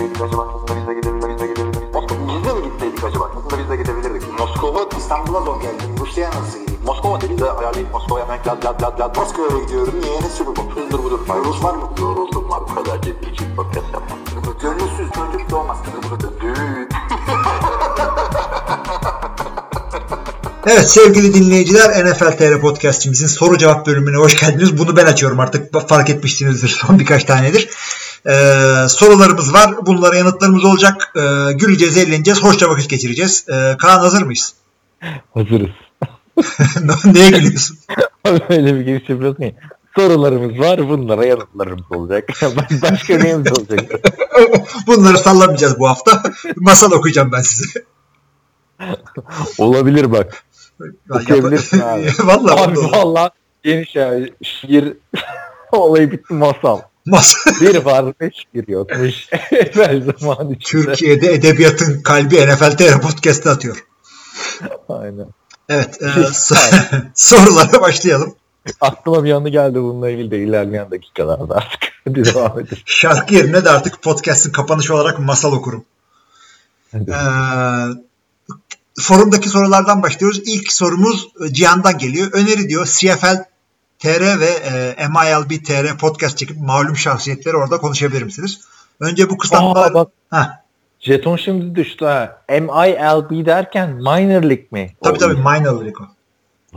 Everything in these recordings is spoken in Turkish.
gitseydik acaba? Aslında biz de gidebilirdik. Biz de mi gitseydik acaba? Aslında biz de gidebilirdik. Moskova İstanbul'a zor geldi. Rusya'ya nasıl gideyim? Moskova dedi de ayarlayıp Moskova'ya hemen lad lad lad lad Moskova'ya gidiyorum. Niye? Ne sürü bu? Hızdır budur. Rus var mı? Yoruldum var. Bu kadar ciddi için podcast yapmam. Gönülsüz çocuk doğmaz. Düğün. Evet sevgili dinleyiciler NFL TR Podcast'imizin soru cevap bölümüne hoş geldiniz. Bunu ben açıyorum artık fark etmişsinizdir son birkaç tanedir. Ee, sorularımız var. Bunlara yanıtlarımız olacak. Ee, güleceğiz, eğleneceğiz. Hoşça vakit geçireceğiz. Ee, Kaan hazır mıyız? Hazırız. Neye gülüyorsun? Öyle bir giriş yapıyorsun ya. Sorularımız var bunlara yanıtlarımız olacak. Başka neyimiz olacak? Bunları sallamayacağız bu hafta. Masal okuyacağım ben size. Olabilir bak. Okuyabilirsin abi. Vallahi Abi oldu. valla geniş yani şiir olayı bitti masal. Bir var ve şiir yokmuş. Evvel zaman içinde. Türkiye'de edebiyatın kalbi NFL TR Podcast'ı atıyor. Aynen. Evet. E, so- sorulara başlayalım. Aklıma bir anı geldi bununla ilgili de ilerleyen dakikalarda artık. Devam edelim. Şarkı yerine de artık podcast'ın kapanışı olarak masal okurum. Ee, forumdaki sorulardan başlıyoruz. İlk sorumuz e, Cihan'dan geliyor. Öneri diyor CFL TR ve e, MILB TR podcast çekip malum şahsiyetleri orada konuşabilir misiniz? Önce bu kısaltmalar... Aa, bak Ha, jeton şimdi düştü ha. MILB derken minor league mi? tabii O- tabii minor league o.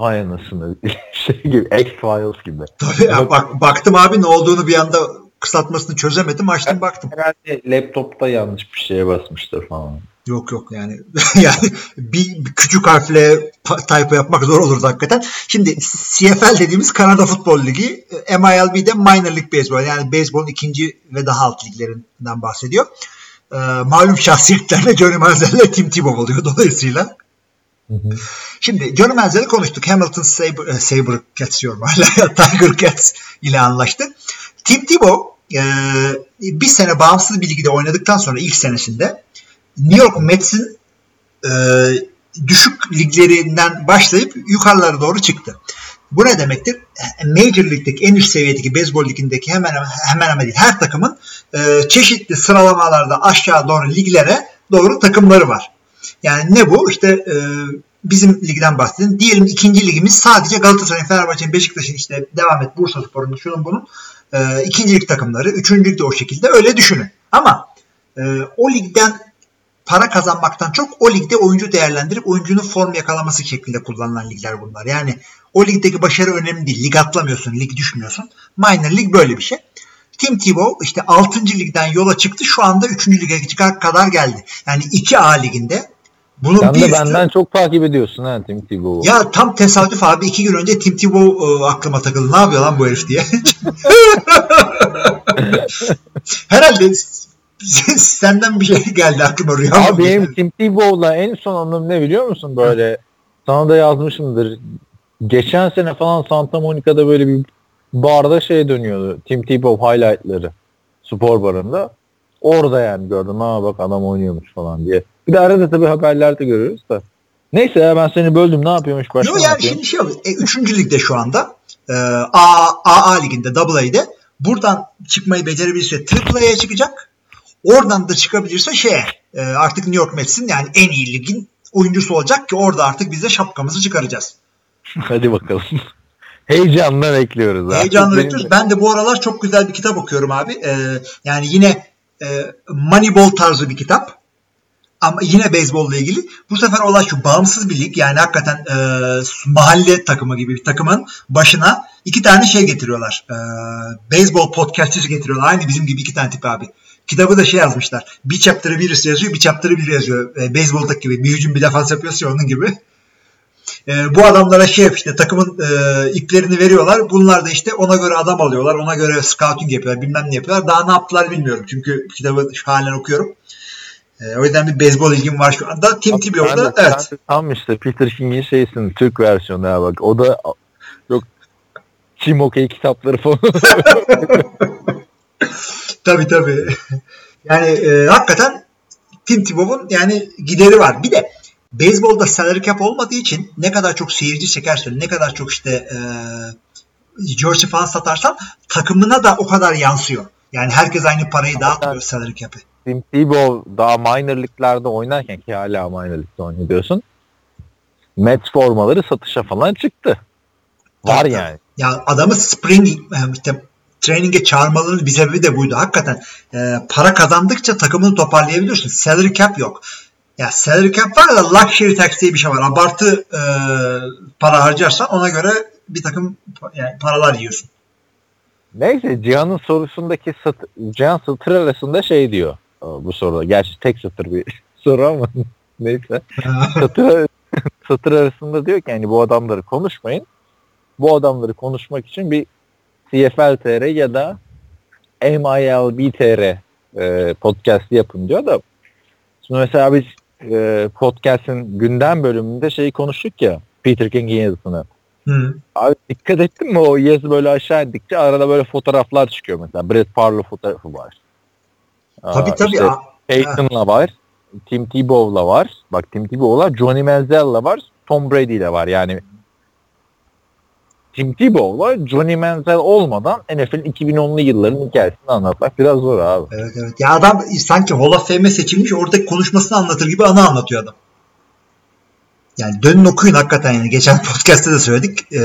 Vay anasını. şey gibi X-Files gibi. Tabii, ya bak, baktım abi ne olduğunu bir anda kısaltmasını çözemedim. Açtım baktım. Herhalde laptopta yanlış bir şeye basmıştır falan. Yok yok yani yani bir, bir küçük harfle typo yapmak zor olurdu hakikaten. Şimdi CFL dediğimiz Kanada Futbol Ligi, e, MILB de Minor League Baseball yani beyzbolun ikinci ve daha alt liglerinden bahsediyor. Ee, malum şahsiyetlerle Johnny Manziel ile Tim Tebow oluyor dolayısıyla. Şimdi Johnny Manziel'i konuştuk. Hamilton Saber, e, Saber Cats diyorum hala. Tiger Cats ile anlaştı. Tim Tebow e, bir sene bağımsız bir ligde oynadıktan sonra ilk senesinde New York Mets'in e, düşük liglerinden başlayıp yukarılara doğru çıktı. Bu ne demektir? Major League'deki en üst seviyedeki beyzbol ligindeki hemen hemen, hemen hemen değil her takımın e, çeşitli sıralamalarda aşağı doğru liglere doğru takımları var. Yani ne bu? İşte e, bizim ligden bahsedin. Diyelim ikinci ligimiz sadece Galatasaray'ın, Fenerbahçe'nin, Beşiktaş'ın işte devam et Bursa Spor'un şunun bunun e, ikinci lig takımları. Üçüncü lig de o şekilde. Öyle düşünün. Ama e, o ligden para kazanmaktan çok o ligde oyuncu değerlendirip oyuncunun form yakalaması şeklinde kullanılan ligler bunlar. Yani o ligdeki başarı önemli değil. Lig atlamıyorsun, lig düşmüyorsun. Minor lig böyle bir şey. Tim Tebow işte 6. ligden yola çıktı. Şu anda 3. lige çıkar kadar geldi. Yani 2A liginde bunun Sen bir de üstü- benden çok takip ediyorsun ha Tim Tebow'u. ya tam tesadüf abi iki gün önce Tim Tebow e, aklıma takıldı. Ne yapıyor lan bu herif diye. Herhalde s- senden bir şey geldi aklıma rüya. Abi benim Tim Tebow'la en son anım ne biliyor musun böyle? Sana da yazmışımdır. Geçen sene falan Santa Monica'da böyle bir barda şey dönüyordu. Tim Tebow highlightları. Spor barında. Orada yani gördüm. Ha bak adam oynuyormuş falan diye. Bir de arada tabii haberlerde görüyoruz da. Neyse ya ben seni böldüm. Ne yapıyormuş başka Yok yani şimdi şey oluyor. E, üçüncü ligde şu anda. E, A, AA liginde, Double A'de. Buradan çıkmayı becerebilirse Triple A'ya çıkacak. Oradan da çıkabilirse şeye artık New York Mets'in yani en iyi ligin oyuncusu olacak ki orada artık biz de şapkamızı çıkaracağız. Hadi bakalım. Heyecanla bekliyoruz. ha. Heyecanla bekliyoruz. Ben de bu aralar çok güzel bir kitap okuyorum abi. E, yani yine e, Moneyball tarzı bir kitap. Ama yine beyzbolla ilgili. Bu sefer olay şu bağımsız bir lig. Yani hakikaten e, mahalle takımı gibi bir takımın başına iki tane şey getiriyorlar. E, beyzbol podcastçısı getiriyorlar. Aynı bizim gibi iki tane tip abi. Kitabı da şey yazmışlar. Bir chapter'ı birisi yazıyor, bir chapter'ı biri yazıyor. E, beyzboldaki gibi. Bir hücum bir defans yapıyorsa onun gibi. E, bu adamlara şey yap işte takımın e, iplerini veriyorlar. Bunlar da işte ona göre adam alıyorlar. Ona göre scouting yapıyorlar. Bilmem ne yapıyorlar. Daha ne yaptılar bilmiyorum. Çünkü kitabı şu halen okuyorum. E, o yüzden bir beyzbol ilgim var şu anda. Tim Tebow'da evet. Tam işte Peter King'in şeysin Türk versiyonu ya bak. O da yok Çim okey kitapları falan. Tabii tabii. Yani e, hakikaten Tim Tebow'un yani gideri var. Bir de beyzbolda salary cap olmadığı için ne kadar çok seyirci çekersen, ne kadar çok işte e, jersey falan satarsan takımına da o kadar yansıyor. Yani herkes aynı parayı dağıtmıyor salary cap'i. Tim Tebow daha minor liglerde oynarken ki hala minor ligde oynuyor diyorsun. Mets formaları satışa falan çıktı. Var Tabii, yani. Ya adamı spring işte training'e çağırmalarının bir sebebi de buydu. Hakikaten e, para kazandıkça takımını toparlayabiliyorsun. Salary cap yok. Ya salary cap var da luxury tax diye bir şey var. Abartı e, para harcarsan ona göre bir takım yani paralar yiyorsun. Neyse Cihan'ın sorusundaki sat, Cihan satır arasında şey diyor e, bu soruda. Gerçi tek satır bir soru ama neyse. satır, satır arasında diyor ki yani bu adamları konuşmayın. Bu adamları konuşmak için bir CFL TR ya da MILB TR e, podcast yapın diyor da şimdi mesela biz e, podcast'in gündem bölümünde şeyi konuştuk ya Peter King'in yazısını. Hı. Abi dikkat ettin mi o yazı böyle aşağı indikçe arada böyle fotoğraflar çıkıyor mesela. Brett Favre fotoğrafı var. Tabii Aa, tabii. işte Peyton'la var. Tim Tebow'la var. Bak Tim Tebow'la Johnny Manziel'la var. Tom Brady'le var. Yani Tim Tebow'la Johnny Manziel olmadan NFL'in 2010'lu yılların hikayesini anlatmak biraz zor abi. Evet evet. Ya adam sanki Hall of Fame'e seçilmiş oradaki konuşmasını anlatır gibi anı anlatıyor adam. Yani dönün okuyun hakikaten yani. Geçen podcast'te de söyledik. E,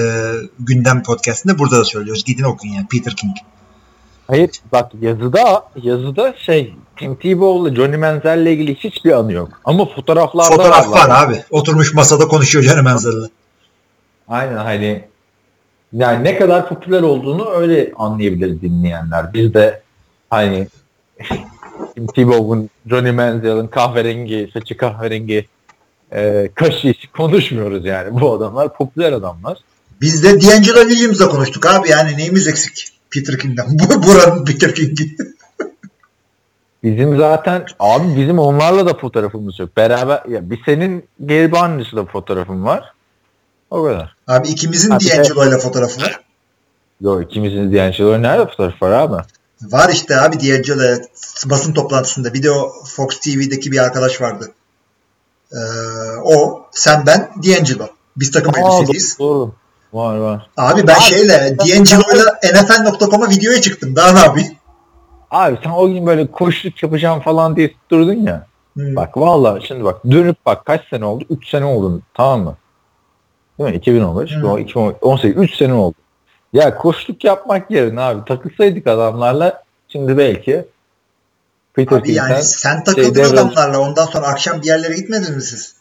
gündem podcast'inde burada da söylüyoruz. Gidin okuyun yani Peter King. Hayır bak yazıda yazıda şey Tim Tebow'la Johnny Manziel'le ilgili hiçbir anı yok. Ama fotoğraflarda Fotoğraf var var. abi. Oturmuş masada konuşuyor Johnny Manziel'le. Aynen hani yani ne kadar popüler olduğunu öyle anlayabilir dinleyenler. Biz de hani Tim Tebow'un, Johnny Manziel'in kahverengi, saçı kahverengi e, kaşı hiç konuşmuyoruz yani. Bu adamlar popüler adamlar. Biz de D'Angelo Williams'la konuştuk abi. Yani neyimiz eksik? Peter King'den. Bu buranın Peter King'i. Bizim zaten abi bizim onlarla da fotoğrafımız yok. Beraber ya bir senin Gary Barnes'la fotoğrafım var. O kadar. Abi ikimizin Abi, D'Angelo'yla fotoğrafı var. Yok ikimizin şeyler nerede fotoğraf var abi? Var işte abi D'Angelo basın toplantısında. Bir de o Fox TV'deki bir arkadaş vardı. Ee, o, sen ben, D'Angelo. Biz takım Aa, doğru, doğru. Var var. Abi ben Abi, şeyle D'Angelo'yla NFL.com'a videoya çıktım. Daha ne yapayım? Abi sen o gün böyle koşluk yapacağım falan diye durdun ya. Hmm. Bak valla şimdi bak dönüp bak kaç sene oldu? 3 sene oldu tamam mı? Değil mi? 2015, Hmm. o 2018, 3 sene oldu. Ya koşluk yapmak yerine abi takılsaydık adamlarla şimdi belki Peter Abi yani sen takıldın şey, adamlarla. Ondan sonra akşam bir yerlere gitmediniz mi siz?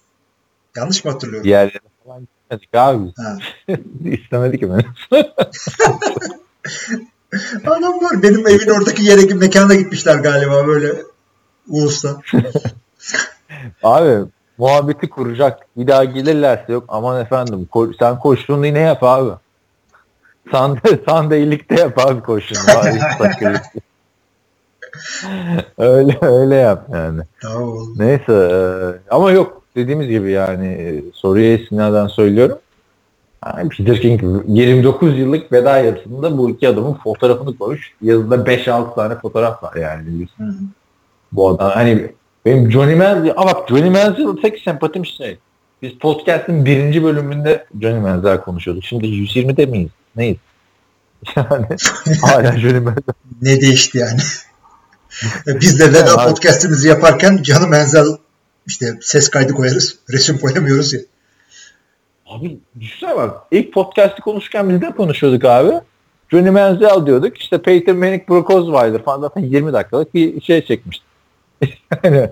Yanlış mı hatırlıyorum? diğerlerine falan gitmedik abi. Ha. İstemedik mi? Adamlar benim evin oradaki yere mekana gitmişler galiba böyle Ulus'ta. abi muhabbeti kuracak. Bir daha gelirlerse yok aman efendim ko- sen koştuğunu yine yap abi. Sande, sandeylikte yap abi şey. öyle öyle yap yani. Tamam. Neyse e, ama yok dediğimiz gibi yani e, soruya istinaden söylüyorum. Yani Peter King 29 yıllık veda yazısında bu iki adamın fotoğrafını koymuş. Yazıda 5-6 tane fotoğraf var yani. Hı. Bu adam hani benim Johnny Manziel, aa bak Johnny Manziel tek sempatim şey. Biz podcast'ın birinci bölümünde Johnny Manziel konuşuyorduk. Şimdi 120'de miyiz? Neyiz? Yani hala Johnny Manziel. Ne değişti yani? Biz de veda Evet. podcastimizi yaparken canım Menzel işte ses kaydı koyarız. Resim koyamıyoruz ya. Abi düşünsene bak. İlk podcast'i konuşurken biz de konuşuyorduk abi. Johnny Manziel diyorduk. İşte Peyton Manning, Brock Osweiler falan zaten 20 dakikalık bir şey çekmiştik.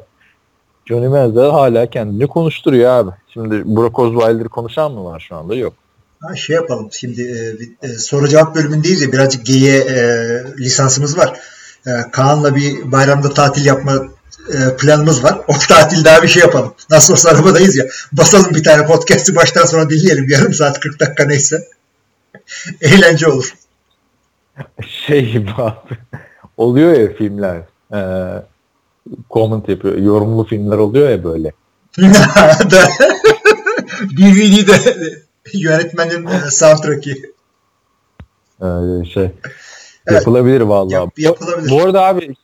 Johnny Manziel hala kendini konuşturuyor abi. Şimdi Brock Osweiler konuşan mı var şu anda? Yok. Ha, şey yapalım şimdi e, e, soru cevap bölümündeyiz ya birazcık G'ye e, lisansımız var. E, Kaan'la bir bayramda tatil yapma e, planımız var. O tatilde abi bir şey yapalım. Nasıl olsa arabadayız ya. Basalım bir tane podcast'i baştan sona dinleyelim. Yarım saat 40 dakika neyse. Eğlence olur. Şey abi. Oluyor ya filmler. Ee, comment yapıyor. Yorumlu filmler oluyor ya böyle. DVD'de yönetmenin soundtrack'i. Ee, şey. Evet. Yapılabilir vallahi. Yap- yapılabilir. Bu, bu arada abi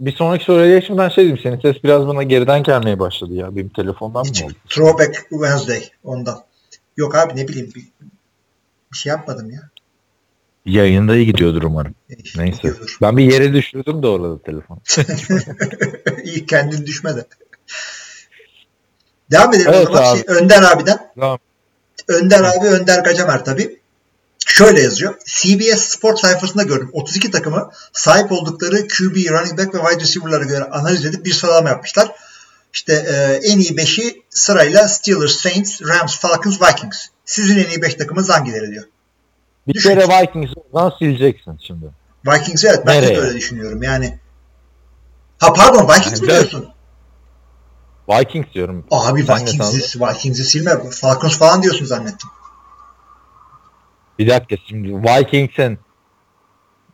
bir sonraki soruya geçmeden şey diyeyim. Senin ses biraz bana geriden gelmeye başladı ya. Benim telefondan mı oldu? Yayında iyi gidiyordur umarım. Neyse. Gidiyordur. Ben bir yere düşürdüm de orada telefon. İyi kendin düşme de. Devam edelim Evet o zaman. abi. Şey, Önder abiden. Tamam. Önder abi Önder Gacamer tabii. Şöyle yazıyor. CBS Sport sayfasında gördüm. 32 takımı sahip oldukları QB, running back ve wide receiver'lara göre analiz edip bir sıralama yapmışlar. İşte e, en iyi 5'i sırayla Steelers, Saints, Rams, Falcons, Vikings. Sizin en iyi 5 takımınız hangileri diyor. Bir Düşün. kere Vikings'i oradan sileceksin şimdi. Vikings evet ben de Nereye? öyle düşünüyorum. Yani Ha pardon Vikings mi diyorsun? Vikings diyorum. Abi Vikings'i, Vikings'i silme. Falcons falan diyorsun zannettim. Bir dakika şimdi Vikings'in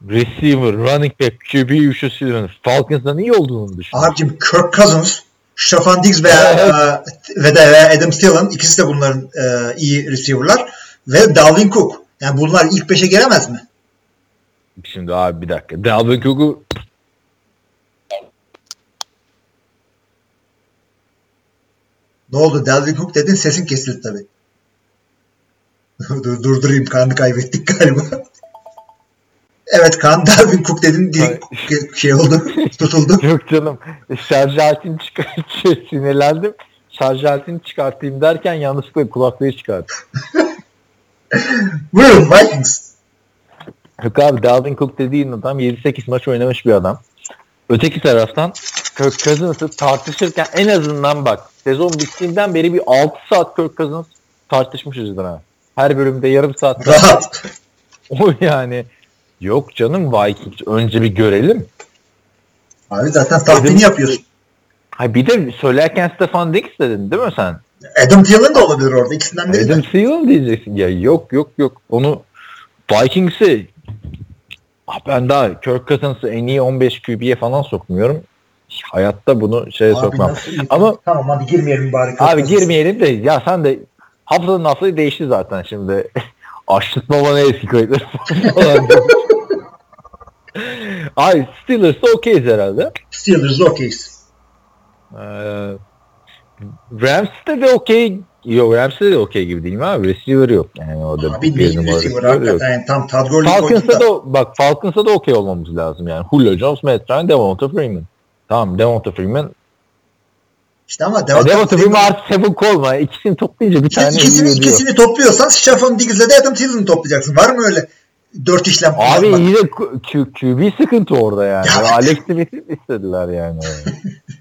receiver, running back, QB üçlüsünün Falcons'dan iyi olduğunu düşünüyorum. Abicim Kirk Cousins, Stefan Diggs veya e, ve de veya Adam Thielen ikisi de bunların e, iyi receiver'lar ve Dalvin Cook. Yani bunlar ilk 5'e gelemez mi? Şimdi abi bir dakika. Dalvin Cook'u Ne oldu? Dalvin Cook dedin sesin kesildi tabii. Dur, durdurayım Kaan'ı kaybettik galiba. evet Kaan Dalvin Cook dedin dilin şey oldu tutuldu. yok canım. Şarj aletini çıkartıyor. Sinirlendim. Şarj aletini çıkartayım derken yanlışlıkla kulaklığı çıkarttım. Buyurun Vikings. Yok abi Dalvin Cook dediğin adam 7-8 maç oynamış bir adam. Öteki taraftan Kirk Cousins'ı tartışırken en azından bak sezon bittiğinden beri bir 6 saat Kirk Cousins tartışmışızdır ha. Her bölümde yarım saat. Rahat. O yani yok canım Vikings önce bir görelim. Abi zaten tahmini yapıyorsun. Ha bir de söylerken Stefan Diggs dedin değil mi sen? Adam Thielen de olabilir orada. ikisinden biri. Adam Thielen diyeceksin. Ya yok yok yok. Onu Vikings'i ah ben daha Kirk Cousins'ı en iyi 15 QB'ye falan sokmuyorum. Hayatta bunu şeye Abi sokmam. Ama Tamam hadi girmeyelim bari. abi girmeyelim de ya sen de haftanın haftayı değişti zaten şimdi. Açlık baba ne eski kayıtları falan. Ay Steelers'da okeyiz herhalde. Steelers okeyiz. Ee, Rams'te de okey. Yok Rams'te de okey gibi değil mi abi? Receiver yok. Yani orada Abi bir numara receiver hakikaten yani tam Todd Gurley Falcons'a da. da bak Falcons'a da okey olmamız lazım yani. Julio Jones, Matt Ryan, Devonta Freeman. Tamam Devonta Freeman. İşte ama Devonta Devonta Freeman artı Seven Colma. İkisini toplayınca bir tane ikisini, ikisini topluyorsan Stefan Diggs'le de Adam Thielen'ı toplayacaksın. Var mı öyle dört işlem Abi yine QB sıkıntı orada yani. Ya. Alex Smith'i istediler yani.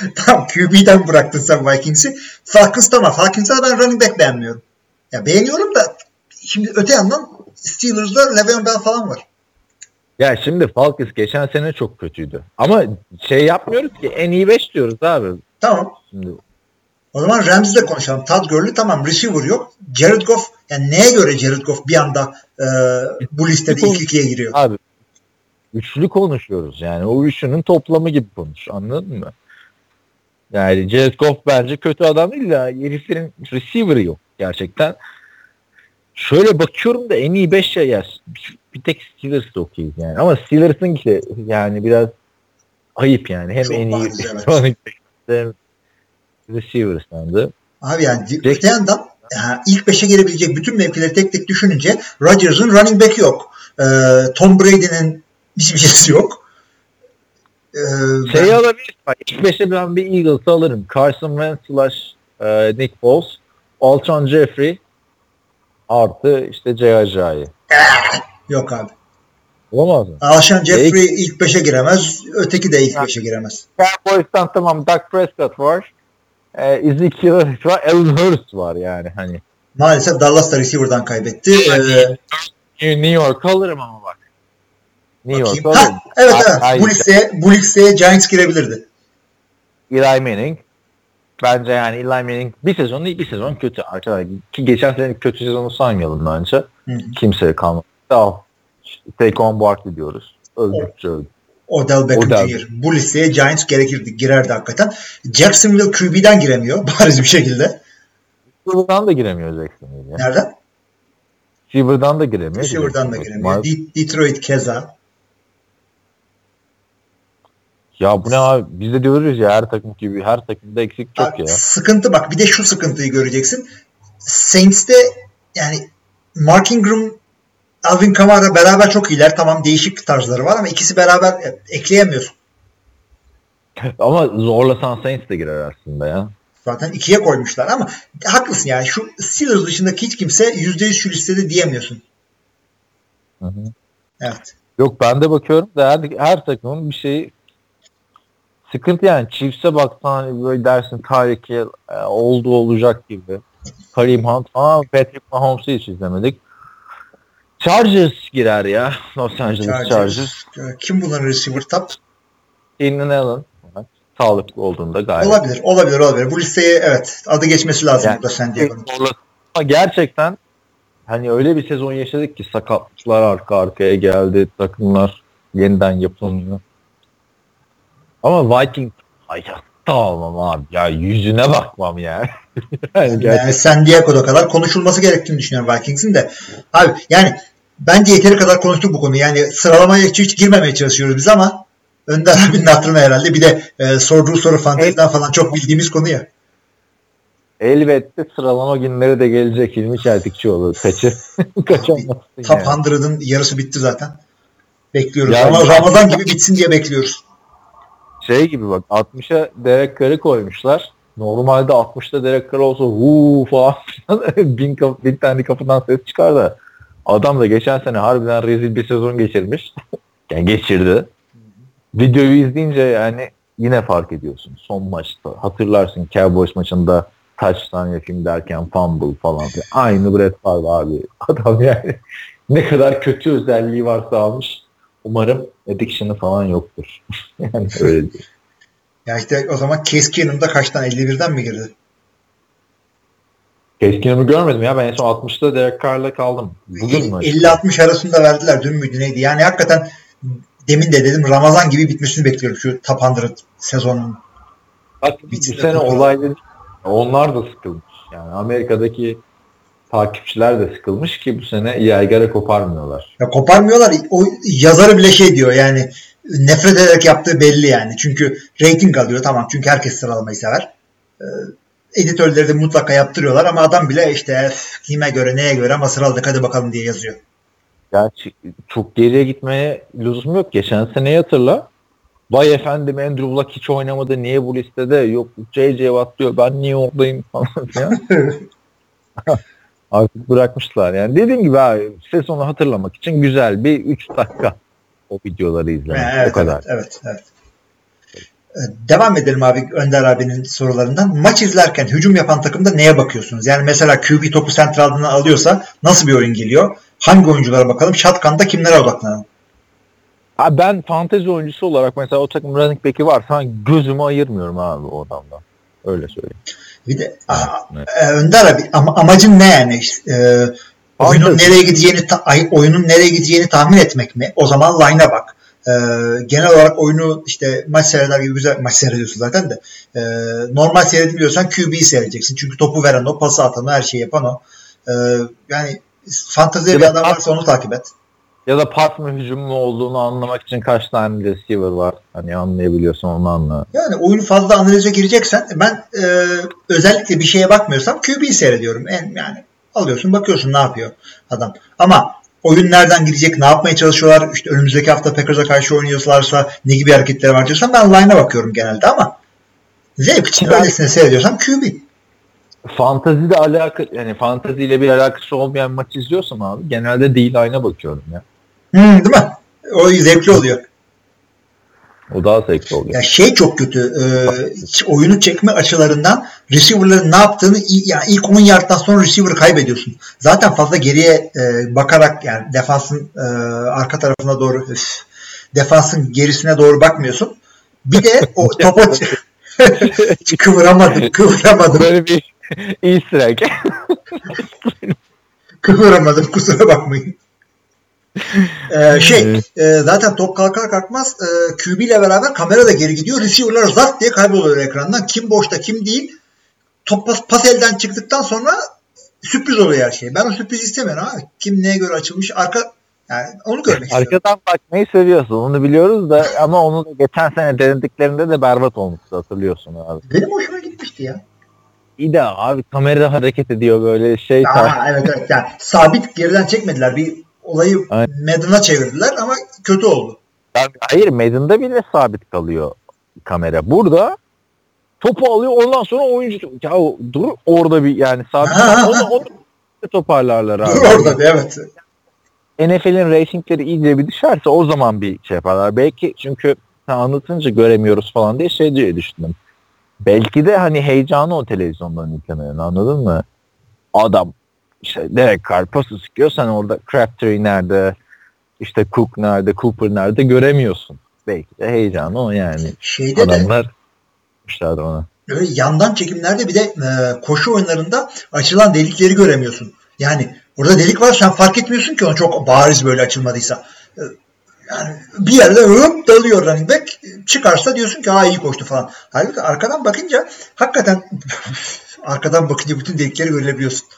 Tamam QB'den bıraktın sen Vikings'i. Falcons tamam. Falcons'a ben running back beğenmiyorum. Ya beğeniyorum da şimdi öte yandan Steelers'da Le'Veon Bell falan var. ya şimdi Falcons geçen sene çok kötüydü. Ama şey yapmıyoruz ki en iyi 5 diyoruz abi. Tamam. Şimdi O zaman Rams'le konuşalım. Todd Gurley tamam receiver yok. Jared Goff yani neye göre Jared Goff bir anda e, bu listede ilk ikiye giriyor? Abi üçlü konuşuyoruz yani. O üçünün toplamı gibi konuş. Anladın mı? Yani Jared Goff bence kötü adam değil de heriflerin receiver'ı yok gerçekten. Şöyle bakıyorum da en iyi 5 şey ya. Bir, tek Steelers de okeyiz yani. Ama Steelers'ın ki yani biraz ayıp yani. Hem Çok en iyi running back hem receiver'dan da. Abi yani Jack- öte yandan ya ilk beşe girebilecek bütün mevkileri tek tek düşününce Rodgers'ın running back'i yok. E, Tom Brady'nin hiçbir şeysi yok. E, Şey ben- alabilir. İlk 5'e ben bir Eagles'ı alırım. Carson Wentz slash e, Nick Foles. Alton Jeffrey artı işte J.J.'yi. yok abi. Olamaz mı? Alshon Jeffrey ilk beşe giremez. Öteki de ilk Ya. beşe giremez. Cowboys'tan tamam Dak Prescott var. E, Ezekiel var. Alan Hurst var yani hani. Maalesef Dallas da receiver'dan kaybetti. Ee, New York alırım ama bak. New bakayım. Ha, evet evet. ay- Bu listeye, bu listeye Giants girebilirdi. Eli Manning. Bence yani Eli Manning bir sezon değil bir sezon kötü arkadaşlar. Ki geçen sene kötü sezonu saymayalım bence. Hı. Kimseye kalmadı. Al. Take on Barkley diyoruz. Öldükçe öldü. Odell Beckham Odell. Jr. Bu listeye Giants gerekirdi, girerdi hakikaten. Jacksonville QB'den giremiyor bariz bir şekilde. Receiver'dan da giremiyor Jacksonville. Nereden? Receiver'dan da giremiyor. Receiver'dan da giremiyor. De- Detroit keza. Ya bu ne abi? Biz de diyoruz ya her takım gibi. Her takımda eksik çok ya. Sıkıntı bak bir de şu sıkıntıyı göreceksin. Saints'te yani Mark Ingram Alvin Kamara beraber çok iyiler. Tamam değişik tarzları var ama ikisi beraber e, ekleyemiyorsun. Ama zorlasan Saints de girer aslında ya. Zaten ikiye koymuşlar ama haklısın yani. Şu Steelers dışındaki hiç kimse %100 şu listede diyemiyorsun. Hı hı. Evet. Yok ben de bakıyorum da her, her takımın bir şeyi sıkıntı yani. Chiefs'e baksan hani böyle dersin Tyreek e, oldu olacak gibi. Kareem Hunt. Aa Patrick Mahomes'u hiç izlemedik. Chargers girer ya. Los Angeles Chargers. Chargers. Kim bunların receiver top? Keenan Allen. Sağlıklı olduğunda gayet. Olabilir, olabilir, olabilir. Bu listeye evet adı geçmesi lazım Yani- burada San Diego'nun. Ama gerçekten hani öyle bir sezon yaşadık ki sakatlıklar arka arkaya geldi. Takımlar yeniden yapılmıyor. Ama Viking hayatta almam abi. Ya yüzüne bakmam yani. yani. Yani San Diego'da kadar konuşulması gerektiğini düşünüyorum Vikings'in de. Abi yani bence yeteri kadar konuştuk bu konuyu. Yani sıralamaya hiç, hiç girmemeye çalışıyoruz biz ama Önder abinin hatırına herhalde. Bir de e, sorduğu soru fanteziden falan çok bildiğimiz konu ya. Elbette sıralama günleri de gelecek. Hilmi Çeltikçioğlu kaçı. Kaçamazsın Top yani. 100'ın yarısı bitti zaten. Bekliyoruz. Yani- Ama Ramazan gibi bitsin diye bekliyoruz. Şey gibi bak 60'a Derek Carr'ı koymuşlar. Normalde 60'ta Derek Carr olsa huu falan bin, kap- bin tane kapıdan ses çıkar da adam da geçen sene harbiden rezil bir sezon geçirmiş. yani geçirdi. Videoyu izleyince yani yine fark ediyorsun. Son maçta hatırlarsın Cowboys maçında touchdown yapayım derken fumble falan. Aynı Brett Favre abi. Adam yani ne kadar kötü özelliği varsa almış. Umarım addiction'ı falan yoktur. yani öyle değil. Ya işte o zaman Case Keenum'da kaçtan? 51'den mi girdi? Keskinimi görmedim ya. Ben en son 60'ta Derek Carr'la kaldım. Bugün mü? 50-60 arasında verdiler. Dün müydü neydi? Yani hakikaten demin de dedim Ramazan gibi bitmesini bekliyorum şu Top 100 sezonun. Bak Bitsin. sene olayları onlar da sıkılmış. Yani Amerika'daki takipçiler de sıkılmış ki bu sene yaygara koparmıyorlar. Ya koparmıyorlar. O yazarı bile şey diyor yani nefret ederek yaptığı belli yani. Çünkü rating alıyor tamam. Çünkü herkes sıralamayı sever. Ee, editörleri de mutlaka yaptırıyorlar ama adam bile işte "Öf, kime göre neye göre ama sıraladık hadi bakalım diye yazıyor. Gerçi çok geriye gitmeye lüzum yok. Geçen seneyi hatırla. Vay efendim Andrew Luck hiç oynamadı. Niye bu listede? Yok J.J. Watt diyor. Ben niye oradayım falan filan. Artık bırakmışlar. Yani dediğim gibi abi sezonu hatırlamak için güzel bir 3 dakika o videoları izlemek. Evet, o kadar. Evet, evet. Ee, Devam edelim abi Önder abinin sorularından. Maç izlerken hücum yapan takımda neye bakıyorsunuz? Yani mesela QB topu sentralden alıyorsa nasıl bir oyun geliyor? Hangi oyunculara bakalım? Shotgun'da kimlere odaklanalım? Abi ben fantezi oyuncusu olarak mesela o takım running back'i varsa gözümü ayırmıyorum abi o adamdan. Öyle söyleyeyim. Bir de Evet. e, Önder abi ama amacın ne yani? E, oyunun Fantezi. nereye gideceğini oyunun nereye gideceğini tahmin etmek mi? O zaman line'a bak. E, genel olarak oyunu işte maç seyreder gibi güzel maç seyrediyorsun zaten de. E, normal seyredilmiyorsan QB'yi seyredeceksin. Çünkü topu veren o, pası atan o, her şeyi yapan o. E, yani fanteziye bir da adam varsa onu takip et. Ya da pas mı hücum mu olduğunu anlamak için kaç tane receiver var. Hani anlayabiliyorsan onu anla. Yani oyunu fazla analize gireceksen ben e, özellikle bir şeye bakmıyorsam QB'yi seyrediyorum. En, yani alıyorsun bakıyorsun ne yapıyor adam. Ama oyun nereden gidecek, ne yapmaya çalışıyorlar, işte önümüzdeki hafta Packers'a karşı oynuyorlarsa ne gibi hareketleri var diyorsan ben line'a bakıyorum genelde ama zevk için Ben- öylesine seyrediyorsam QB. Fantazide alaka yani fantaziyle bir alakası olmayan maç izliyorsam abi genelde D-line'a bakıyorum ya. Hmm, değil mi? O zevkli oluyor. O daha zevkli oluyor. Ya şey çok kötü. e, oyunu çekme açılarından receiver'ların ne yaptığını yani ilk 10 yardtan sonra receiver kaybediyorsun. Zaten fazla geriye e, bakarak yani defansın e, arka tarafına doğru üf, defansın gerisine doğru bakmıyorsun. Bir de o topa kıvıramadım, kıvıramadım, Böyle bir easter egg. kıvıramadım kusura bakmayın. Ee, şey e, zaten top kalkar kalkmaz e, QB ile beraber kamera da geri gidiyor. Receiver'lar zart diye kayboluyor ekrandan. Kim boşta kim değil. Top pas, pas elden çıktıktan sonra sürpriz oluyor her şey. Ben o sürpriz istemiyorum abi. Kim neye göre açılmış arka yani onu görmek istiyorum. Arkadan bakmayı seviyorsun onu biliyoruz da ama onu da geçen sene denediklerinde de berbat olmuştu hatırlıyorsun abi. Benim hoşuma gitmişti ya. İyi de abi kamera hareket ediyor böyle şey Aa, evet evet yani sabit geriden çekmediler. Bir olayı Aynen. Madden'a çevirdiler ama kötü oldu. Yani hayır Madden'da bile sabit kalıyor kamera. Burada topu alıyor ondan sonra oyuncu ya dur orada bir yani sabit onu, toparlarlar abi. Dur orada bir evet. NFL'in racingleri iyice bir düşerse o zaman bir şey yaparlar. Belki çünkü sen anlatınca göremiyoruz falan diye şey diye düşündüm. Belki de hani heyecanı o televizyondan yüklemenin anladın mı? Adam işte Derek Carr pası sıkıyor sen orada Crabtree nerede işte Cook nerede Cooper nerede göremiyorsun. Belki de heyecanı o yani. Şeyde de Adamlar yapmışlardı ona. öyle yandan çekimlerde bir de e, koşu oyunlarında açılan delikleri göremiyorsun. Yani orada delik var sen fark etmiyorsun ki onu çok bariz böyle açılmadıysa. E, yani bir yerde hıp dalıyor running back çıkarsa diyorsun ki ha iyi koştu falan. Halbuki arkadan bakınca hakikaten arkadan bakınca bütün delikleri görebiliyorsun.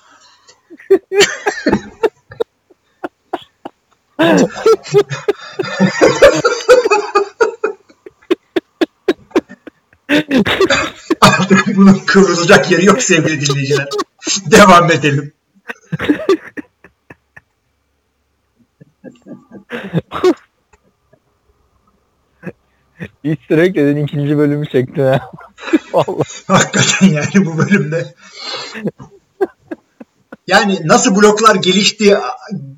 Artık bunun kıvrılacak yeri yok sevgili dinleyiciler. Devam edelim. Easter egg dedin ikinci bölümü çektin ha. Vallahi. Hakikaten yani bu bölümde. Yani nasıl bloklar gelişti,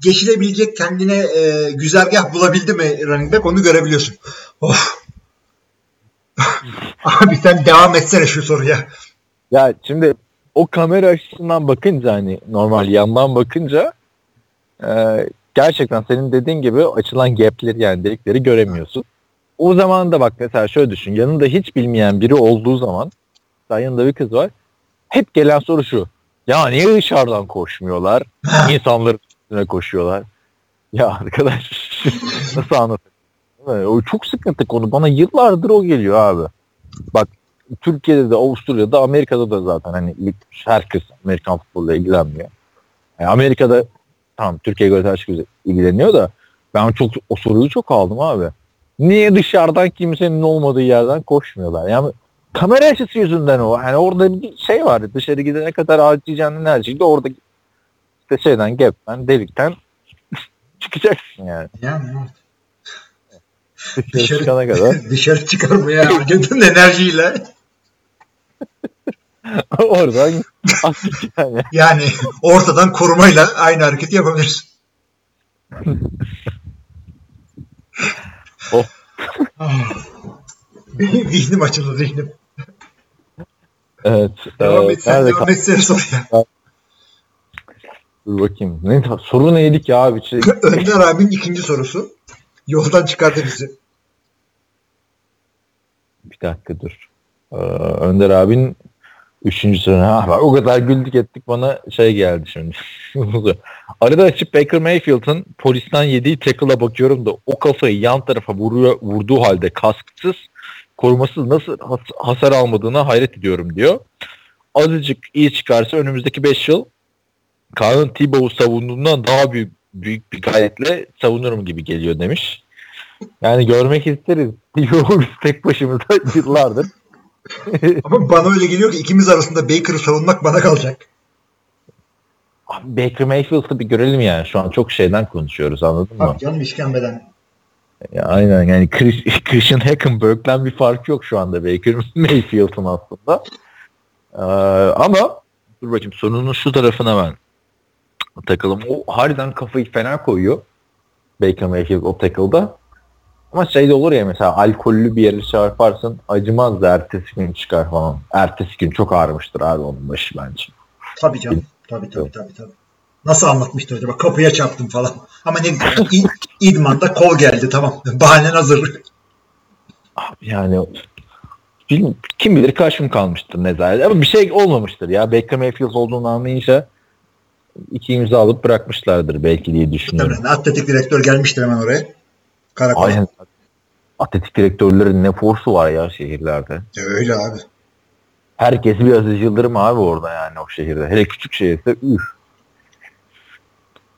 geçilebilecek kendine e, güzergah bulabildi mi running back onu görebiliyorsun. Of. Abi sen devam etsene şu soruya. Ya şimdi o kamera açısından bakınca hani normal yandan bakınca e, gerçekten senin dediğin gibi açılan gapleri yani delikleri göremiyorsun. O zaman da bak mesela şöyle düşün yanında hiç bilmeyen biri olduğu zaman yanında bir kız var. Hep gelen soru şu. Ya niye dışarıdan koşmuyorlar? İnsanların üstüne koşuyorlar. Ya arkadaş nasıl anlatayım? O çok sıkıntı konu. Bana yıllardır o geliyor abi. Bak Türkiye'de de Avusturya'da Amerika'da da zaten hani herkes Amerikan futboluyla ilgilenmiyor. Yani Amerika'da tamam Türkiye'ye göre herkes ilgileniyor da ben çok o soruyu çok aldım abi. Niye dışarıdan kimsenin olmadığı yerden koşmuyorlar? Yani kamera açısı yüzünden o. Yani orada bir şey var. Dışarı gidene kadar harcayacağın enerjiyi de orada işte şeyden gapten delikten çıkacaksın yani. Yani evet. Dışarı, Dışarı- çıkana kadar. dışarı çıkarmaya harcadığın enerjiyle Oradan yani. yani ortadan korumayla aynı hareketi yapabilirsin. Oh. Ah. Zihnim açıldı zihnim. Evet. Devam e, et sen devam etsene soruya. Dur bakayım. Ne, soru neydik ya abi? Şey, Önder abinin ikinci sorusu. Yoldan çıkardı bizi. bir dakika dur. Ee, Önder abinin üçüncü soru. Ha, bak, o kadar güldük ettik bana şey geldi şimdi. Arada açıp Baker Mayfield'ın polisten yediği tackle'a bakıyorum da o kafayı yan tarafa vuruyor, vurduğu halde kasksız korumasız nasıl has- hasar almadığına hayret ediyorum diyor. Azıcık iyi çıkarsa önümüzdeki 5 yıl Kaan'ın Tebow'u savunduğundan daha büyük, büyük bir gayretle savunurum gibi geliyor demiş. Yani görmek isteriz. Tebow'u tek başımıza yıllardır. Ama bana öyle geliyor ki ikimiz arasında Baker'ı savunmak bana kalacak. Abi Baker Mayfield'ı bir görelim yani. Şu an çok şeyden konuşuyoruz anladın mı? Bak canım işkembeden. Ya aynen yani Chris, Christian Hackenberg'den bir fark yok şu anda Baker Mayfield'ın aslında. Ee, ama dur bakayım sorunun şu tarafına ben takalım. O harbiden kafayı fena koyuyor. Baker Mayfield o tackle'da. Ama şey de olur ya mesela alkollü bir yere çarparsın acımaz da ertesi gün çıkar falan. Ertesi gün çok ağrımıştır abi onun başı bence. Tabii canım. Tabii tabii tabii. tabii. Nasıl anlatmıştır acaba? Kapıya çarptım falan. Ama ne güzel. İ- İdman'da kol geldi tamam. Bahanen hazır. Abi yani bilmiyorum, kim bilir kaç gün kalmıştır nezaret. Ama bir şey olmamıştır ya. Baker Mayfield olduğunu anlayınca iki imza alıp bırakmışlardır belki diye düşünüyorum. Tabii, atletik direktör gelmiştir hemen oraya. Karakola. Aynen. Atletik direktörlerin ne forsu var ya şehirlerde. Öyle abi. Herkes bir Aziz Yıldırım abi orada yani o şehirde. Hele küçük şehirse üf.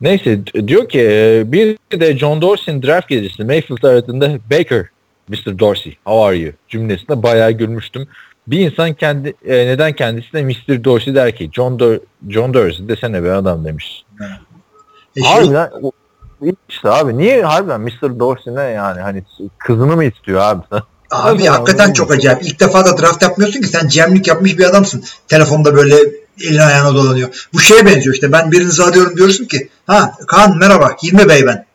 Neyse diyor ki e, bir de John Dorsey'nin draft gecesi Mayfield aradığında Baker, Mr. Dorsey, how are you cümlesinde bayağı gülmüştüm. Bir insan kendi e, neden kendisine Mr. Dorsey der ki John, Dor John Dorsey desene be adam demiş. E Harbiden işte abi. Niye harbiden Mr. Dorsey ne yani? Hani kızını mı istiyor abi? Abi Evet, hakikaten anladım. çok acayip. İlk defa da draft yapmıyorsun ki sen cemlik yapmış bir adamsın. Telefonda böyle elin ayağına dolanıyor. Bu şeye benziyor işte. Ben birinizi arıyorum diyorsun ki ha Kaan merhaba Hilmi Bey ben.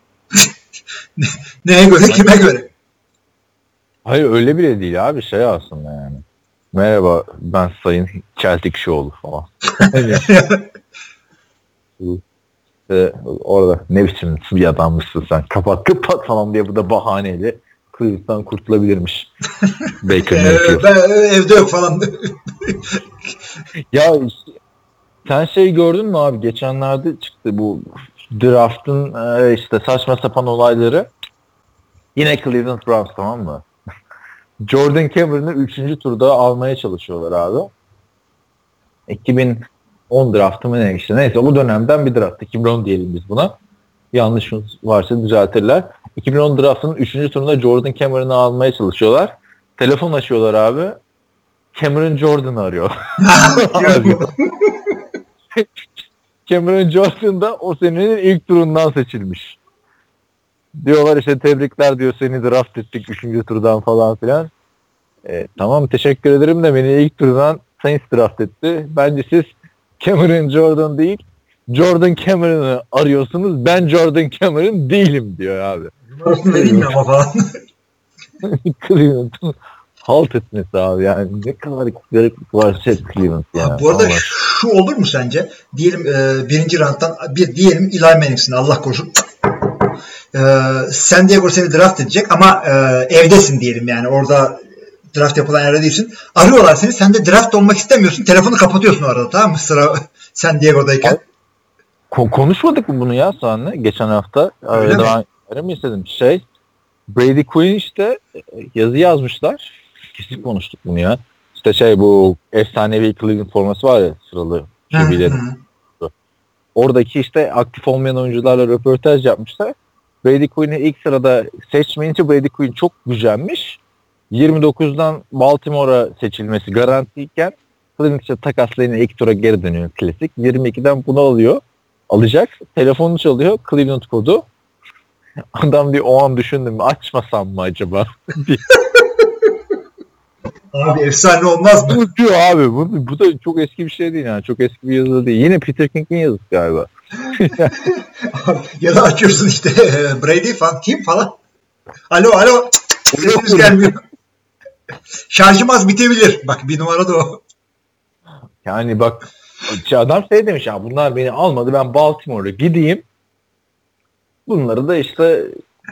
Ne- Neye göre kime göre? Hayır öyle bile değil abi şey aslında yani. Merhaba ben Sayın Celtic Show'lu falan. İşte orada ne biçim bir adammışsın sen kapat kapat falan diye bu da bahaneyle Cleveland'dan kurtulabilirmiş. Baker Ee, ben evde yok falan. Ya sen şey gördün mü abi geçenlerde çıktı bu draft'ın e, işte saçma sapan olayları. Yine Cleveland Browns tamam mı? Jordan Cameron'ı 3. turda almaya çalışıyorlar abi. 2010 draftı mı ne işte neyse o dönemden bir draft. 2010 diyelim biz buna. Yanlış varsa düzeltirler. 2010 draftının 3. turunda Jordan Cameron'ı almaya çalışıyorlar. Telefon açıyorlar abi. Cameron Jordan'ı arıyor. Cameron Jordan da o senenin ilk turundan seçilmiş. Diyorlar işte tebrikler diyor seni draft ettik 3. turdan falan filan. E, tamam teşekkür ederim de beni ilk turdan Saints draft etti. Bence siz Cameron Jordan değil Jordan Cameron'ı arıyorsunuz. Ben Jordan Cameron değilim diyor abi. Vereyim mi ama falan. Cleveland'ın halt etmesi abi yani. Ne kadar garip var şey Cleveland yani. Bu arada Allah. şu olur mu sence? Diyelim e, birinci round'dan bir diyelim Eli Manning'sin Allah korusun. E, San Diego seni draft edecek ama e, evdesin diyelim yani orada draft yapılan yerde değilsin. Arıyorlar seni sen de draft olmak istemiyorsun. Telefonu kapatıyorsun o arada tamam mı? Sıra San Diego'dayken. Ko- konuşmadık mı bunu ya senle geçen hafta? Öyle Ee, mi? daha öyle mi istedim? Şey Brady Quinn işte e, yazı yazmışlar. Kesin konuştuk bunu ya. İşte şey bu efsanevi Cleveland forması var ya sıralı QB'lerin. Oradaki işte aktif olmayan oyuncularla röportaj yapmışlar. Brady Quinn'i ilk sırada seçmeyince Brady Quinn çok gücenmiş. 29'dan Baltimore'a seçilmesi garantiyken Cleveland işte takaslayınca ilk tura geri dönüyor klasik. 22'den bunu alıyor. Alacak. Telefonu çalıyor. Cleveland kodu. Adam diyor o an düşündüm açmasam mı acaba? Abi efsane olmaz mı? Bu diyor abi. Bu, bu da çok eski bir şey değil yani. Çok eski bir yazı değil. Yine Peter King'in yazısı galiba. ya da açıyorsun işte Brady falan kim falan. Alo alo. Sesiniz gelmiyor. Şarjım az bitebilir. Bak bir numara da o. Yani bak adam şey demiş ya bunlar beni almadı ben Baltimore'a gideyim. Bunları da işte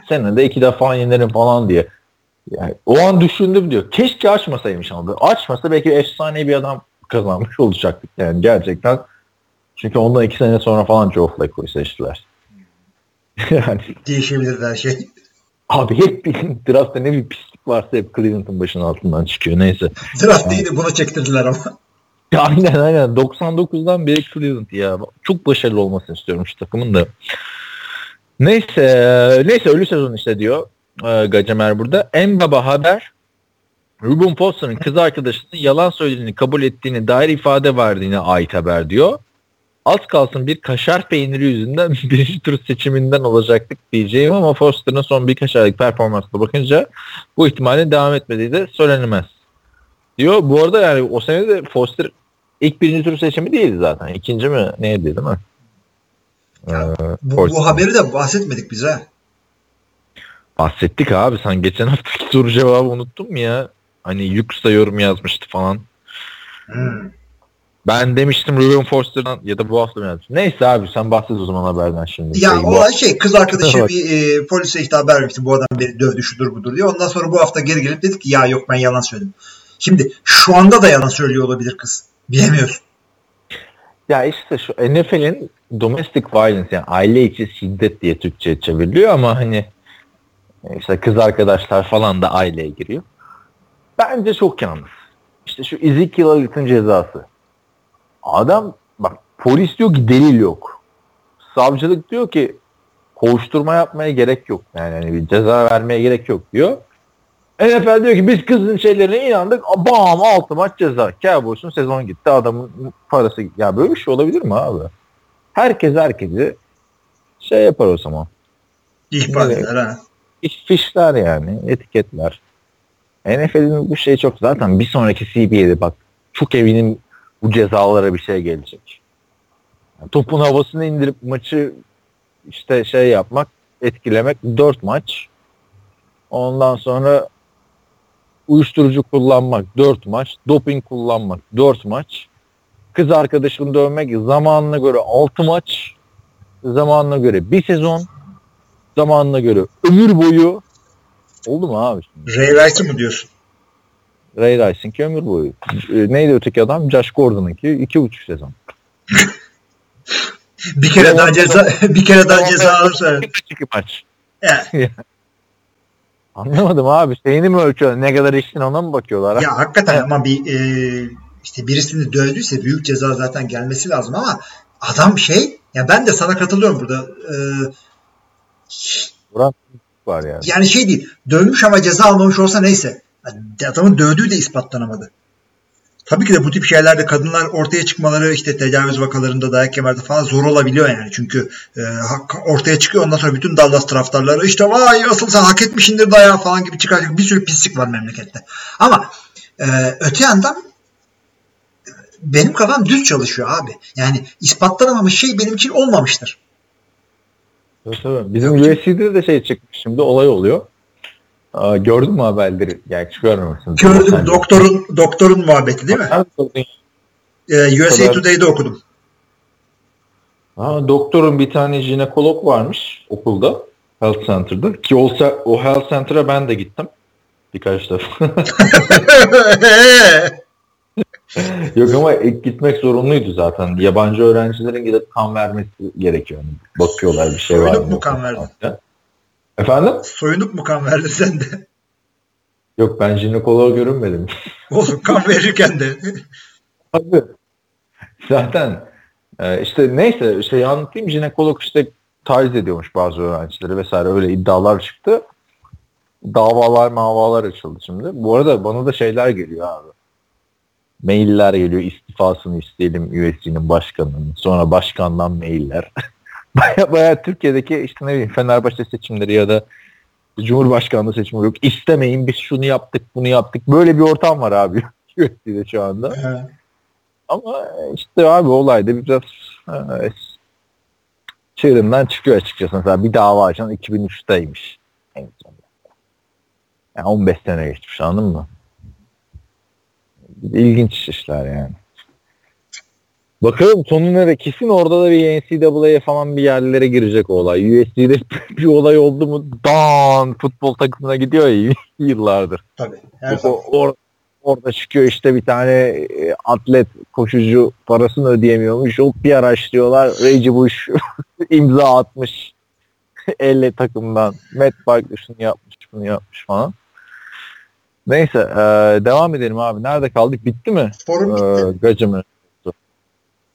senede iki defa yenerim falan diye. Yani o an düşündüm diyor. Keşke açmasaymış ama. Açmasa belki efsane bir adam kazanmış olacaktık yani gerçekten. Çünkü ondan iki sene sonra falan Joe Flacco'yu seçtiler. yani Değişebilir her şey. abi hep bir draftta ne bir pislik varsa hep Cleveland'ın başının altından çıkıyor. Neyse. Draft değil de buna çektirdiler ama. Aynen aynen. 99'dan beri Cleveland ya. Çok başarılı olmasını istiyorum şu takımın da. Neyse neyse ölü sezon işte diyor e, Gacemer burada. En baba haber Ruben Foster'ın kız arkadaşının yalan söylediğini kabul ettiğini dair ifade verdiğine ait haber diyor. Az kalsın bir kaşar peyniri yüzünden birinci tur seçiminden olacaktık diyeceğim ama Foster'ın son birkaç aylık performansına bakınca bu ihtimalin devam etmediği de söylenemez. Diyor. Bu arada yani o sene de Foster ilk birinci tur seçimi değildi zaten. İkinci mi neydi değil mi? Ya, Ee, Bu, bu haberi de bahsetmedik biz ha. Bahsettik abi sen geçen haftaki soru cevabı unuttun mu ya? Hani Yux da yorum yazmıştı falan. Hmm. Ben demiştim Ruben Foster'dan ya da bu hafta mı yazmıştım? Neyse abi sen bahset o zaman haberden şimdi. Ya Şey, olay şey kız arkadaşı bir e, polise işte haber vermişti bu adam beni dövdü şudur budur diye. Ondan sonra bu hafta geri gelip dedik ki ya yok ben yalan söyledim. Şimdi şu anda da yalan söylüyor olabilir kız. Bilemiyorsun. Ya işte şu NFL'in domestic violence yani aile içi şiddet diye Türkçe çevriliyor ama hani işte kız arkadaşlar falan da aileye giriyor. Bence çok yanlış. İşte şu Ezekiel Elliott'ın cezası. Adam bak polis diyor ki delil yok. Savcılık diyor ki kovuşturma yapmaya gerek yok. Yani hani bir ceza vermeye gerek yok diyor. NFL diyor ki biz kızın şeylerine inandık. Bam altı maç ceza. Cowboys'un sezon gitti. Adamın parası. Ya böyle bir şey olabilir mi abi? Herkes herkesi şey yapar o zaman. İhbar eder ha. Fiş, fişler yani etiketler. NFL'in bu şey çok zaten bir sonraki CBA'de bak çok evinin bu cezalara bir şey gelecek. Yani topun havasını indirip maçı işte şey yapmak, etkilemek dört maç. Ondan sonra uyuşturucu kullanmak dört maç, doping kullanmak dört maç, kız arkadaşını dövmek zamanına göre altı maç, zamanına göre bir sezon, zamanına göre ömür boyu oldu mu abi? Şimdi? Ray Rice'ı mı diyorsun? Ray Rice'inki ömür boyu. E, neydi öteki adam? Josh Gordon'ınki iki buçuk sezon. Bir kere daha ceza bir kere daha ceza alırsa. İki maç. Ya, Anlamadım abi. Şeyini mi ölçüyor? Ne kadar içtin ona mı bakıyorlar? ya hakikaten ama bir e, işte birisini dövdüyse büyük ceza zaten gelmesi lazım ama adam şey ya ben de sana katılıyorum burada. E, Burak var yani. yani şey değil. Dövmüş ama ceza almamış olsa neyse. Adamın dövdüğü de ispatlanamadı. Tabii ki de bu tip şeylerde kadınlar ortaya çıkmaları işte tecavüz vakalarında dayak yemerde falan zor olabiliyor yani. Çünkü e, ortaya çıkıyor ondan sonra bütün Dallas taraftarları işte vay asıl sen hak etmişindir dayağı falan gibi çıkacak bir sürü pislik var memlekette. Ama e, öte yandan benim kafam düz çalışıyor abi. Yani ispatlanamamış şey benim için olmamıştır. Tabii, tabii. Bizim UFC'de de şey çıkmış şimdi olay oluyor. Aa, gördün mü haberleri? Yani hiç görmemişsin. Gördüm Sen de. doktorun doktorun muhabbeti değil mi? Sen gördün. E, USA Kadar- Today'de okudum. Ha, doktorun bir tane jinekolog varmış okulda. Health Center'da. Ki olsa o Health Center'a ben de gittim. Birkaç defa. Yok ama ilk gitmek zorunluydu zaten. Yabancı öğrencilerin gidip kan vermesi gerekiyor. Yani bakıyorlar bir şey var Soyunup mı? kan verdin? Efendim? Soyunup mu kan verdin sen de? Yok ben jinekoloğa görünmedim. Olsun kan verirken de. Abi zaten e, işte neyse şey anlatayım jinekolog işte taciz ediyormuş bazı öğrencileri vesaire öyle iddialar çıktı. Davalar mavalar açıldı şimdi. Bu arada bana da şeyler geliyor abi. Mailler geliyor istifasını isteyelim USC'nin başkanının. Sonra başkandan mailler. baya baya Türkiye'deki işte ne bileyim Fenerbahçe seçimleri ya da Cumhurbaşkanlığı seçimi yok. İstemeyin biz şunu yaptık bunu yaptık. Böyle bir ortam var abi USC'de şu anda. Ama işte abi olay da biraz e, çığırından çıkıyor açıkçası. Mesela bir dava açan 2003'teymiş. En son. Yani 15 sene geçmiş anladın mı? İlginç işler yani. Bakalım sonu nere? Kesin orada da bir NCAA'ye falan bir yerlere girecek o olay. USC'de bir olay oldu mu dan futbol takımına gidiyor ya yıllardır. Tabii. Her O- zaman. or- orada çıkıyor işte bir tane e, atlet koşucu parasını ödeyemiyormuş. O bir araştırıyorlar. Reggie Bush imza atmış. Elle takımdan. Matt Barkley şunu yapmış bunu yapmış falan. Neyse e, devam edelim abi. Nerede kaldık? Bitti mi? Forum E, bitti. gacımı.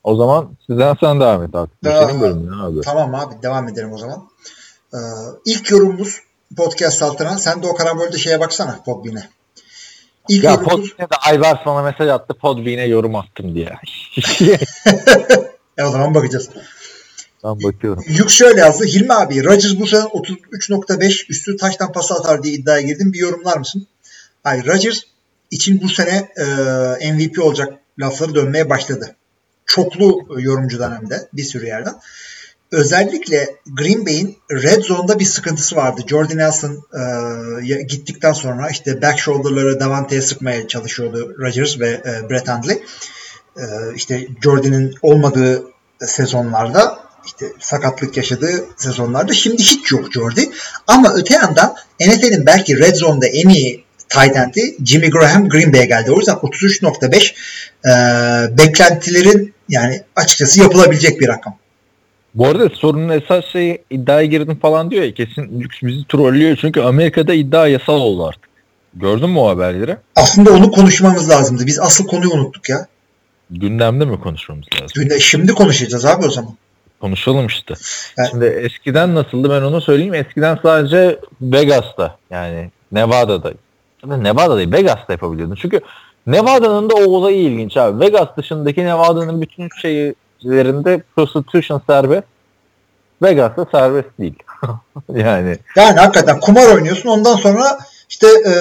O zaman sizden sen devam et artık. Devam. Senin bölümün abi. Tamam abi devam edelim o zaman. Ee, ilk yorumumuz podcast altına. Sen de o karambolde şeye baksana Podbean'e. İlk Ya yorumumuz Podbean'e de Ayvar bana mesaj attı. Podbean'e yorum attım diye. e, o zaman bakacağız. ben bakıyorum. Yük şöyle yazdı. Hilmi abi Rodgers bu sene 33.5 üstü taştan pas atar diye iddiaya girdim. Bir yorumlar mısın? Hayır Rodgers için bu sene e, MVP olacak lafları dönmeye başladı. Çoklu yorumcudan hem de bir sürü yerden. Özellikle Green Bay'in red zone'da bir sıkıntısı vardı. Jordan Nelson e, gittikten sonra işte back shoulder'ları Davante'ye sıkmaya çalışıyordu Rodgers ve e, Brett Hundley. E, işte Jordan'ın olmadığı sezonlarda işte sakatlık yaşadığı sezonlarda şimdi hiç yok Jordy. Ama öte yandan NFL'in belki red zone'da en iyi tight end'i Jimmy Graham Green Bay'e geldi. O yüzden 33.5 e, beklentilerin yani açıkçası yapılabilecek bir rakam. Bu arada sorunun esas şeyi iddiaya girdim falan diyor ya kesin lüks bizi trollüyor çünkü Amerika'da iddia yasal oldu artık. Gördün mü o haberleri? Aslında onu konuşmamız lazımdı. Biz asıl konuyu unuttuk ya. Gündemde mi konuşmamız lazım? Dün- Şimdi konuşacağız abi o zaman. Konuşalım işte. Evet. Şimdi eskiden nasıldı ben onu söyleyeyim. Eskiden sadece Vegas'ta yani Nevada'da. Nevada değil Vegas'ta yapabiliyordun. Çünkü Nevada'nın da o olayı ilginç abi. Vegas dışındaki Nevada'nın bütün şeylerinde prostitution serbest. Vegas'ta serbest değil. yani. Yani hakikaten kumar oynuyorsun ondan sonra işte e,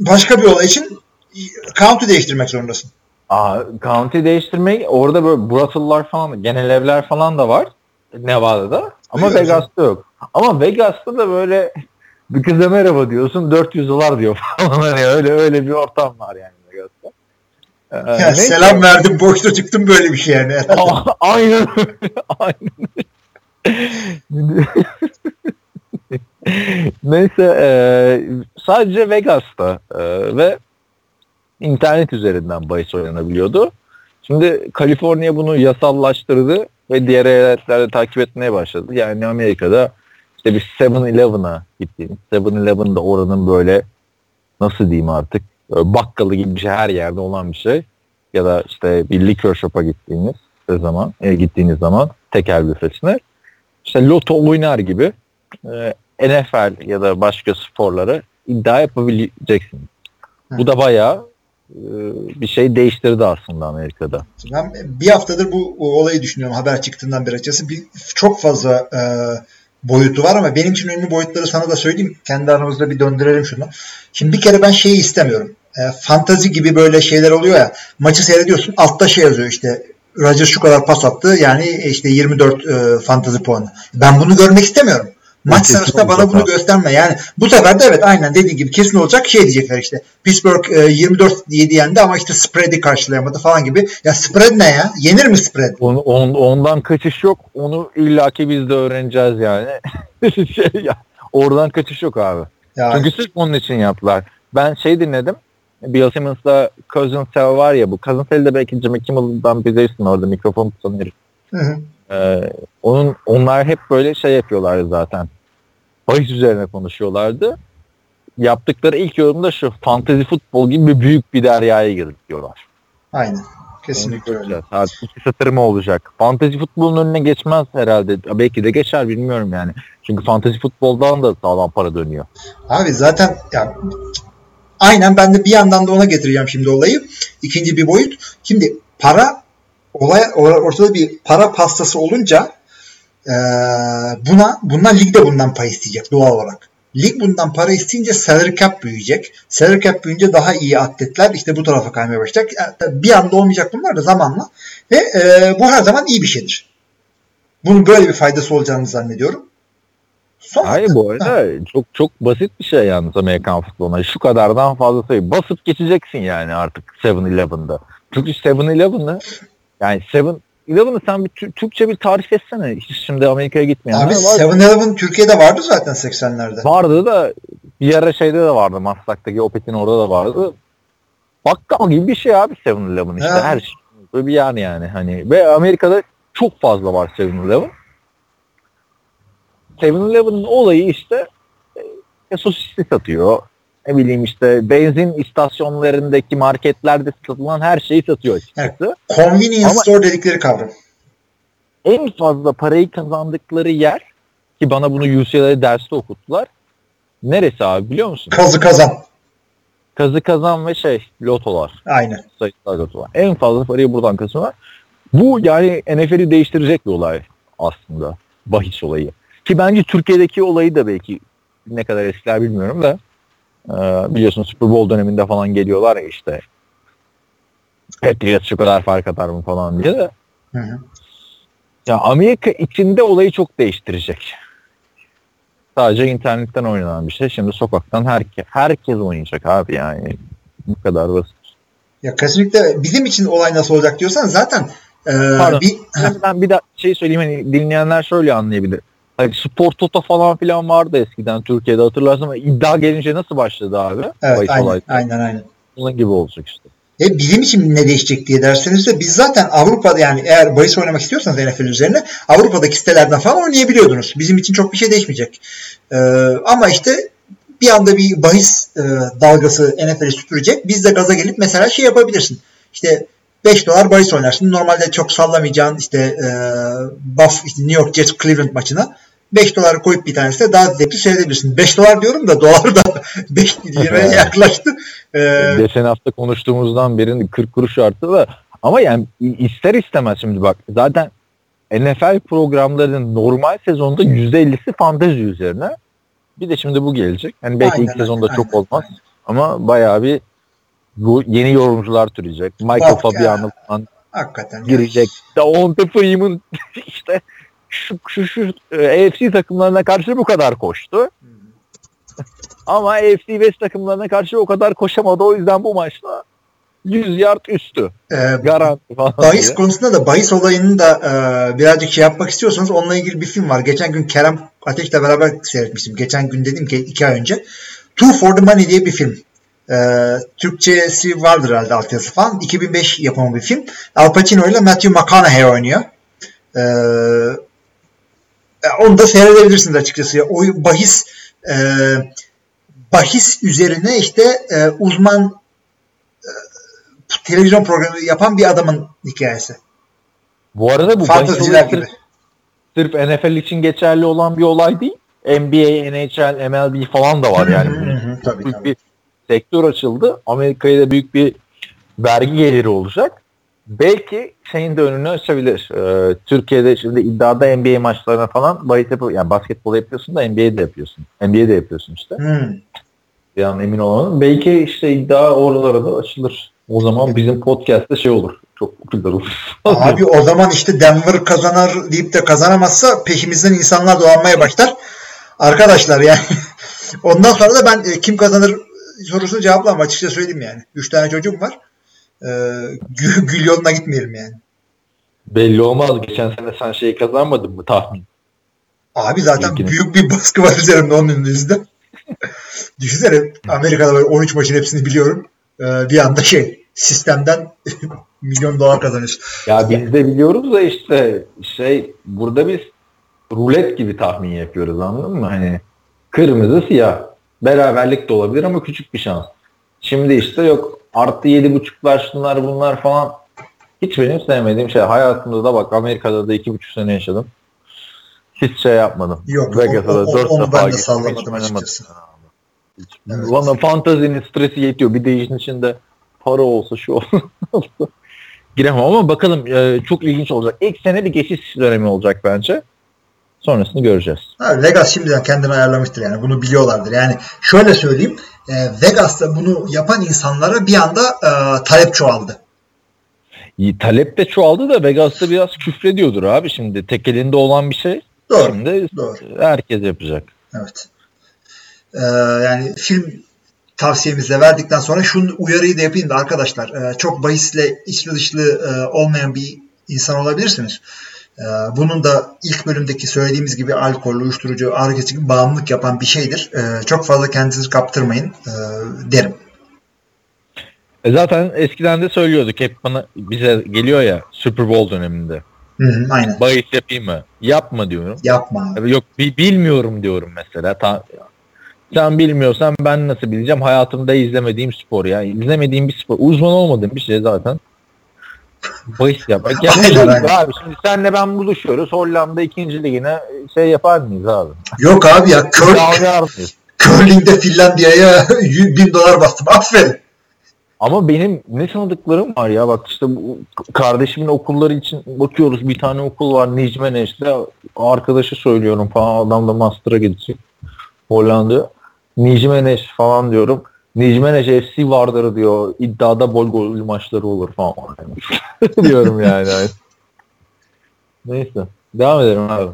başka bir olay için county değiştirmek zorundasın. Aa, county değiştirmek orada böyle brothel'lar falan genel evler falan da var Nevada'da ama. Vegas'ta yok. Ama Vegas'ta da böyle bir kıza merhaba diyorsun 400 dolar diyor falan hani öyle öyle bir ortam var yani. Ee, Yani neyse. selam verdim boşta çıktım böyle bir şey yani. Aynen. Aynen. Neyse e, sadece Vegas'ta e, ve internet üzerinden bahis oynanabiliyordu. Şimdi Kaliforniya bunu yasallaştırdı ve diğer eyaletlerde takip etmeye başladı. Yani Amerika'da işte bir 7-Eleven'a gittiğiniz, 7-Eleven'da oranın böyle nasıl diyeyim artık böyle bakkalı gibi bir şey her yerde olan bir şey. Ya da işte bir liquor shop'a gittiğiniz zaman, e, gittiğiniz zaman tekel büfesine işte loto oynar gibi e, NFL ya da başka sporları iddia yapabileceksiniz. Hı. Bu da bayağı e, bir şey değiştirdi aslında Amerika'da. Ben bir haftadır bu, bu olayı düşünüyorum haber çıktığından beri açıkçası. Bir, çok fazla e, boyutu var ama benim için önemli boyutları sana da söyleyeyim. Kendi aramızda bir döndürelim şunu. Şimdi bir kere ben şeyi istemiyorum. E, fantazi gibi böyle şeyler oluyor ya. Maçı seyrediyorsun altta şey yazıyor işte Rodgers şu kadar pas attı yani işte 24 e, fantazi puanı. Ben bunu görmek istemiyorum. Maç Kesin sırasında bana bunu abi. gösterme. Yani bu sefer de evet aynen dediğin gibi kesin olacak şey diyecekler işte. Pittsburgh e, 24 7 yendi ama işte spread'i karşılayamadı falan gibi. Ya spread ne ya? Yenir mi spread? On, on- ondan kaçış yok. Onu illaki biz de öğreneceğiz yani. şey ya, oradan kaçış yok abi. Ya, Çünkü sırf onun için yaptılar. Ben şey dinledim. Bill Simmons'la Cousin Sal var ya bu Cousin Sal'i de belki Jimmy Kimmel'dan bilirsin orada mikrofon tutan herif. hı hı. Ee, onun onlar hep böyle şey yapıyorlardı zaten. Bahis üzerine konuşuyorlardı. Yaptıkları ilk yorum da şu. Fantezi futbol gibi bir büyük bir deryaya girdik diyorlar. Aynen. Onu Kesinlikle öyle. Saat iki satır mı olacak? Fantezi futbolun önüne geçmez herhalde. Belki de geçer bilmiyorum yani. Çünkü fantezi futboldan da sağlam para dönüyor. Abi zaten ya aynen ben de bir yandan da ona getireceğim şimdi olayı. İkinci bir boyut. Şimdi para olay or- ortada bir para pastası olunca eee, buna bundan lig de bundan pay isteyecek doğal olarak. Lig bundan para isteyince salary cap büyüyecek. Salary cap büyüyünce daha iyi atletler işte bu tarafa kaymaya başlayacak. Ya, tabii Bir anda olmayacak bunlar da zamanla. Ve eee, bu her zaman iyi bir şeydir. Bunun böyle bir faydası olacağını zannediyorum. Son Hayır bu arada çok çok basit bir şey yalnız Amerikan futboluna. Şu kadardan fazla sayı. Basıp geçeceksin yani artık 7-Eleven'da. Çünkü 7-Eleven'ı yani 7-Eleven'ı sen bir Tü- Türkçe bir tarif etsene. Hiç şimdi Amerika'ya gitmeyenler Abi var. 7-Eleven Türkiye'de vardı zaten 80'lerde. Vardı da bir ara şeyde de vardı. Maslak'taki Opet'in orada da vardı. Bakkal gibi bir şey abi 7-Eleven işte. Ha. Her şey. Böyle bir yer yani. Hani ve Amerika'da çok fazla var 7-Eleven. 7-Eleven'ın olayı işte e, sosisli satıyor. Ne bileyim işte benzin istasyonlarındaki marketlerde satılan her şeyi satıyor açıkçası. Convenience Ama- store dedikleri kavram. En fazla parayı kazandıkları yer ki bana bunu UCLA derste okuttular. Neresi abi biliyor musun? Kazı kazan. Kazı kazan ve şey lotolar. Aynen. Sayısal lotolar. En fazla parayı buradan kazanıyorlar. Bu yani NFL'i değiştirecek bir olay aslında. Bahis olayı. Ki bence Türkiye'deki olayı da belki ne kadar eskiler bilmiyorum da biliyorsun Super Bowl döneminde falan geliyorlar ya işte Patriots şu kadar fark atar mı falan diye de Hı hı. ya Amerika içinde olayı çok değiştirecek. Sadece internetten oynanan bir şey. Şimdi sokaktan herke, herkes oynayacak abi yani. Bu kadar basit. Ya kesinlikle bizim için olay nasıl olacak diyorsan zaten e, Pardon. bir Ben bir daha şey söyleyeyim hani dinleyenler şöyle anlayabilir. Hani spor toto falan filan vardı eskiden Türkiye'de hatırlarsın ama iddia gelince nasıl başladı abi? evet Bahis aynen, aynen aynen. Onun gibi olacak işte. E, bizim için ne değişecek diye derseniz de biz zaten Avrupa'da yani eğer bahis oynamak istiyorsanız NFL üzerine Avrupa'daki sitelerden falan oynayabiliyordunuz. Bizim için çok bir şey değişmeyecek. E, ama işte bir anda bir bahis e, dalgası NFL'i süpürecek. Biz de gaza gelip mesela şey yapabilirsin. İşte 5 dolar bahis oynarsın. Normalde çok sallamayacağın işte e, Buff, işte New York Jets Cleveland maçına 5 dolar koyup bir tanesine daha zevkli seyredebilirsin. 5 dolar diyorum da dolar da 5 liraya yaklaştı. E, Geçen hafta konuştuğumuzdan birinin 40 kuruş arttı da ama yani ister istemez şimdi bak zaten NFL programlarının normal sezonda %50'si fantezi üzerine. Bir de şimdi bu gelecek. Hani belki Aynen, ilk sezonda aynen, çok olmaz aynen. ama bayağı bir bu yeni yorumcular türeyecek. Michael Bak. Fabiano falan Hakikaten. girecek. Davante Freeman işte şu, şu, şu e, AFC takımlarına karşı bu kadar koştu. Ama AFC West takımlarına karşı o kadar koşamadı. O yüzden bu maçta 100 yard üstü. Ee, Garanti falan. bahis diye. konusunda da bahis olayını da e, birazcık şey yapmak istiyorsanız onunla ilgili bir film var. Geçen gün Kerem Ateş'le beraber seyretmiştim. Geçen gün dedim ki iki ay önce. Two for the Money diye bir film. Ee, Türkçesi vardır herhalde altyazı falan. 2005 yapımı bir film. Al Pacino ile Matthew McConaughey oynuyor. Ee, e, onu da seyredebilirsiniz açıkçası. O bahis e, bahis üzerine işte e, uzman e, televizyon programı yapan bir adamın hikayesi. Bu arada bu bahis gibi. sırf, NFL için geçerli olan bir olay değil. NBA, NHL, MLB falan da var yani. Hı hı hı, tabii, tabii. bir sektör açıldı. Amerika'ya da büyük bir vergi geliri olacak. Belki şeyin de önünü açabilir. Ee, Türkiye'de şimdi iddiada NBA maçlarına falan bahis yapıyor. Yani basketbol yapıyorsun da NBA'de yapıyorsun. NBA'de yapıyorsun işte. Hmm. An emin olamadım. Belki işte iddia oralara da açılır. O zaman bizim podcast'te şey olur. Çok popüler olur. Abi o zaman işte Denver kazanır deyip de kazanamazsa peşimizden insanlar dolanmaya başlar. Arkadaşlar yani ondan sonra da ben e, kim kazanır sorusunu cevaplamam açıkça söyleyeyim yani. Üç tane çocuğum var. Ee, gül, gül yoluna gitmeyelim yani. Belli olmaz. Geçen sene sen şey kazanmadın mı tahmin? Abi zaten İlkini. büyük bir baskı var üzerimde onun yüzünden. Düşünsene Amerika'da böyle 13 maçın hepsini biliyorum. Ee, bir anda şey sistemden milyon dolar kazanıyorsun. Ya biz de biliyoruz da işte şey burada biz rulet gibi tahmin yapıyoruz anladın mı? Hani kırmızı siyah beraberlik de olabilir ama küçük bir şans. Şimdi işte yok artı yedi buçuklar şunlar bunlar falan hiç benim sevmediğim şey. Hayatımda da bak Amerika'da da iki buçuk sene yaşadım. Hiç şey yapmadım. Yok, Vegas'a o- o- onu defa ben de gittim, sallamadım açıkçası. Evet. Bana fantazinin stresi yetiyor. Bir de işin içinde para olsa şu olsa. Giremem ama bakalım e, çok ilginç olacak. İlk sene bir geçiş dönemi olacak bence. Sonrasını göreceğiz. Ha, Vegas şimdiden kendini ayarlamıştır yani bunu biliyorlardır. Yani şöyle söyleyeyim e, Vegas'ta bunu yapan insanlara bir anda e, talep çoğaldı. İyi, talep de çoğaldı da Vegas'ta biraz küfrediyordur abi şimdi. Tek elinde olan bir şey. Doğru. Şimdi Doğru. herkes yapacak. Evet. E, yani film tavsiyemizle verdikten sonra şunu uyarıyı da yapayım da arkadaşlar e, çok bahisle içli dışlı e, olmayan bir insan olabilirsiniz. E, bunun da ilk bölümdeki söylediğimiz gibi alkol, uyuşturucu, ağrı kesici gibi bağımlılık yapan bir şeydir. E, çok fazla kendinizi kaptırmayın e, derim. E zaten eskiden de söylüyorduk. Hep bana bize geliyor ya Super Bowl döneminde. Hı hı, aynen. Bahis yapayım mı? Yapma diyorum. Yapma. Yok bi- bilmiyorum diyorum mesela. Ta- sen bilmiyorsan ben nasıl bileceğim? Hayatımda izlemediğim spor ya. İzlemediğim bir spor. Uzman olmadığım bir şey zaten. Bahis yapmak. Yani Aynen, aynen. abi şimdi senle ben buluşuyoruz. Hollanda ikinci ligine şey yapar mıyız abi? Yok abi ya mıyız? curling'de Finlandiya'ya 100 bin dolar bastım. Aferin. Ama benim ne tanıdıklarım var ya bak işte bu kardeşimin okulları için bakıyoruz bir tane okul var Necme Neş'te arkadaşı söylüyorum falan adam da master'a gidecek Hollanda Necme Neş falan diyorum Necme Neş FC vardır diyor iddiada bol gollü maçları olur falan diyorum yani. Neyse devam edelim abi.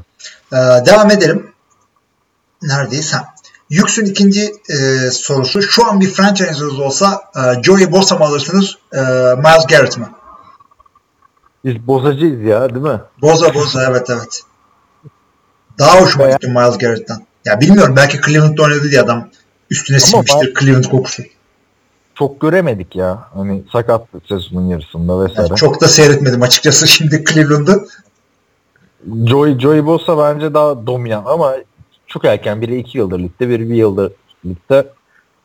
Ee, devam edelim. Neredeyiz? Ha. Yüksün ikinci e, sorusu. Şu an bir franchise'ınız olsa e, Joey Bosa mı alırsınız? E, Miles Garrett mı? Biz bozacıyız ya değil mi? Boza Boza evet evet. Daha hoşuma gitti Miles Garrett'tan. Ya bilmiyorum belki Cleveland'da oynadı diye adam üstüne Ama sinmiştir Cleveland kokusu. Çok göremedik ya. Hani sakatlık sezonun yarısında vesaire. Yani çok da seyretmedim açıkçası şimdi Cleveland'ı. Joey, Joey Bosa bence daha dominant ama çok erken. Biri iki yıldır ligde, biri bir yıldır ligde.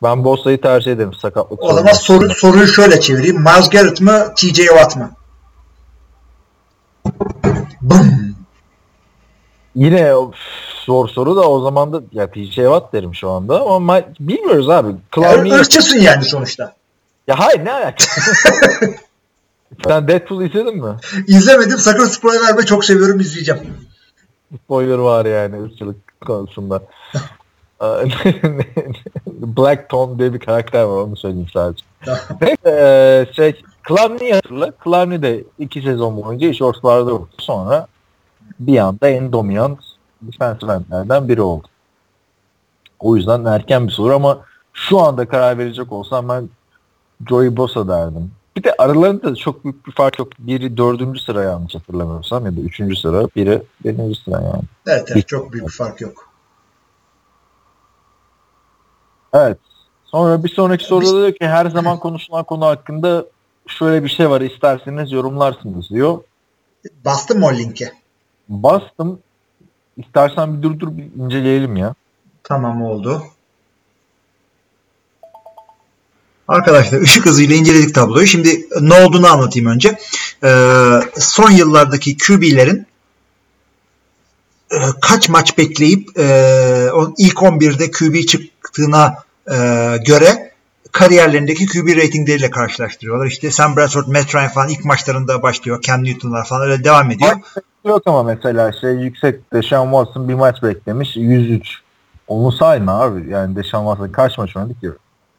Ben Bosa'yı tercih ederim sakatlık. O zaman soru, soruyu şöyle çevireyim. Miles Garrett mı TJ Watt mı? Bum. Yine of, zor soru da o zaman da ya TJ Watt derim şu anda ama ma- bilmiyoruz abi. Clowney... ırkçısın yani sonuçta. Ya hayır ne alakası? Sen Deadpool izledin mi? İzlemedim. Sakın spoiler verme. Çok seviyorum. izleyeceğim. Spoiler var yani ırkçılık konusunda. Black Tom diye bir karakter var onu söyleyeyim sadece. Neyse e, şey Clowney'i hatırla. Clowney de iki sezon boyunca iş ortalarda oldu. Sonra bir anda en dominant defensive endlerden biri oldu. O yüzden erken bir soru ama şu anda karar verecek olsam ben Joey Bosa derdim. Bir de aralarında da çok büyük bir fark yok. Biri dördüncü sıra yanlış hatırlamıyorsam ya da üçüncü sıra, biri birinci sıra yani. Evet, evet çok büyük bir fark yok. Evet. Sonra bir sonraki soruda diyor ki her zaman konuşulan konu hakkında şöyle bir şey var isterseniz yorumlarsınız diyor. Bastın mı o linke? Bastım. İstersen bir dur dur bir inceleyelim ya. Tamam oldu. Arkadaşlar ışık hızıyla inceledik tabloyu. Şimdi ne olduğunu anlatayım önce. Ee, son yıllardaki QB'lerin e, kaç maç bekleyip e, ilk 11'de QB çıktığına e, göre kariyerlerindeki QB ratingleriyle karşılaştırıyorlar. İşte Sam Bradford, Matt Ryan falan ilk maçlarında başlıyor. Cam Newton'lar falan öyle devam ediyor. Yok ama mesela şey yüksek Deshaun Watson bir maç beklemiş 103. Onu sayma abi. Yani Deshaun Watson kaç maç oynadı ki?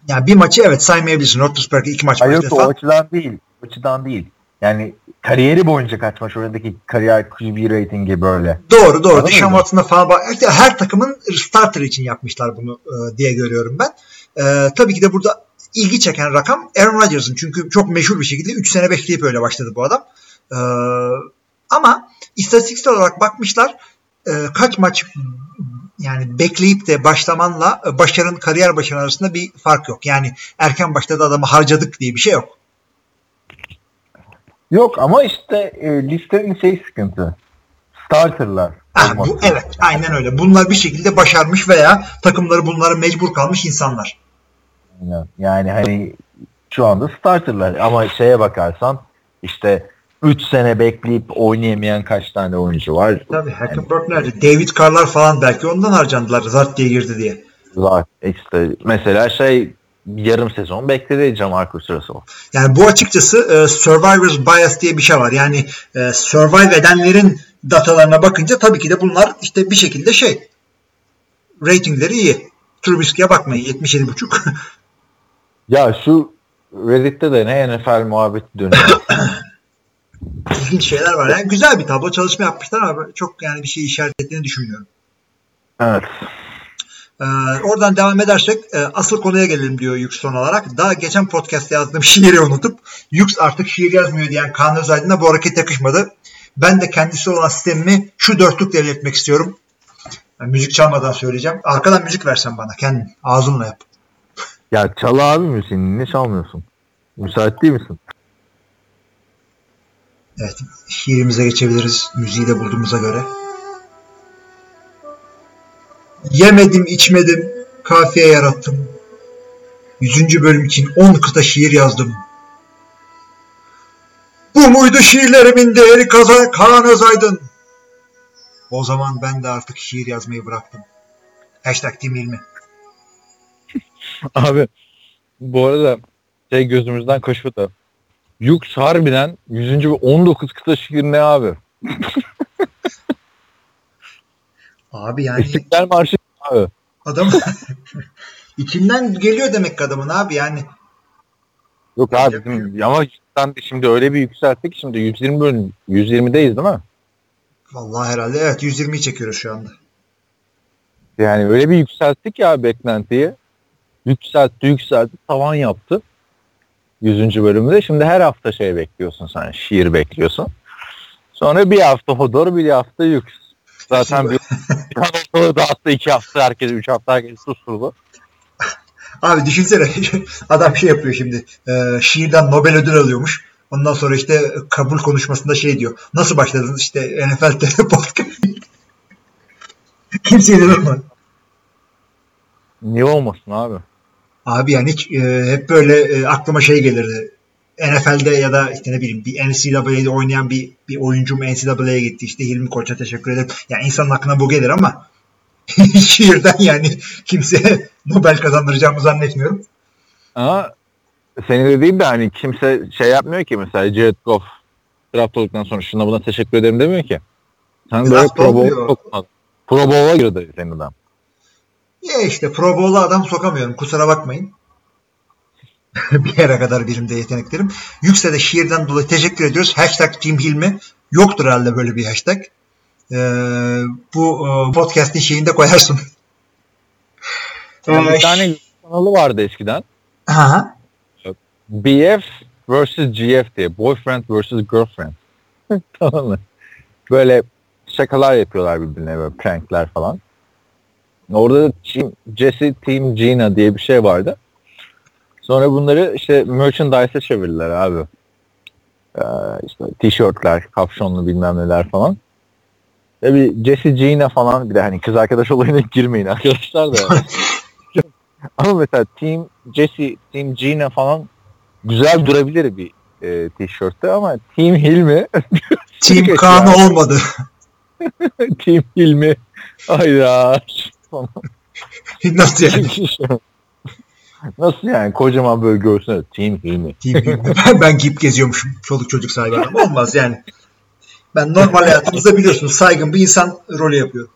Yani bir maçı evet saymayabilirsin. Roethlisberger iki maç Hayır o açıdan değil. O açıdan değil. Yani kariyeri boyunca kaç maç oynadığı kariyer QB ratingi böyle. Doğru doğru. Deshaun Watson'da falan bak. Her takımın starter için yapmışlar bunu e, diye görüyorum ben. E, tabii ki de burada ilgi çeken rakam Aaron Rodgers'ın. Çünkü çok meşhur bir şekilde 3 sene bekleyip öyle başladı bu adam. E, ama istatistiksel olarak bakmışlar e, kaç maç yani bekleyip de başlamanla e, başarın kariyer başarı arasında bir fark yok. Yani erken başladı adamı harcadık diye bir şey yok. Yok ama işte e, listenin şey sıkıntı. Starterlar. Ha, bu, evet aynen öyle. Bunlar bir şekilde başarmış veya takımları bunlara mecbur kalmış insanlar. Yani hani şu anda starterlar ama şeye bakarsan işte 3 sene bekleyip oynayamayan kaç tane oyuncu var. Tabii Hackenberg nerede? David Carr'lar falan belki ondan harcandılar Zart diye girdi diye. Var. İşte mesela şey yarım sezon bekledi Jamarcus Russell. Yani bu açıkçası e, Survivor's Bias diye bir şey var. Yani e, survive edenlerin datalarına bakınca tabii ki de bunlar işte bir şekilde şey ratingleri iyi. Trubisky'e bakmayın 77.5. ya şu Reddit'te de ne NFL muhabbeti dönüyor. İlginç şeyler var. Yani güzel bir tablo çalışma yapmışlar ama çok yani bir şey işaret ettiğini düşünmüyorum. Evet. Ee, oradan devam edersek e, asıl konuya gelelim diyor Yux son olarak. Daha geçen podcast'te yazdığım şiiri unutup Yux artık şiir yazmıyor diyen Kaan Özaydın'a bu hareket yakışmadı. Ben de kendisi olan sistemimi şu dörtlük devletmek istiyorum. Yani müzik çalmadan söyleyeceğim. Arkadan müzik versen bana kendin. Ağzınla yap. Ya çal abi müziğini. Ne çalmıyorsun? Müsait değil misin? Evet. Şiirimize geçebiliriz. Müziği de bulduğumuza göre. Yemedim içmedim. Kafiye yarattım. Yüzüncü bölüm için on kıta şiir yazdım. Bu muydu şiirlerimin değeri kaza Kaan Özaydın? O zaman ben de artık şiir yazmayı bıraktım. Hashtag İlmi. Abi bu arada şey gözümüzden kaçmadı. Yux harbiden 100. ve 19 kıta şiir ne abi? abi yani. İstiklal Marşı abi. Adam içinden geliyor demek ki adamın abi yani. Yok abi değil ama sen şimdi öyle bir yükselttik şimdi 120 bölüm 120'deyiz değil mi? Vallahi herhalde evet 120'yi çekiyoruz şu anda. Yani öyle bir yükselttik ya beklentiyi. Yükseltti yükseltti tavan yaptı. 100. bölümde. Şimdi her hafta şey bekliyorsun sen. Şiir bekliyorsun. Sonra bir hafta Hodor bir hafta Yük. Zaten bir, bir hafta dağıttı iki hafta herkes üç hafta herkes susturdu. Abi düşünsene adam şey yapıyor şimdi e, şiirden Nobel ödül alıyormuş. Ondan sonra işte kabul konuşmasında şey diyor. Nasıl başladınız işte NFL TV podcast. Kimseye de Niye olmasın abi? Abi yani hiç e, hep böyle e, aklıma şey gelirdi. NFL'de ya da işte ne bileyim bir NCAA'de oynayan bir bir oyuncum NCAA'ye gitti. İşte Hilmi Koç'a teşekkür ederim. Yani insanın aklına bu gelir ama şiirden yani kimseye Nobel kazandıracağımı zannetmiyorum. Ama seni de değil de hani kimse şey yapmıyor ki mesela Jared Goff draft olduktan sonra şuna buna teşekkür ederim demiyor ki. Sen böyle. Pro Bowl'a girdi senin adam. Ya işte Pro Bowl'a adam sokamıyorum. Kusura bakmayın. bir yere kadar birimde yeteneklerim. Yüksel'e şiirden dolayı teşekkür ediyoruz. Hashtag Team Hilmi. Yoktur herhalde böyle bir hashtag. Ee, bu e, podcast'in şeyinde koyarsın. Yani Ee, bir tane kanalı vardı eskiden. Aha. BF vs GF diye. Boyfriend vs Girlfriend. tamam mı? Böyle şakalar yapıyorlar birbirine böyle prankler falan. Orada da Team, Jesse Team Gina diye bir şey vardı. Sonra bunları işte merchandise'e çevirdiler abi. Ee, işte tişörtler, kapşonlu bilmem neler falan. Tabii Jesse Gina falan bir de hani kız arkadaş olayına girmeyin arkadaşlar da. yani. Ama mesela Team Jesse, Team Gina falan güzel durabilir bir e, tişörtte ama Team Hilmi Team ya. olmadı. Team Hilmi hayda Nasıl yani? Nasıl yani kocaman böyle görsene Team Hilmi. Team Hilmi. ben, ben giyip geziyormuşum. Çoluk çocuk sahibi adam. Olmaz yani. Ben normal hayatımızda biliyorsunuz saygın bir insan rolü yapıyor.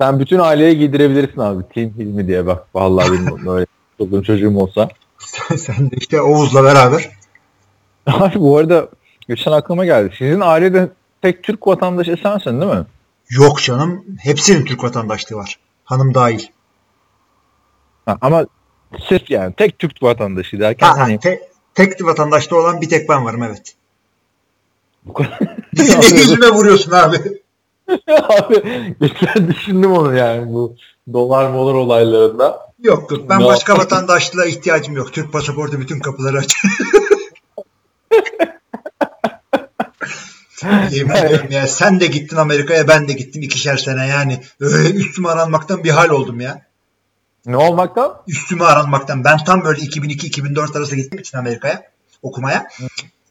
Sen bütün aileye giydirebilirsin abi Team Hilmi diye bak. Vallahi benim böyle çoluğum çocuğum olsa. Sen de işte Oğuz'la beraber. Abi bu arada geçen aklıma geldi. Sizin ailede tek Türk vatandaşı sensin değil mi? Yok canım. Hepsinin Türk vatandaşlığı var. Hanım dahil. Ha, ama sırf yani tek Türk vatandaşı derken Ha, hani te- tek vatandaşta olan bir tek ben varım evet. bu kadar. ne yüzüme vuruyorsun abi? abi geçen düşündüm onu yani bu dolar molar olaylarında. Yok yok. Ben Ne başka vatandaşlığa ihtiyacım yok. Türk pasaportu bütün kapıları açıyor. Yemin ediyorum ya sen de gittin Amerika'ya ben de gittim ikişer sene yani öyle üstüme aranmaktan bir hal oldum ya. Ne olmaktan? Üstüme aranmaktan ben tam böyle 2002-2004 arası gittim için Amerika'ya okumaya.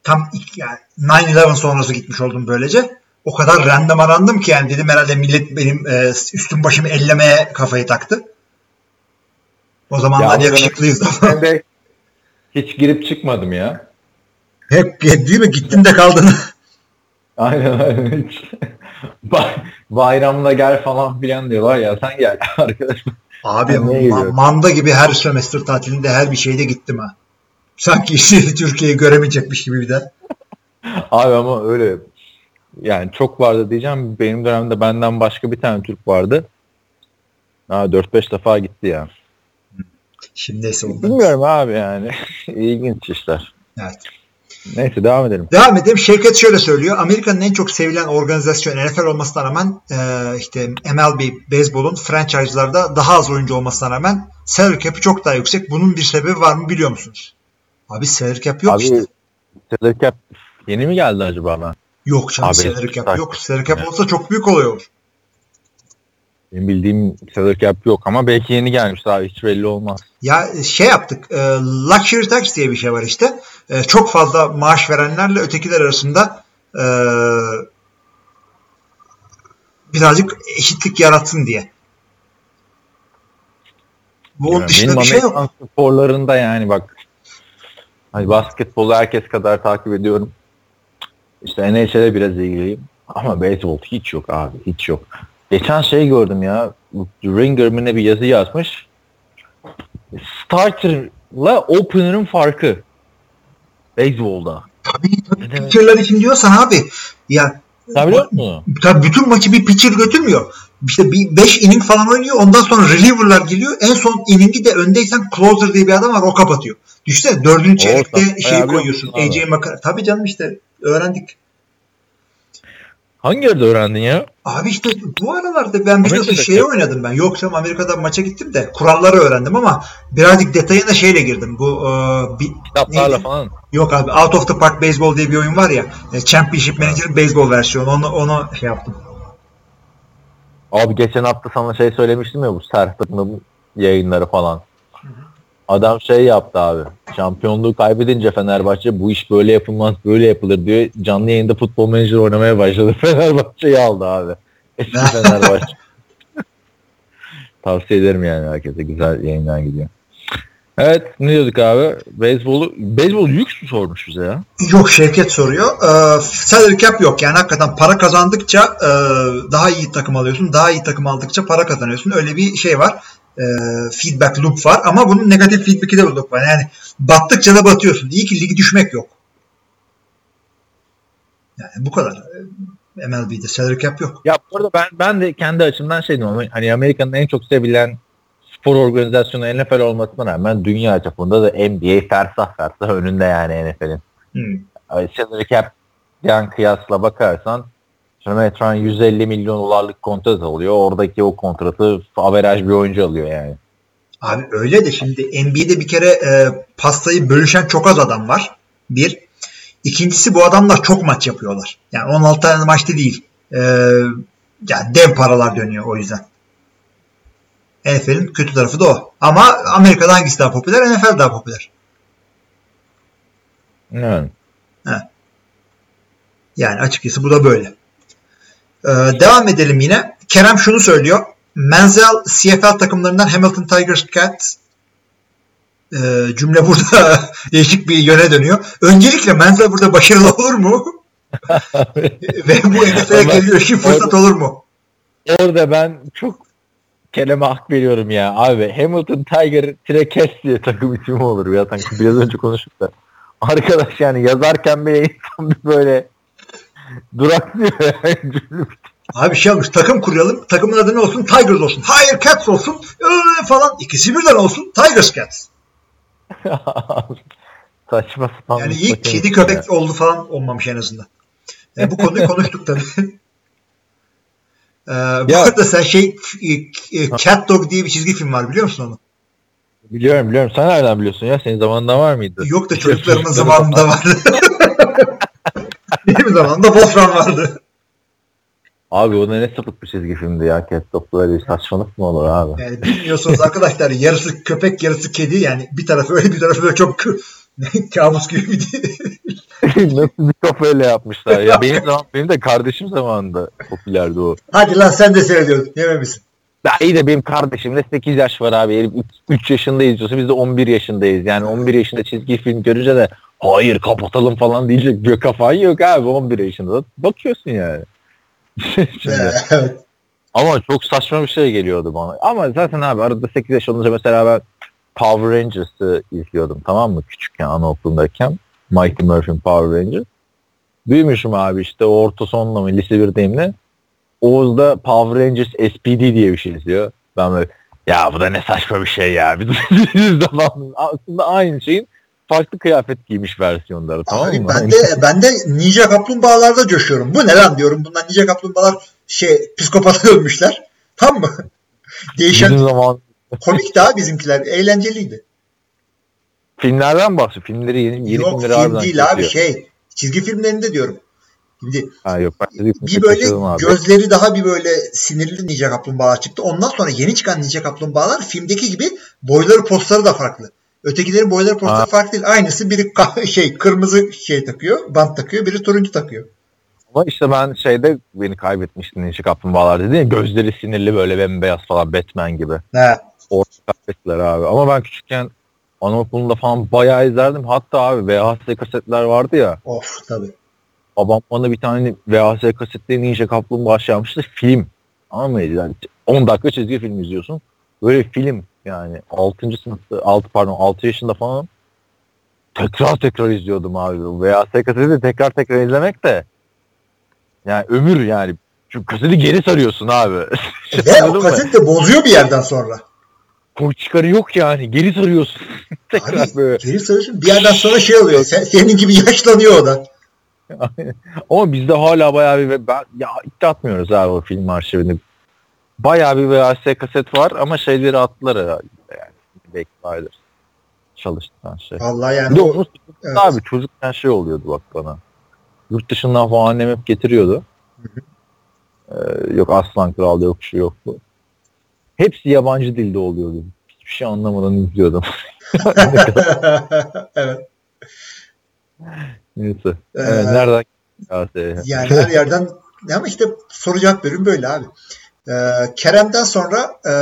Tam yani 9-11 sonrası gitmiş oldum böylece. O kadar random arandım ki yani dedim herhalde millet benim e, üstüm başımı ellemeye kafayı taktı. O zamanlar Ya, yakışıklıyız. Ben de hiç girip çıkmadım ya. Hep değil mi? Gittin de kaldın. Aynen aynen hiç. Bay- Bayramda gel falan filan diyorlar ya sen gel arkadaş. Abi ma- manda gibi her sömestr tatilinde her bir şeyde gittim ha. Sanki işte Türkiye'yi göremeyecekmiş gibi bir de. Abi ama öyle yani çok vardı diyeceğim. Benim dönemde benden başka bir tane Türk vardı. Ha 4-5 defa gitti ya. Şimdi neyse oldu. Bilmiyorum abi yani. İlginç işler. Evet. Neyse devam edelim. Devam edelim. Şevket şöyle söylüyor. Amerika'nın en çok sevilen organizasyon NFL olmasına rağmen e, işte MLB, beyzbolun franchise'larda daha az oyuncu olmasına rağmen salary cap'i çok daha yüksek. Bunun bir sebebi var mı biliyor musunuz? Abi salary cap yok Abi işte. salary cap yeni mi geldi acaba ben? Yok canım Abi, salary cap yok. Salary cap olsa çok büyük olay olur. Benim bildiğim salary cap yok ama belki yeni gelmiş abi hiç belli olmaz. Ya şey yaptık. E, luxury tax diye bir şey var işte. E, çok fazla maaş verenlerle ötekiler arasında e, birazcık eşitlik yaratsın diye. Bu Yani dışında bir şey yok. Sporlarında yani bak hani basketbolu herkes kadar takip ediyorum. İşte NHL'e biraz ilgiliyim. Ama beyzbol hiç yok abi hiç yok. Geçen şey gördüm ya. Ringer mi ne bir yazı yazmış. Starter'la opener'ın farkı. Beyzbolda. Tabii tabii. Demek? Pitcher'lar için diyorsan abi ya biliyor musun? tabii bütün maçı bir pitcher götürmüyor. İşte bir 5 inning falan oynuyor. Ondan sonra reliever'lar geliyor. En son inningi de öndeysen closer diye bir adam var. O kapatıyor. Düşünsene dördüncü çeyrekte şeyi koyuyorsun. AJ Makar. Tabii canım işte öğrendik. Hangi yerde öğrendin ya? Abi işte bu aralarda ben biliyorsun Amerika'da çok- oynadım ben. Yok canım Amerika'da maça gittim de kuralları öğrendim ama birazcık detayına şeyle girdim. Bu e, bir, Kitaplarla neydi? falan. Yok abi Out of the Park Baseball diye bir oyun var ya. e, Championship Manager'ın baseball versiyonu. Onu, onu şey yaptım. Abi geçen hafta sana şey söylemiştim ya bu Serhat'ın yayınları falan. Adam şey yaptı abi. Şampiyonluğu kaybedince Fenerbahçe bu iş böyle yapılmaz böyle yapılır diyor. Canlı yayında futbol menajer oynamaya başladı. Fenerbahçe'yi aldı abi. Eski Fenerbahçe. Tavsiye ederim yani herkese. Güzel yayınlar gidiyor. Evet ne diyorduk abi? Beyzbolu, beyzbol lüks mü sormuş bize ya? Yok Şevket soruyor. Ee, salary cap yok. Yani hakikaten para kazandıkça e, daha iyi takım alıyorsun. Daha iyi takım aldıkça para kazanıyorsun. Öyle bir şey var. E, feedback loop var. Ama bunun negatif feedback'i de loop var. Yani battıkça da batıyorsun. İyi ki ligi düşmek yok. Yani bu kadar. E, MLB'de salary cap yok. Ya bu arada ben, ben de kendi açımdan şey diyorum. Hani Amerika'nın en çok sevilen spor organizasyonu NFL olmasına rağmen dünya çapında da NBA fersah fersah önünde yani NFL'in. Hmm. Salary cap'den kıyasla bakarsan Metron 150 milyon dolarlık kontrat alıyor. Oradaki o kontratı averaj bir oyuncu alıyor yani. Abi öyle de şimdi NBA'de bir kere e, pastayı bölüşen çok az adam var. Bir. İkincisi bu adamlar çok maç yapıyorlar. Yani 16 tane maçta değil. E, yani dev paralar dönüyor o yüzden. NFL'in kötü tarafı da o. Ama Amerika'da hangisi daha popüler? NFL daha popüler. Evet. Yani açıkçası bu da böyle. Ee, devam edelim yine. Kerem şunu söylüyor. Menzel CFL takımlarından Hamilton Tigers Cat ee, cümle burada değişik bir yöne dönüyor. Öncelikle Menzel burada başarılı olur mu? Ve bu NFL'e geliyor için fırsat olur mu? Orada ben çok kelime hak veriyorum ya. Abi Hamilton Tiger Trekes diye takım ismi olur ya. Sanki biraz önce konuştuk da. Arkadaş yani yazarken bile insan bir böyle duraklıyor yani. Abi şey olmuş takım kuralım. Takımın adı ne olsun? Tigers olsun. Hayır Cats olsun. Ee, falan. İkisi birden olsun. Tigers Cats. Saçma sapan. Yani takım kedi köpek ya. oldu falan olmamış en azından. Yani bu konuyu konuştuk tabii. Ee, bu Ya- arada sen şey e, e, Cat Dog diye bir çizgi film var biliyor musun onu? Biliyorum biliyorum. Sen nereden biliyorsun ya? Senin zamanında var mıydı? Yok da Şey, çocuklarımın zamanında vardı. Benim zamanımda Wolfram vardı. Abi o ne sapık bir çizgi filmdi ya. Catstop'ta öyle bir saçmalık mı olur abi? Yani bilmiyorsunuz arkadaşlar yarısı köpek yarısı kedi yani bir tarafı öyle bir tarafı böyle çok kabus gibi bir Nasıl bir kafayla yapmışlar ya. Benim zaman, benim de kardeşim zamanında popülerdi o. Hadi lan sen de seyrediyorsun. Yememişsin. Ya iyi de benim kardeşimde 8 yaş var abi. Herif 3 yaşında izliyorsa biz de 11 yaşındayız. Yani 11 yaşında çizgi film görünce de hayır kapatalım falan diyecek bir kafayı yok abi 11 yaşında. da Bakıyorsun yani. Şimdi. evet. Ama çok saçma bir şey geliyordu bana. Ama zaten abi arada 8 yaş olunca mesela ben Power Rangers'ı izliyordum tamam mı? Küçükken anaokulundayken. Mighty Morphin Power Rangers. Büyümüşüm abi işte orta sonla mı lise 1'deyim ne? Oğuz da Power Rangers SPD diye bir şey izliyor. Ben böyle ya bu da ne saçma bir şey ya. Biz aslında aynı şeyin farklı kıyafet giymiş versiyonları tamam Abi mı? ben de ben de Ninja Kaplumbağalarda coşuyorum. Bu ne lan diyorum. Bunlar Ninja Kaplumbağalar şey psikopata dönmüşler. Tam mı? Değişen Bizim zaman komik daha bizimkiler. Eğlenceliydi. filmlerden bahsediyor. Filmleri yeni, yeni Yok filmleri film değil abi şey. Çizgi filmlerinde diyorum. Şimdi Ha yok ben de bir böyle kaçırdım abi. gözleri daha bir böyle sinirli Ninja Kaplumbağalar çıktı. Ondan sonra yeni çıkan Ninja Kaplumbağalar filmdeki gibi boyları postları da farklı. Ötekilerin boyları Ha. farklı değil. Aynısı biri şey kırmızı şey takıyor, bant takıyor, biri turuncu takıyor. Ama işte ben şeyde beni kaybetmiştim Ninja Kaplumbağalar dedi ya gözleri sinirli böyle bembeyaz falan Batman gibi. He. Orta kaybettiler abi. Ama ben küçükken anaokulunda falan bayağı izlerdim. Hatta abi VHS kasetler vardı ya. Of tabii. Babam bana bir tane VHS kasetleri Ninja Kaplumbağa şey yapmıştı. Film. Anladın mı? Yani 10 dakika çizgi film izliyorsun. Böyle film yani 6. sınıfta 6 pardon 6 yaşında falan tekrar tekrar izliyordum abi. VHS kaseti de tekrar tekrar izlemek de yani ömür yani. Çünkü kaseti geri sarıyorsun abi. Ve o kaset de bozuyor bir yerden sonra. Koy çıkarı yok yani. Geri sarıyorsun. tekrar Abi böyle. geri sarıyorsun bir yerden sonra şey oluyor. Sen, senin gibi yaşlanıyor o da. Ama bizde hala bayağı bir ben ya iddia atmıyoruz abi o film arşivini. Bayağı bir VHS kaset var ama şeyleri attılar herhalde yani. Vardır. Çalıştıran şey. Vallahi Bir yani de o- onu evet. abi çocukken şey oluyordu bak bana. Yurt dışından falan annem hep getiriyordu. Ee, yok Aslan Kral yok şu yok bu. Hepsi yabancı dilde oluyordu. Hiçbir şey anlamadan izliyordum. evet. Neyse. Ee, Evet, nereden? Yani her yerden ama işte soru cevap bölüm böyle abi. E, Kerem'den sonra e,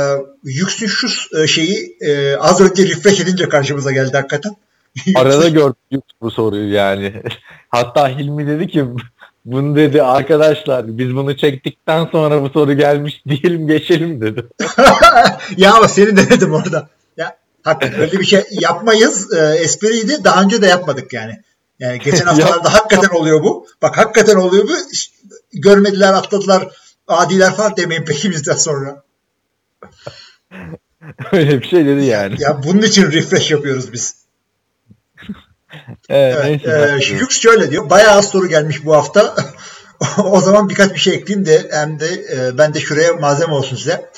Yüksün şu e, şeyi e, az önce refresh edince karşımıza geldi hakikaten. Arada gördük bu soruyu yani. Hatta Hilmi dedi ki bunu dedi arkadaşlar biz bunu çektikten sonra bu soru gelmiş diyelim geçelim dedi. ya ama seni denedim orada. Ya hakikaten öyle bir şey yapmayız. E, espriydi. Daha önce de yapmadık yani. Yani geçen haftalarda hakikaten oluyor bu. Bak hakikaten oluyor bu. Görmediler, atladılar, adiler falan demeyin pekimizden sonra. Öyle bir şey dedi yani. Ya bunun için refresh yapıyoruz biz. Evet, evet, neyse. e, Lux şöyle diyor. Bayağı az soru gelmiş bu hafta. o zaman birkaç bir şey ekleyeyim de hem de e, ben de şuraya malzeme olsun size.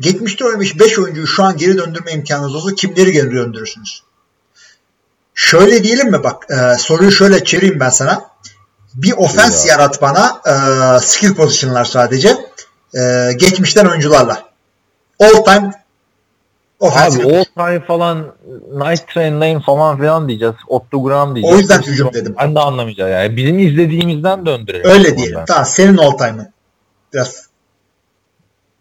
Geçmişte oynamış 5 oyuncuyu şu an geri döndürme imkanınız olsa kimleri geri döndürürsünüz? Şöyle diyelim mi bak e, soruyu şöyle çevireyim ben sana. Bir ofens Ya. yarat bana e, skill position'lar sadece. E, geçmişten oyuncularla. All time ofens. Abi all time falan Night Train Lane falan filan diyeceğiz. Otto Graham diyeceğiz. O yüzden hücum dedim. Ben de anlamayacağım yani. Bizim izlediğimizden döndürelim. Öyle diyelim. Tamam senin all time'ın. Biraz.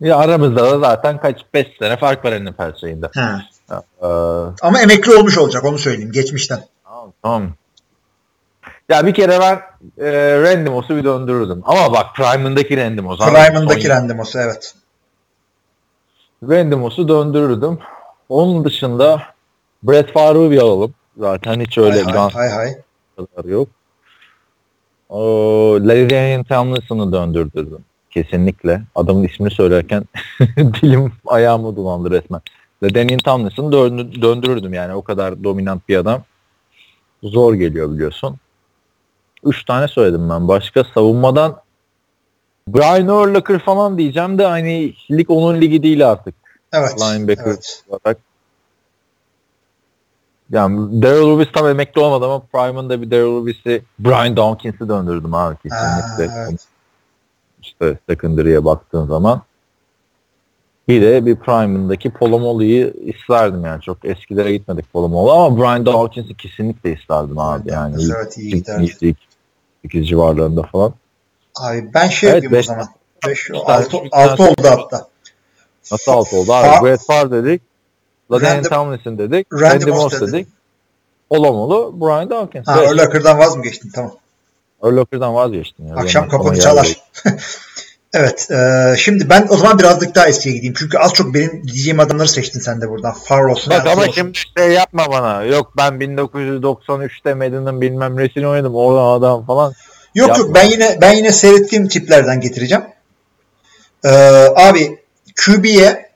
Ya aramızda da zaten kaç 5 sene fark var NFL şeyinde. Ha. Ee, Ama emekli olmuş olacak onu söyleyeyim geçmişten. tamam, tamam. Ya bir kere ben e, Randy Moss'u bir döndürürdüm. Ama bak Prime'ındaki abi. Prime'ındaki Moss'u evet. Randy Moss'u döndürürdüm. Onun dışında Brett Favre'ı bir alalım. Zaten hiç öyle hay, can hay hay. kadar yok. O, Larry Tomlinson'ı döndürdürdüm. Kesinlikle. Adamın ismini söylerken dilim ayağımı dolandı resmen. Ladanian Tomlinson'ı döndü- döndürürdüm yani. O kadar dominant bir adam. Zor geliyor biliyorsun. Üç tane söyledim ben. Başka savunmadan Brian Urlacher falan diyeceğim de hani lig onun ligi değil artık. Evet. Linebacker evet. olarak. Yani Daryl Lewis tam emekli olmadı ama Prime'ın bir Daryl Lewis'i Brian Dawkins'i döndürdüm abi kesinlikle. Ha, evet. İşte secondary'e baktığın zaman. Bir de bir Prime'ındaki Polomolu'yu isterdim yani. Çok eskilere gitmedik Polomolu ama Brian Dawkins'i kesinlikle isterdim abi. Yani ilk- evet iyi giderdi. İlk- ilk civarlarında falan. Abi ben şey Evet, yapayım beş- o zaman. 5 üç tane- 6 üç tane- 6 oldu hatta. Nasıl alt oldu Fa- abi? Brett Favre dedik. Ladanian Randy- Tomlinson dedik. Randy Randy Moss dedin. dedik. Polomolu, Brian Dawkins. Ha Evet. öyle akırdan vaz mı geçtin? Tamam. Urlacher'dan vazgeçtim. Ya. Akşam kapını çalar. evet. e, şimdi ben o zaman birazcık daha eskiye gideyim. Çünkü az çok benim diyeceğim adamları seçtin sen de buradan. Olsun. Bak ama olsun. şimdi şey yapma bana. Yok ben 1993'te Madden'ın bilmem resini oynadım. Oradan adam falan. Yok Yapma. yok ben yine ben yine seyrettiğim tiplerden getireceğim. Ee, abi QB'ye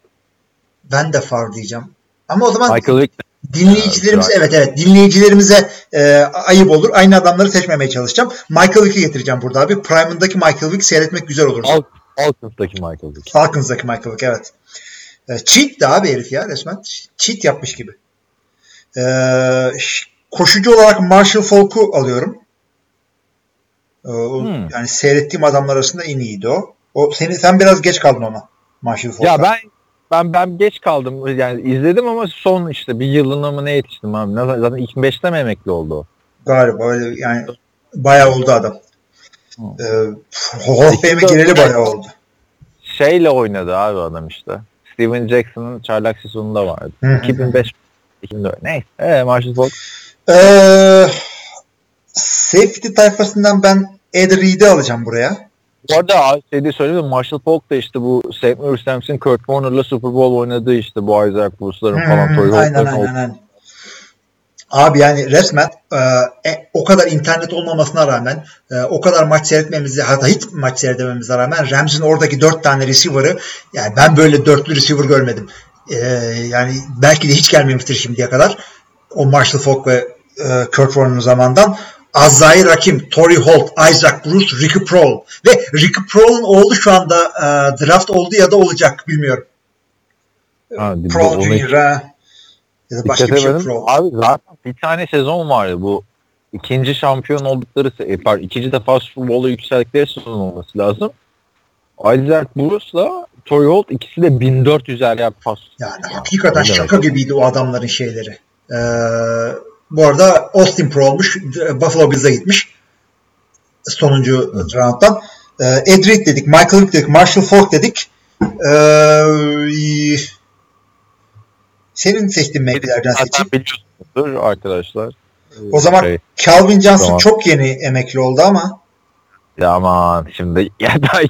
ben de Favre diyeceğim. Ama o zaman Michael Vick. Dinleyicilerimiz Evet, evet evet dinleyicilerimize e, ayıp olur. Aynı adamları seçmemeye çalışacağım. Michael Vick'i getireceğim burada abi. Prime'ındaki Michael Vick seyretmek güzel olur. Fal- Falcons'taki Michael Vick. Falcons'daki Michael Vick evet. E, cheat de abi herif ya resmen. Cheat yapmış gibi. E, koşucu olarak Marshall Falk'u alıyorum. E, o- Hmm. Yani seyrettiğim adamlar arasında en iyiydi o. O seni sen biraz geç kaldın ona. Marshall Falk'a. Ya ben ben ben geç kaldım. Yani izledim ama son işte bir yılına mı ne yetiştim abi. Zaten ilk 5'te mi emekli oldu o? Galiba öyle yani bayağı oldu adam. Hı. E, Hall of gireli bayağı oldu. Şeyle oynadı abi adam işte. Steven Jackson'ın çaylak sezonunda vardı. Hı hı. 2005 2004 neyse. Ee, Marshall Falk. Ee, safety tayfasından ben Ed Reed'i alacağım buraya. Bu arada şeyde söyleyeyim mi? Marshall Falk da işte bu St. Louis Rams'in Kurt Warner'la Super Bowl oynadığı işte bu Isaac Bruce'ların falan. Hmm, Tory aynen aynen olduğu- aynen. Abi yani resmen e, e, o kadar internet olmamasına rağmen e, o kadar maç seyretmemize hatta hiç maç seyredememize rağmen Rams'in oradaki dört tane receiver'ı yani ben böyle dörtlü receiver görmedim. E, yani belki de hiç gelmemiştir şimdiye kadar. O Marshall Falk ve e, Kurt Warner'ın zamandan. Azzai Rakim, Tory Holt, Isaac Bruce, Ricky Prohl ve Ricky Prohl'un oğlu şu anda e, draft oldu ya da olacak bilmiyorum. Ha, Prohl Junior ya da başka bir şey. Prohl. Abi zaten bir tane sezon vardı bu ikinci şampiyon oldukları e, pardon, ikinci defa Super Bowl'a yükseldikleri sezon olması lazım. Isaac Bruce'la Tory Holt ikisi de 1400 er yard pas. Yani hakikaten şaka gibiydi o adamların şeyleri. Ee, bu arada Austin Pro olmuş. Buffalo Bills'e gitmiş. Sonuncu round'dan. Ee, Ed Reed dedik, Michael Vick dedik, Marshall Falk dedik. Ee, senin seçtiğin mevkilerden Zaten seçeyim. biliyorsunuzdur arkadaşlar. O zaman Şey, Calvin Johnson Tamam. çok yeni emekli oldu ama ya aman şimdi ya da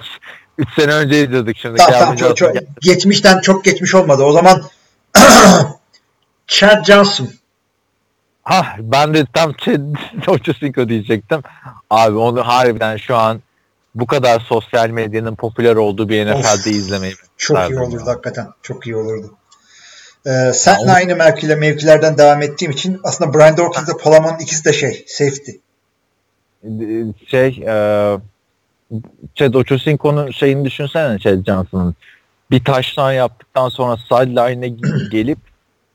3 sene önce izledik şimdi. tamam, tamam, çok, çok- geçmişten çok geçmiş olmadı. O zaman Chad Johnson. Ha ben de tam Ochocinco diyecektim. Abi onu harbiden şu an bu kadar sosyal medyanın popüler olduğu bir NFL'de izlemeyi Çok iyi olurdu ya. hakikaten. Çok iyi olurdu. Ee, senle aynı mevkile, mevkilerden devam ettiğim için aslında Brian Dawkins ile Polamon'un ikisi de şey, safety. şey e, Chad Ochocinco'nun şeyini düşünsene Chad Johnson'ın. Bir taştan yaptıktan sonra sideline'e gelip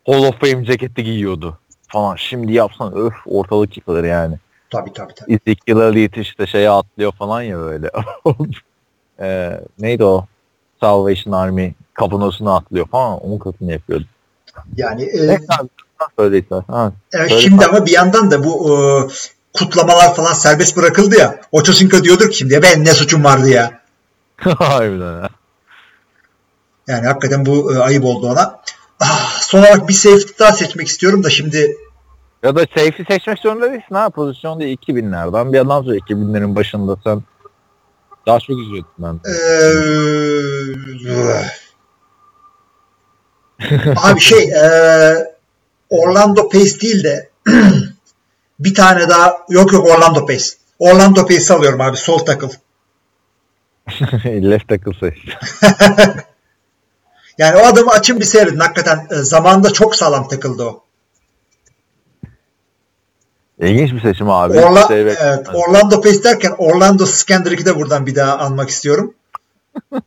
Hall of Fame ceketi giyiyordu falan. Şimdi yapsan öf ortalık yıkılır yani. Tabii tabii tabii. Ezekiel Elliott işte şeye atlıyor falan ya böyle. e, neydi o? Salvation Army kabunosuna atlıyor falan. Onun katını yapıyordu. Yani e, Neyse söyle istersen. Ha, Söyle şimdi ama bir yandan da bu e, kutlamalar falan serbest bırakıldı ya. Ochocinco diyordur ki şimdi ben ne suçum vardı ya. Harbiden ha. Yani hakikaten bu e, ayıp oldu ona. Son olarak bir safety daha seçmek istiyorum da şimdi Ya da safety seçmek zorunda değilsin ha. Pozisyon değil 2000'lerden bir adam sonra 2000'lerin başında sen daha çok izliyordun ben. e, abi şey e, Orlando Pace değil de bir tane daha yok yok Orlando Pace. Orlando Pace'i alıyorum abi sol takıl. Left tackle seç. Yani o adamı açın bir seyredin. Hakikaten e, zamanında çok sağlam takıldı o. İlginç bir seçim abi. Orla, Şey evet. Orlando Pace derken Orlando Skandrik'i de buradan bir daha almak istiyorum.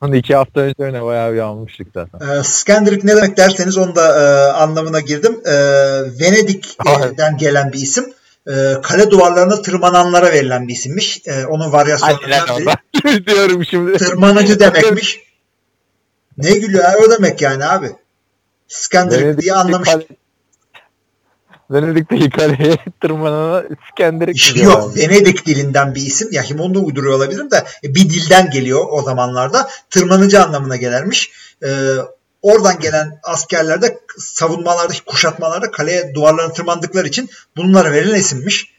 Onu iki hafta önce öyle bayağı bir almıştık zaten. E, Skandrik ne demek derseniz onun da e, anlamına girdim. E, Venedik'ten gelen bir isim. E, kale duvarlarına tırmananlara verilen bir isimmiş. E, onun orada. diyorum şimdi. Tırmanıcı demekmiş. Ne gülüyor o demek yani abi. Skandrik diye anlamış. kale- Venedik'teki kaleye tırmanana İskender'ik Yok Venedik dilinden bir isim. Ya şimdi onu uyduruyor olabilirim de e, bir dilden geliyor o zamanlarda. Tırmanıcı anlamına gelirmiş. Ee, oradan gelen askerler de savunmalarda, kuşatmalarda kaleye duvarlarına tırmandıkları için bunlara verilen isimmiş.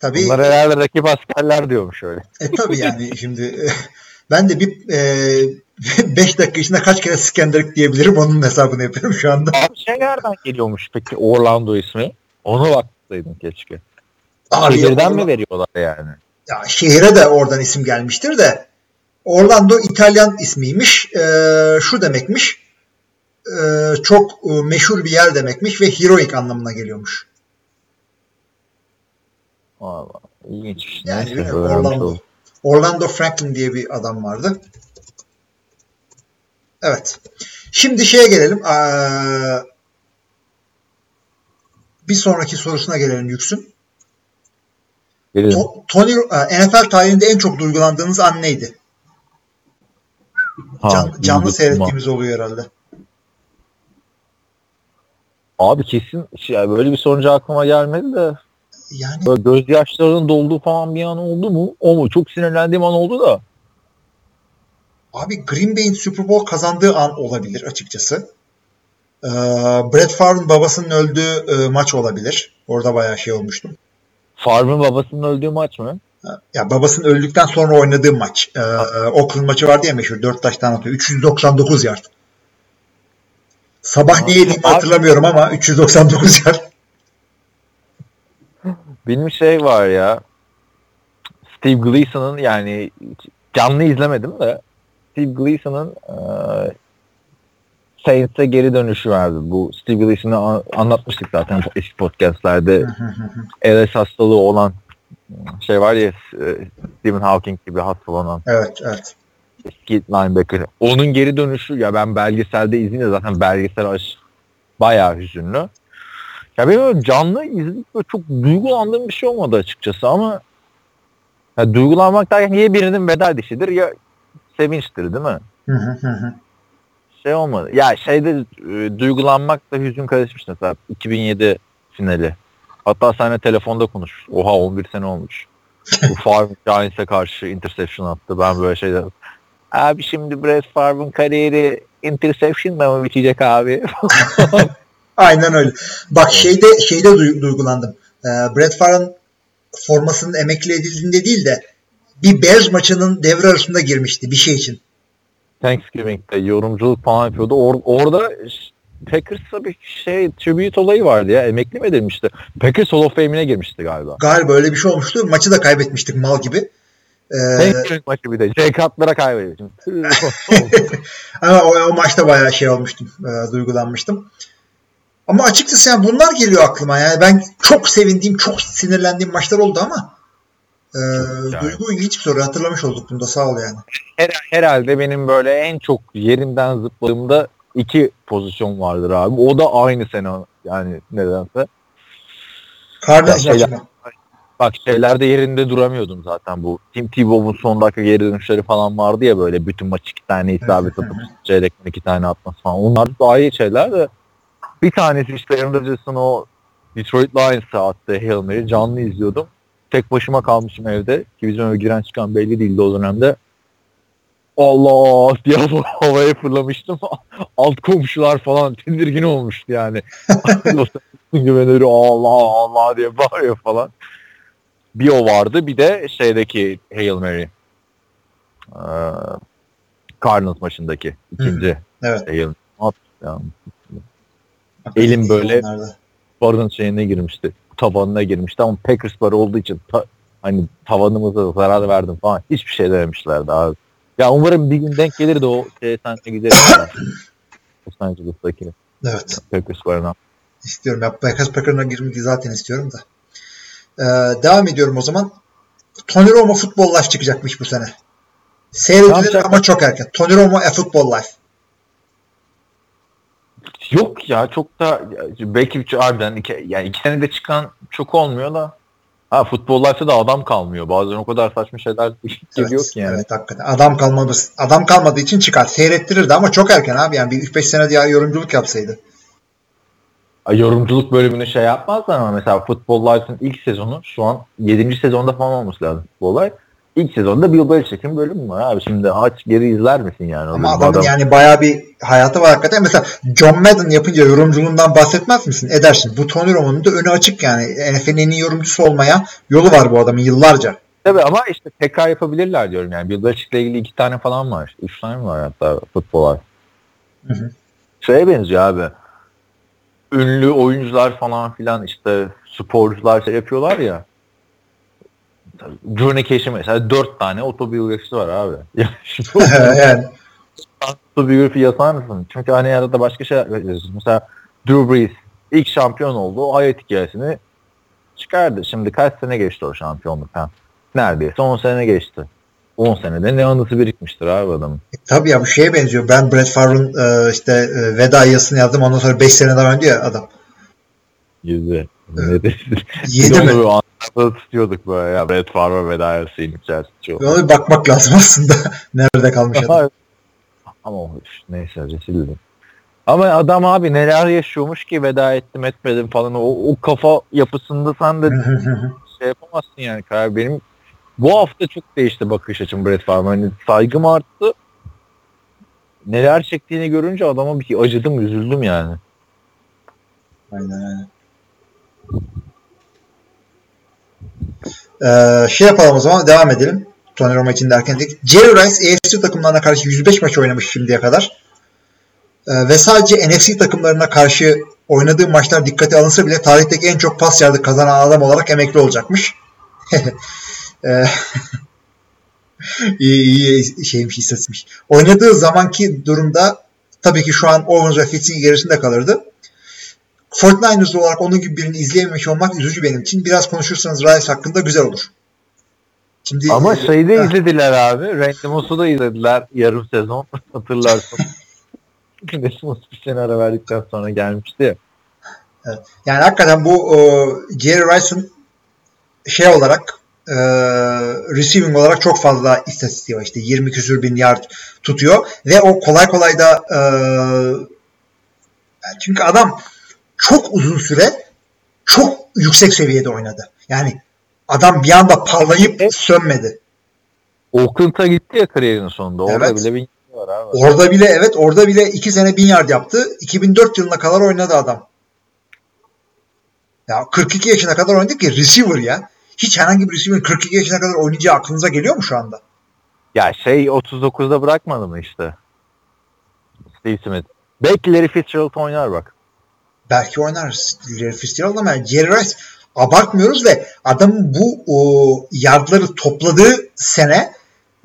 Tabii Bunlar herhalde rakip askerler diyormuş öyle. e, tabii yani şimdi e, ben de bir 5 dakika içinde kaç kere Skenderik diyebilirim onun hesabını yapıyorum şu anda. Abi şey nereden geliyormuş peki Orlando ismi? Onu baksaydın keşke. Abi, Şehirden mi veriyorlar yani? ya şehire de oradan isim gelmiştir de Orlando İtalyan ismiymiş. Ee, şu demekmiş. ee, çok e, meşhur bir yer demekmiş ve heroic anlamına geliyormuş. Valla ilginç. Yani Neyse, Orlando. Orlando Franklin diye bir adam vardı. Evet. Şimdi şeye gelelim. Ee, bir sonraki sorusuna gelelim Yüksün. Gelelim. To- Tony e, NFL tarihinde en çok duygulandığınız an neydi? Ha, Can- canlı seyrettiğimiz oluyor herhalde. Abi kesin şey, böyle bir sonucu aklıma gelmedi de Yani böyle gözyaşlarının dolduğu falan bir an oldu mu? O mu? Çok sinirlendiğim an oldu da. Abi Green Bay'in Super Bowl kazandığı an olabilir açıkçası. Ee, Brett Favre'ın babasının öldüğü e, maç olabilir. Orada bayağı şey olmuştum. Favre'ın babasının öldüğü maç mı? Ya babasının öldükten sonra oynadığı maç. Ee, Oakland maçı vardı ya meşhur. 4 taştan atıyor. 399 yard. Sabah ne yediğimi hatırlamıyorum ama 399 yard. Benim şey var ya Steve Gleason'ın yani canlı izlemedim de Steve Gleason'ın e, Saints'e geri dönüşü vardı. Bu Steve Gleason'ı an- anlatmıştık zaten eski podcastlerde. LS hastalığı olan şey var ya e, Stephen Hawking gibi hastalanan evet, evet. eski linebacker. Onun geri dönüşü ya ben belgeselde izleyince zaten belgesel aş bayağı hüzünlü. Ya benim canlı izleyip böyle çok duygulandığım bir şey olmadı açıkçası ama ya duygulanmak derken ya birinin veda edişidir ya sevinçtir değil mi? Şey olmadı. Ya şeyde e, duygulanmak da hüzün karışmış mesela 2007 finali. Hatta seninle telefonda konuş. Oha 11 sene olmuş. Bu Favre Giants'e karşı interception attı. Ben böyle şeyler Abi şimdi Brett Favre'ın kariyeri interception'la mı bitecek abi? Aynen öyle. Bak şeyde şeyde duy- duygulandım. Ee, Brett Favre'ın formasının emekli edildiğinde değil de bir Bears maçının devre arasında girmişti bir şey için. Thanksgiving'de yorumculuk falan yapıyordu. Or- orada Packers'a bir şey tribute olayı vardı ya. Emekli mi edilmişti? Packers Hall of Fame'ine girmişti galiba. Galiba öyle bir şey olmuştu. Maçı da kaybetmiştik mal gibi. Ee, maçı bir de. J. Cutler'a kaybetmiştim. ama o, o maçta bayağı şey olmuştum. E, duygulanmıştım. Ama açıkçası yani bunlar geliyor aklıma. Yani ben çok sevindiğim, çok sinirlendiğim maçlar oldu ama e, yani. duygu ilginç bir soru. Hatırlamış olduk bunda. Sağ ol yani. Her, herhalde benim böyle en çok yerimden zıpladığımda iki pozisyon vardır abi. O da aynı sene yani nedense. Cardinals Ya, maçı mı? Bak şeylerde yerinde duramıyordum zaten bu. Tim Tebow'un son dakika geri dönüşleri falan vardı ya böyle bütün maç iki tane isabet atıp çeyrekten iki tane atması falan. Onlar daha iyi şeyler de bir tanesi işte Aaron Rodgers'ın o Detroit Lions'a attığı Hail Mary canlı izliyordum. Tek başıma kalmışım evde. Ki bizim eve giren çıkan belli değildi o dönemde. Allah diye havaya fırlamıştım. Alt komşular falan tedirgin olmuştu yani. Güvenleri Allah Allah diye bağırıyor falan. Bir o vardı bir de şeydeki Hail Mary. Ee, Cardinals maçındaki ikinci Evet. Hail Mary. Elim böyle- barın şeyine girmişti. Tavanına girmişti ama Packers barı olduğu için ta- hani tavanımıza zarar verdim falan. Hiçbir şey dememişlerdi abi. Ya umarım bir gün denk gelir de o şey senle gideriz. Los Angeles'taki Evet. Packers barına. İstiyorum. Ya, Packers Packers'a girmek zaten istiyorum da. Ee, devam ediyorum o zaman. Tony Romo Football Life çıkacakmış bu sene. Seyredilir ama çok erken. Tony Romo A Football Life. Yok ya çok da belki bir harbiden iki, yani iki senede çıkan çok olmuyor da ha futbol life'da da adam kalmıyor. Bazen o kadar saçma şeyler geliyor ki yani. Evet hakikaten. Adam kalmadı, adam kalmadığı için çıkar. Seyrettirirdi ama çok erken abi. Yani bir 3-5 sene diye yorumculuk yapsaydı. Ay, Yorumculuk bölümünü şey yapmazlar ama mesela Football Life'ın ilk sezonu şu an 7. sezonda falan olması lazım Football Life. İlk sezonda Bill Belichick'in bölümü var abi. Şimdi aç geri izler misin yani? Ama adamın Adam- yani bayağı bir hayatı var hakikaten. Mesela John Madden yapınca yorumculuğundan bahsetmez misin? Edersin. Bu Tony Romo'nun da önü açık yani. NFL'in en iyi yorumcusu olmaya yolu var bu adamın yıllarca. Tabii ama işte tekrar yapabilirler diyorum yani. Bill Belichick'le ilgili iki tane falan var. Üç tane mi var hatta? Hı hı. Şeye benziyor abi. Ünlü oyuncular falan filan işte sporcular şey yapıyorlar ya. Johnny Cash'in mesela dört tane otobiyografisi var abi. Yani otobiyografi yazar mısın? Çünkü hani arada başka şeyler yazıyorsun. Mesela Drew Brees ilk şampiyon oldu. O hayat hikayesini çıkardı. Şimdi kaç sene geçti o şampiyonluk ha? Neredeyse 10 sene geçti. 10 senede ne anısı birikmiştir abi adamın. tabii ya bu şeye benziyor. Ben Brett Favre'ın e, işte e, veda yazısını yazdım. Ondan sonra 5 sene daha önce ya adam. Yüzde. Yedi mi? onu anlamda tutuyorduk böyle ya. Brett Favre veda içerisinde. Ona bir bakmak lazım aslında. Nerede kalmış adam. Ama neyse rezildi. Ama adam abi neler yaşıyormuş ki veda ettim etmedim falan. O, o kafa yapısında sen de şey yapamazsın yani. Karar. Benim bu hafta çok değişti bakış açım Brett Favre. Hani saygım arttı. Neler çektiğini görünce adama bir acıdım, üzüldüm yani. Aynen aynen. Ee, şey yapalım o zaman devam edelim. Tony Romo için derken dedik. Jerry Rice AFC takımlarına karşı 105 maç oynamış şimdiye kadar. Ee, ve sadece NFC takımlarına karşı oynadığı maçlar dikkate alınsa bile tarihteki en çok pas yardı kazanan adam olarak emekli olacakmış. Ee, iyi, iyi şeymiş istatistikmiş. Oynadığı zamanki durumda tabii ki şu an Owens ve Fitz'in gerisinde kalırdı. 49ers olarak onun gibi birini izleyememiş olmak üzücü benim için. Biraz konuşursanız Rice hakkında güzel olur. Şimdi Ama şeyde Heh, izlediler abi. Randy Moss'u da izlediler yarım sezon. Hatırlarsın. Randy Moss bir sene ara verdikten sonra gelmişti ya. Yani hakikaten bu e, Jerry Rice'ın şey olarak e, receiving olarak çok fazla istatistiği var. İşte 20 küsür bin yard tutuyor ve o kolay kolay da e, çünkü adam çok uzun süre çok yüksek seviyede oynadı. Yani adam bir anda parlayıp Evet. sönmedi. Oakland'a gitti ya kariyerinin sonunda. Orada Evet. bile bir var abi. Orada bile evet orada bile 2 sene 1000 yard yaptı. 2004 yılına kadar oynadı adam. Ya 42 yaşına kadar oynadı ki receiver ya. Hiç herhangi bir receiver 42 yaşına kadar oynayacağı aklınıza geliyor mu şu anda? Ya şey 39'da bırakmadı mı işte? Steve Smith. Belki Larry Fitzgerald oynar bak. Belki oynar Fitzgerald ama Jerry Rice abartmıyoruz ve adamın bu o, yardları topladığı sene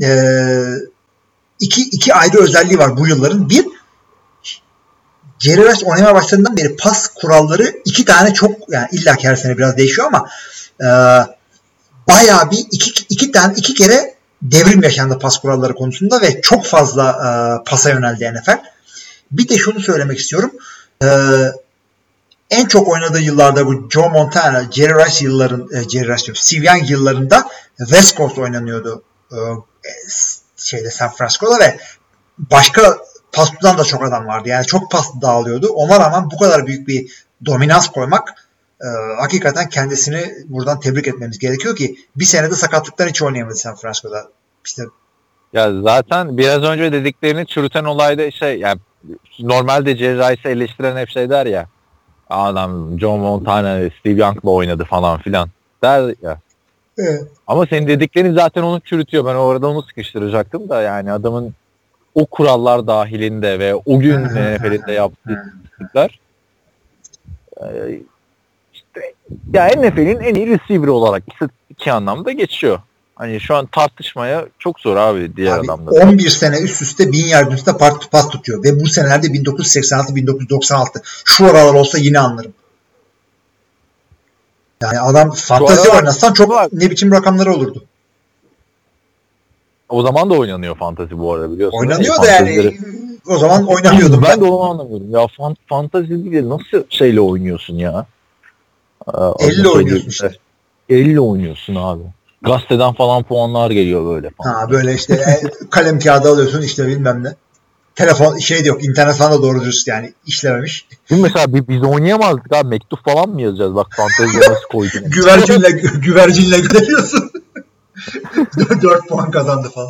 e, iki, iki ayrı özelliği var bu yılların. Bir Jerry Rice oynamaya başladığından beri pas kuralları iki tane çok yani illa her sene biraz değişiyor ama e, bayağı bir iki, iki tane iki kere devrim yaşandı pas kuralları konusunda ve çok fazla e, pasa yöneldi NFL. Bir de şunu söylemek istiyorum. E, en çok oynadığı yıllarda bu Joe Montana, Jerry Rice yılların, e, Jerry Rice diyorum, Steve Young yıllarında West Coast oynanıyordu e, şeyde San Francisco'da ve başka pas da çok adam vardı. Yani çok pas dağılıyordu. Ona rağmen bu kadar büyük bir dominans koymak e, hakikaten kendisini buradan tebrik etmemiz gerekiyor ki bir senede sakatlıktan hiç oynayamadı San Francisco'da. İşte Ya zaten biraz önce dediklerini çürüten olayda şey yani normalde Jerry Rice'ı eleştiren hep şey der ya adam John Montana, Steve Young'la oynadı falan filan der ya. Evet. Ama senin dediklerin zaten onu çürütüyor. Ben orada onu sıkıştıracaktım da yani adamın o kurallar dahilinde ve o gün NFL'inde yaptığı istatistikler e, işte ya NFL'in en iyi receiver olarak iki anlamda geçiyor. Hani şu an tartışmaya çok zor abi diğer Abi, adamlar. 11 sene üst üste 1000 yard üstünde pas, pas tutuyor. Ve bu senelerde 1986-1996. Şu aralar olsa yine anlarım. Yani adam fantazi oynasan çok Var. ne biçim rakamları olurdu. O zaman da oynanıyor fantazi bu arada biliyorsun. Oynanıyor da yani o zaman oynamıyordum ben ben. de onu anlamıyorum. Ya fan, fantazi nasıl şeyle oynuyorsun ya? Aa, Elle oynuyorsun söyleyeyim de. Elle oynuyorsun abi. Gazeteden falan puanlar geliyor böyle falan. Ha böyle işte e, kalem kağıdı alıyorsun işte bilmem ne. Telefon şey de yok internet falan da doğru dürüst yani işlememiş. Şimdi mesela bi- biz oynayamazdık abi. Mektup falan mı yazacağız? Bak fanteziye nasıl koydun? Güvercinle güvercinle geliyorsun. 4 puan kazandı falan.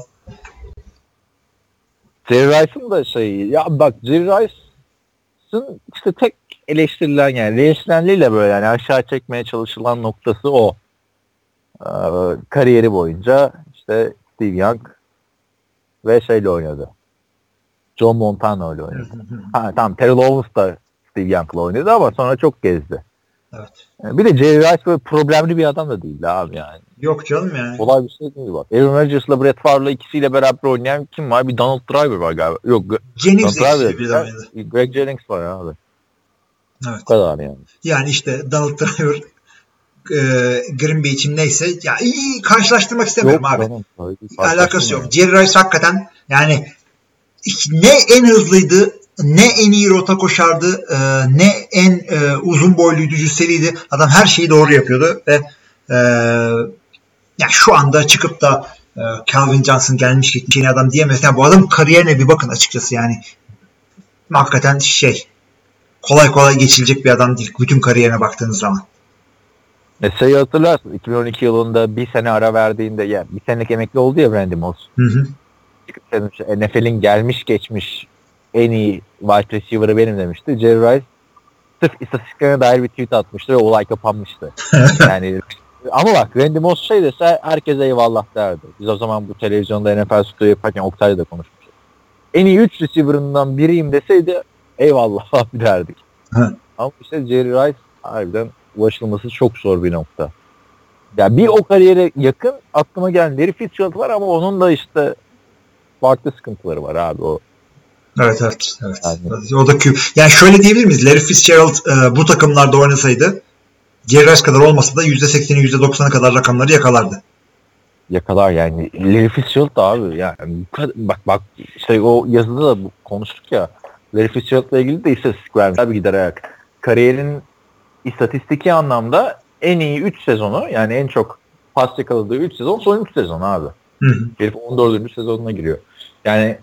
Jerry Rice'ın da şey ya bak Jerry Rice'ın işte tek eleştirilen yani eleştirenliğiyle böyle yani aşağı çekmeye çalışılan noktası o. Ee, kariyeri boyunca işte Steve Young ve şeyle oynadı. John Montana ile oynadı. Ha, tamam Terrell Owens da Steve Young'la oynadı ama sonra çok gezdi. Evet. Yani bir de Jerry Rice böyle problemli bir adam da değil abi yani. Yok canım yani. Kolay bir şey değil bak. Aaron Rodgers'la Brett Favre'la ikisiyle beraber oynayan kim var? Bir Donald Driver var galiba. Yok Jennings Driver. bir de. Greg Jennings var abi. Evet. Bu kadar yani. Yani işte Donald Driver e, Green Bay için neyse ya iyi karşılaştırmak istemiyorum abi. canım, hayır, Alakası yok. Jerry Rice hakikaten yani ne en hızlıydı ne en iyi rota koşardı e, ne en e, uzun boyluydu cüsseliydi. Adam her şeyi doğru yapıyordu ve e, yani şu anda çıkıp da e, Calvin Johnson gelmiş gitmiş yeni adam diyemez. Yani bu adamın kariyerine bir bakın açıkçası yani. Hakikaten şey kolay kolay geçilecek bir adam değil. Bütün kariyerine baktığınız zaman. E, şeyi hatırlarsın. 2012 yılında bir sene ara verdiğinde ya bir senelik emekli oldu ya Randy Moss. Hı hı. NFL'in gelmiş geçmiş en iyi wide receiver'ı benim demişti. Jerry Rice sırf istatistiklerine dair bir tweet atmıştı ve olay kapanmıştı. yani ama bak Randy Moss şey dese herkese eyvallah derdi. Biz o zaman bu televizyonda NFL stüdyo yaparken Oktay'la da konuşmuştuk. En iyi 3 receiver'ından biriyim deseydi eyvallah abi derdik. Ama işte Jerry Rice harbiden ulaşılması çok zor bir nokta. Ya bir o kariyere yakın aklıma gelen Larry Fitzgerald var ama onun da işte farklı sıkıntıları var abi o. Evet evet. evet. Yani- O da kü- yani şöyle diyebilir miyiz? Larry Fitzgerald e, bu takımlarda oynasaydı Rice kadar olmasa da %80'i %90'ı kadar rakamları yakalardı. Yakalar yani. Larry Fitzgerald da abi yani bak bak işte o yazıda da bu- konuştuk ya Larry Fitzgerald'la ilgili de istatistik vermiş. Abi gider ayak. Kariyerin istatistiki anlamda en iyi 3 sezonu yani en çok pas yakaladığı 3 sezon son 3 sezon abi. Hı hı. Herif 14. sezonuna giriyor. Yani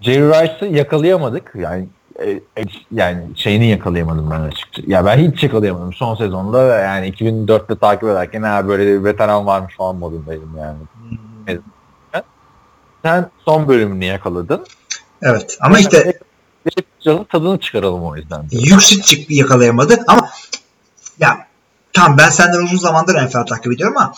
Jerry Rice'ı yakalayamadık. Yani e, e, yani şeyini yakalayamadım ben açıkçası. Ya ben hiç yakalayamadım son sezonda yani 2004'te takip ederken ha böyle bir veteran varmış falan modundaydım yani. sen son bölümünü yakaladın. Evet ama işte Canın tadını çıkaralım o yüzden. Yüksek çık yakalayamadı ama ya tamam ben senden uzun zamandır NFL takip ediyorum ama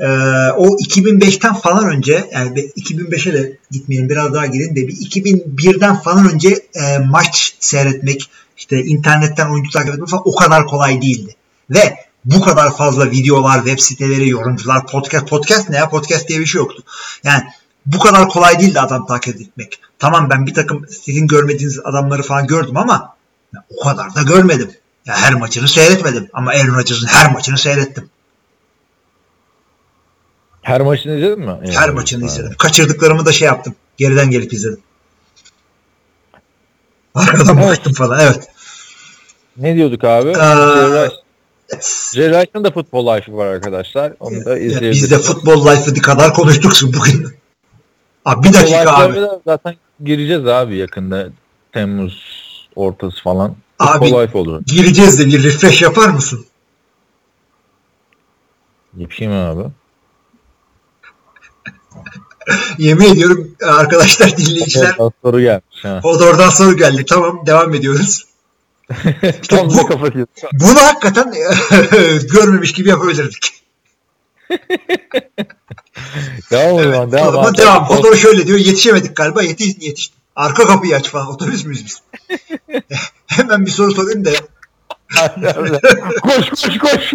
e, o 2005'ten falan önce yani 2005'e de gitmeyelim biraz daha girin de bir 2001'den falan önce e, maç seyretmek işte internetten oyuncu takip etmek falan o kadar kolay değildi. Ve bu kadar fazla videolar, web siteleri, yorumcular, podcast, podcast ne ya? Podcast diye bir şey yoktu. Yani bu kadar kolay değildi adam takip etmek. Tamam ben bir takım sizin görmediğiniz adamları falan gördüm ama ya, o kadar da görmedim. Ya her maçını seyretmedim ama Aaron Rodgers'ın her maçını seyrettim. Her maçını izledin mi? Her yani, maçını abi. izledim. Kaçırdıklarımı da şey yaptım. Geriden gelip izledim. Arkadan evet. baktım falan. Evet. Ne diyorduk abi? Ee, Jerry da futbol life'ı var arkadaşlar. Onu da izleyebiliriz. Biz de futbol life'ı kadar konuştuk bugün. Abi bir dakika abi. Zaten gireceğiz abi yakında. Temmuz ortası falan. Abi life olur. gireceğiz de bir refresh yapar mısın? Yapayım abi. Yemin ediyorum arkadaşlar dinleyiciler. Oradan soru gelmiş. Ha. Oradan soru geldi. Tamam devam ediyoruz. Tam bu, bunu hakikaten görmemiş gibi yapabilirdik. Devam o zaman. Devam, devam, devam. O da şöyle diyor. Yetişemedik galiba. Yetiş, yetiş. Arka kapıyı aç falan. Otobüs müyüz biz? Hemen bir soru sorayım da. koş koş koş.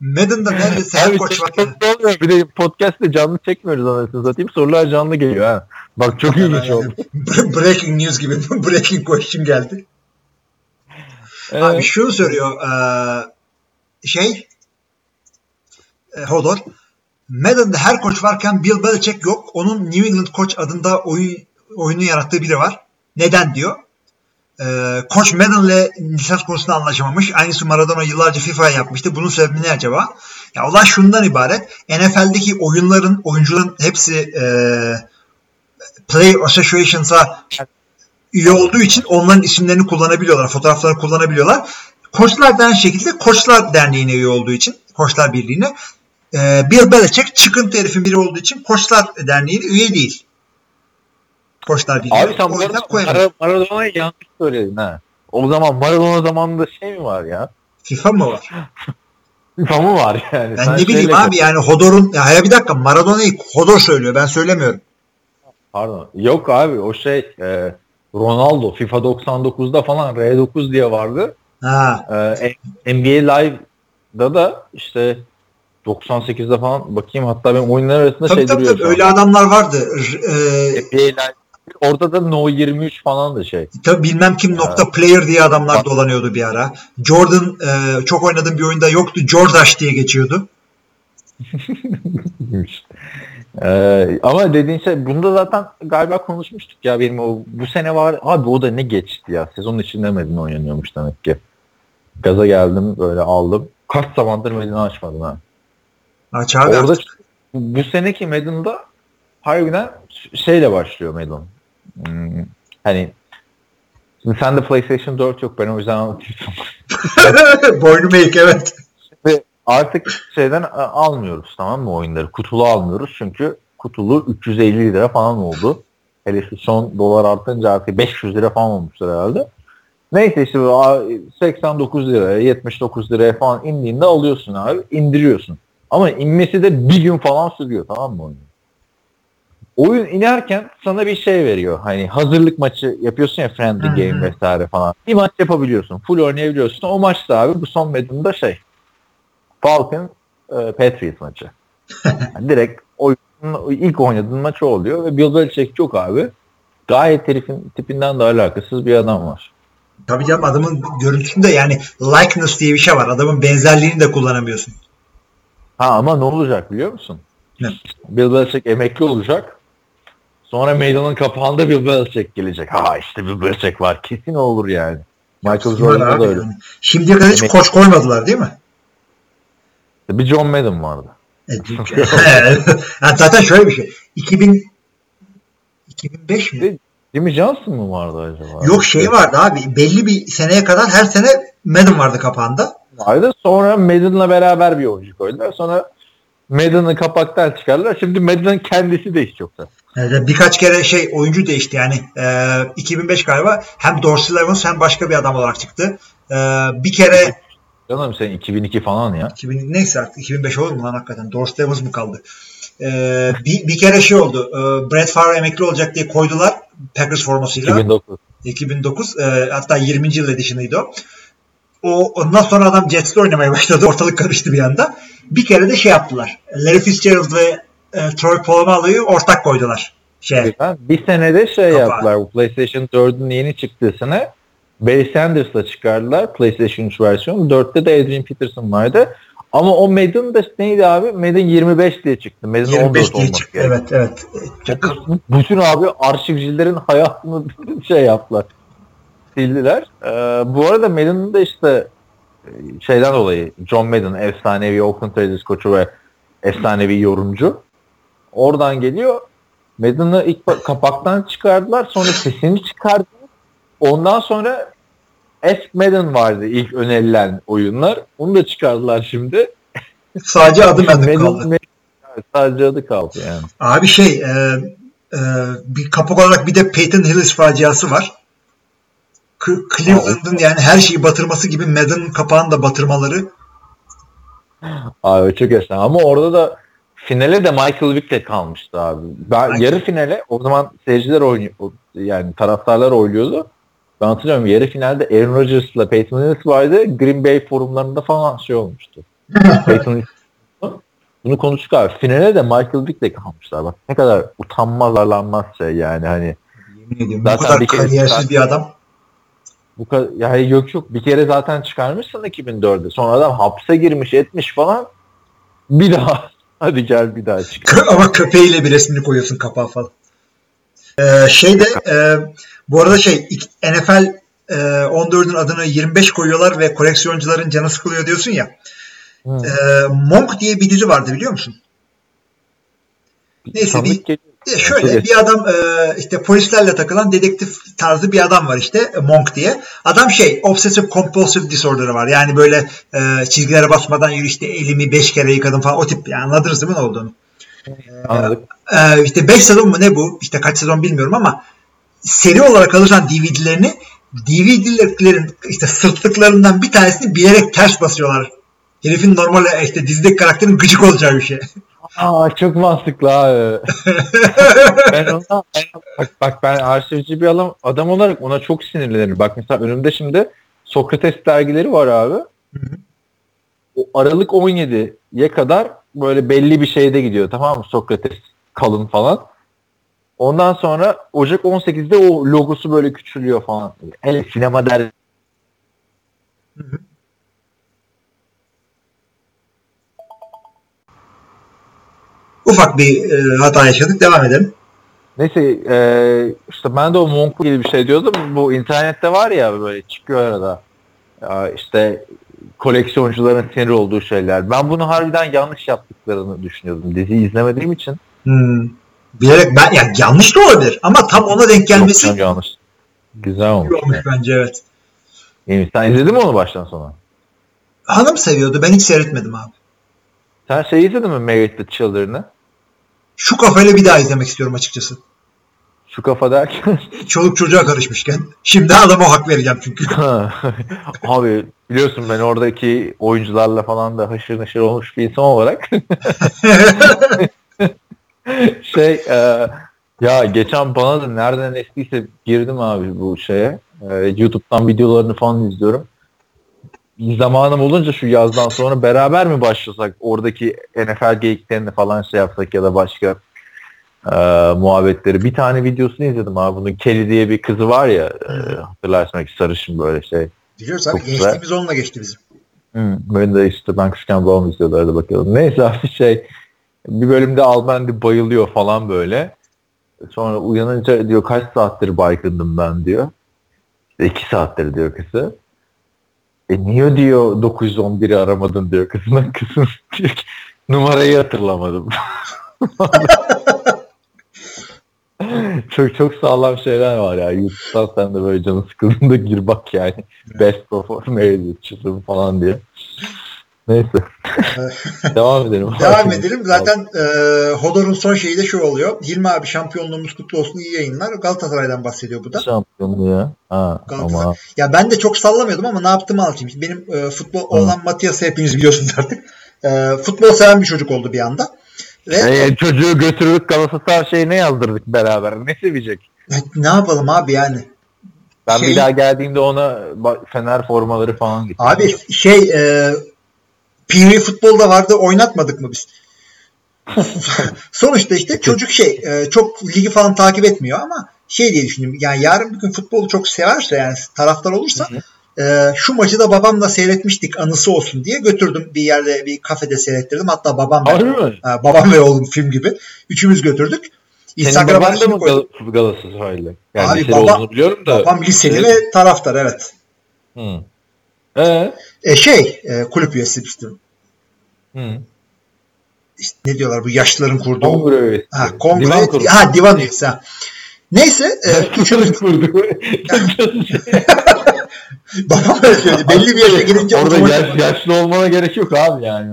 Madden'da neredeyse her koç var. Oluyor. Bir de podcast'te canlı çekmiyoruz anasını satayım. Sorular canlı geliyor ha. Bak çok ilginç oldu. Breaking news gibi. Breaking question geldi. Evet. Abi şunu soruyor. Ee, şey Hodor. Madden'da her koç varken Bill Belichick yok. Onun New England koç adında oyun, oyunu yarattığı biri var. Neden diyor. Ee, koç Madden'le lisans konusunda anlaşamamış. Aynısı Maradona yıllarca FIFA'ya yapmıştı. Bunun sebebi ne acaba? Ya olay şundan ibaret. NFL'deki oyunların, oyuncuların hepsi e, Player Associations'a üye olduğu için onların isimlerini kullanabiliyorlar. Fotoğraflarını kullanabiliyorlar. Koçlar aynı şekilde Koçlar Derneği'ne üye olduğu için, Koçlar Birliği'ne e, Bill Belichick çıkıntı herifin biri olduğu için Koçlar Derneği'ne üye değil. Koçlar Birliği. Abi sen Mar- Maradona'yı yanlış söyledin ha. O zaman Maradona zamanında şey mi var ya? FIFA mı var? FIFA mı var yani? Ben Sen ne bileyim abi yani Hodor'un ya, ya bir dakika Maradona'yı Hodor söylüyor ben söylemiyorum. Pardon. Yok abi o şey e, Ronaldo FIFA 99'da falan R9 diye vardı. Ha. E, NBA Live'da da işte 98'de falan bakayım hatta benim oyunlar arasında tabii, şey tabii, duruyor. Tabii öyle adamlar vardı. Ee, Orada da No 23 falan da şey. Tabii bilmem kim nokta player diye adamlar Bak. dolanıyordu bir ara. Jordan e, çok oynadığım bir oyunda yoktu. Jordash diye geçiyordu. ee, ama dediğin şey bunda zaten galiba konuşmuştuk ya benim o bu sene var abi o da ne geçti ya sezonun içinde Medine oynanıyormuş demek ki. Gaza geldim böyle aldım. Kaç zamandır Medine açmadım ha. Aç abi Orada artık. bu seneki Madden'da harbiden şeyle başlıyor Madden. Hmm, hani şimdi sende PlayStation 4 yok ben o yüzden anlatayım. Boynu eğik evet. Ve artık şeyden e, almıyoruz tamam mı oyunları? Kutulu almıyoruz çünkü kutulu 350 lira falan oldu. Hele şu son dolar artınca artık 500 lira falan olmuştur herhalde. Neyse işte 89 liraya 79 liraya falan indiğinde alıyorsun abi indiriyorsun. Ama inmesi de bir gün falan sürüyor tamam mı oyun? Oyun inerken sana bir şey veriyor. Hani hazırlık maçı yapıyorsun ya friendly hmm. game vesaire falan. Bir maç yapabiliyorsun. Full oynayabiliyorsun. O maçta abi bu son Madden'da şey Falcon e, Patriots maçı. yani direkt oyunun ilk oynadığın maç o oluyor ve Bill Belichick çok abi. Gayet herifin tipinden de alakasız bir adam var. Tabii canım adamın görüntüsünde yani likeness diye bir şey var. Adamın benzerliğini de kullanamıyorsun. Ha ama ne olacak biliyor musun? Ne? Bill Belichick emekli olacak. Sonra meydanın kapağında Bill Belichick gelecek. Ha işte Bill Belichick var. Kesin olur yani. Michael Jordan'da da öyle. Yani. Şimdiye kadar hiç Emek... koç koymadılar değil mi? Bir John Madden vardı. yani zaten şöyle bir şey. 2000 2005 mi? Jimmy Johnson mı vardı acaba? Yok şey vardı abi. Belli bir seneye kadar her sene Madden vardı kapağında. Vardı. Sonra Madden'la beraber bir oyuncu koydular. Sonra Madden'ı kapaktan çıkardılar. Şimdi Madden kendisi de hiç yoksa. Yani birkaç kere şey oyuncu değişti yani. E, 2005 galiba hem Dorsey Levens hem başka bir adam olarak çıktı. E, bir kere Canım sen 2002 falan ya. 2000, neyse artık 2005 olur mu lan hakikaten? Dorsey Levens mı kaldı? E, bir, bir kere şey oldu. E, Brett Favre emekli olacak diye koydular Packers formasıyla. 2009. 2009 e, hatta 20. yıl edişiniydi o. O ondan sonra adam Jets'te oynamaya başladı. Ortalık karıştı bir anda. Bir kere de şey yaptılar. Larry Fitzgerald ve e, Troy Polamalu'yu ortak koydular. Şey. Bir senede şey Kapağı. yaptılar. Bu PlayStation 4'ün yeni çıktığı sene Barry Sanders'la çıkardılar PlayStation 3 versiyonu. 4'te de Adrian Peterson vardı. Ama o Madden da neydi abi? Madden 25 diye çıktı. Madden 25 14 diye çıktı. gerekiyor. Evet evet. Bütün abi arşivcilerin hayatını şey yaptılar. Sildiler. Ee, bu arada Madden'ın da işte e, şeyden dolayı John Madden efsanevi Oakland Raiders koçu ve efsanevi yorumcu. Oradan geliyor. Madden'ı ilk kapaktan çıkardılar. Sonra sesini çıkardılar. Ondan sonra Ask Madden vardı ilk önerilen oyunlar. Onu da çıkardılar şimdi. Sadece adı Madden- kaldı. Madden- sadece adı kaldı yani. Abi şey e, e, bir kapak olarak bir de Peyton Hillis faciası var. Cleveland'ın yani her şeyi batırması gibi Madden'ın kapağını da batırmaları. Abi çok efsane. Ama orada da finale de Michael Vick'le kalmıştı abi. Ben Michael- yarı finale o zaman seyirciler oynuyor yani taraftarlar oynuyordu. Ben hatırlıyorum yarı finalde Aaron Rodgers'la Peyton Hillis vardı. Green Bay forumlarında falan şey olmuştu. Peyton bunu konuştuk abi. Finale de Michael Vick'le kalmışlar. Bak ne kadar utanmaz arlanmaz şey yani hani Yemin ediyorum. Zaten bu kadar bir kariyersiz bir adam. Bu kadar yani yok yok bir kere zaten çıkarmışsın 2004'de. Sonra adam hapse girmiş etmiş falan. Bir daha hadi gel bir daha çık. Ama köpeğiyle bir resmini koyuyorsun kapağa falan. Ee, şey de e, bu arada şey NFL e, 14'ün adını 25 koyuyorlar ve koleksiyoncuların canı sıkılıyor diyorsun ya. Hı. E, Monk diye bir dizi vardı biliyor musun? Neyse Tanıdık bir, geliyor. E, şöyle bir adam e, işte polislerle takılan dedektif tarzı bir adam var işte e, Monk diye. Adam şey obsessive compulsive disorder'ı var. Yani böyle e, çizgilere basmadan yürü işte elimi 5 kere yıkadım falan o tip yani anladınız değil mi ne olduğunu? Anladık. Ee, işte 5 sezon mu ne bu? İşte kaç sezon bilmiyorum ama seri olarak alırsan DVD'lerini DVD'lerin işte sırtlıklarından bir tanesini bilerek ters basıyorlar. Herifin normal işte dizideki karakterin gıcık olacağı bir şey. Aa çok mantıklı abi. ben ona bak, bak ben arşivci bir adam, adam olarak ona çok sinirlenirim. Bak mesela önümde şimdi Sokrates dergileri var abi. O Aralık 17'ye kadar böyle belli bir şeyde gidiyor tamam mı Sokrates kalın falan. Ondan sonra Ocak 18'de o logosu böyle küçülüyor falan. Hele sinema der Ufak bir e, hata yaşadık. Devam edelim. Neyse e, işte ben de o Monk'la gibi bir şey diyordum. Bu internette var ya böyle çıkıyor arada. Ya işte koleksiyoncuların sinir olduğu şeyler. Ben bunu harbiden yanlış yaptıklarını düşünüyordum. Diziyi izlemediğim için. Hmm. Bilerek ben yani yanlış da olabilir ama tam ona denk gelmesi Yok, yanlış. Güzel olmuş. olmuş bence evet. İyi, Sen izledin mi onu baştan sona? Hanım seviyordu. Ben hiç seyretmedim abi. Sen şey izledin mi Married with Children'ı? Şu kafayla bir daha izlemek istiyorum açıkçası. Şu kafa derken. Çoluk çocuğa karışmışken. Şimdi adama hak vereceğim çünkü. Abi biliyorsun ben oradaki oyuncularla falan da haşır neşir olmuş bir insan olarak şey e, ya geçen bana da nereden eskiyse girdim abi bu şeye. E, YouTube'dan videolarını falan izliyorum. Bir zamanım olunca şu yazdan sonra beraber mi başlasak oradaki NFL geyiklerini falan şey yapsak ya da başka e, muhabbetleri. Bir tane videosunu izledim abi. Bunun Kelly diye bir kızı var ya e, hatırlarsın sarışın böyle şey. Biliyoruz abi gençliğimiz onunla geçti bizim. Hı, ben de işte ben küçükken babam izliyorlardı bakalım. Neyse abi şey bir bölümde Albendi bayılıyor falan böyle. Sonra uyanınca diyor kaç saattir baygındım ben diyor. İşte iki saattir diyor kızı. E niye diyor 911'i aramadın diyor. Kızın diyor ki numarayı hatırlamadım. çok çok sağlam şeyler var ya. YouTube'dan sen de böyle canı sıkıldığında gir bak yani. Best with Children falan diye. Neyse. Devam edelim. Devam edelim. Zaten e, Hodor'un son şeyi de şu oluyor. Hilmi abi şampiyonluğumuz kutlu olsun iyi yayınlar. Galatasaray'dan bahsediyor bu da. Şampiyonluğu ya. Ha, Galatasaray. ama Ya ben de çok sallamıyordum ama ne yaptığımı anlatayım. Benim e, futbol olan Matias'ı hepiniz biliyorsunuz artık. E, futbol seven bir çocuk oldu bir anda. Ve e, çocuğu götürdük Galatasaray şeyine yazdırdık beraber. Ne sevecek? e, ne yapalım abi yani. Ben Şey- bir daha geldiğimde ona Fener formaları falan getirdim. Abi şey e, PV futbolda vardı oynatmadık mı biz? Sonuçta işte çocuk şey e, çok ligi falan takip etmiyor ama şey diye düşündüm. Yani yarın bir gün futbolu çok severse yani taraftar olursa e, şu maçı da babamla seyretmiştik anısı olsun diye götürdüm bir yerde bir kafede seyrettirdim. Hatta babam ve? Ha, babam ve oğlum film gibi. Üçümüz götürdük. Senin Instagram'a baban da mı. Gal- Galatasaraylı? Yani Abi baba- biliyorum da. Babam liseli ve taraftar evet. Hı. Ee? E, şey e, kulüp üyesi işte, Hı. işte ne diyorlar bu yaşlıların kurduğu. Kongre üyesi. Ha, kongre, Divan kurulu. ha divan üyesi ha. Neyse e, üçümüz kurdu. babam öyle söyledi. Belli bir yaşa gelince Orada otomatik- yaş, yaşlı olmana gerek yok abi yani.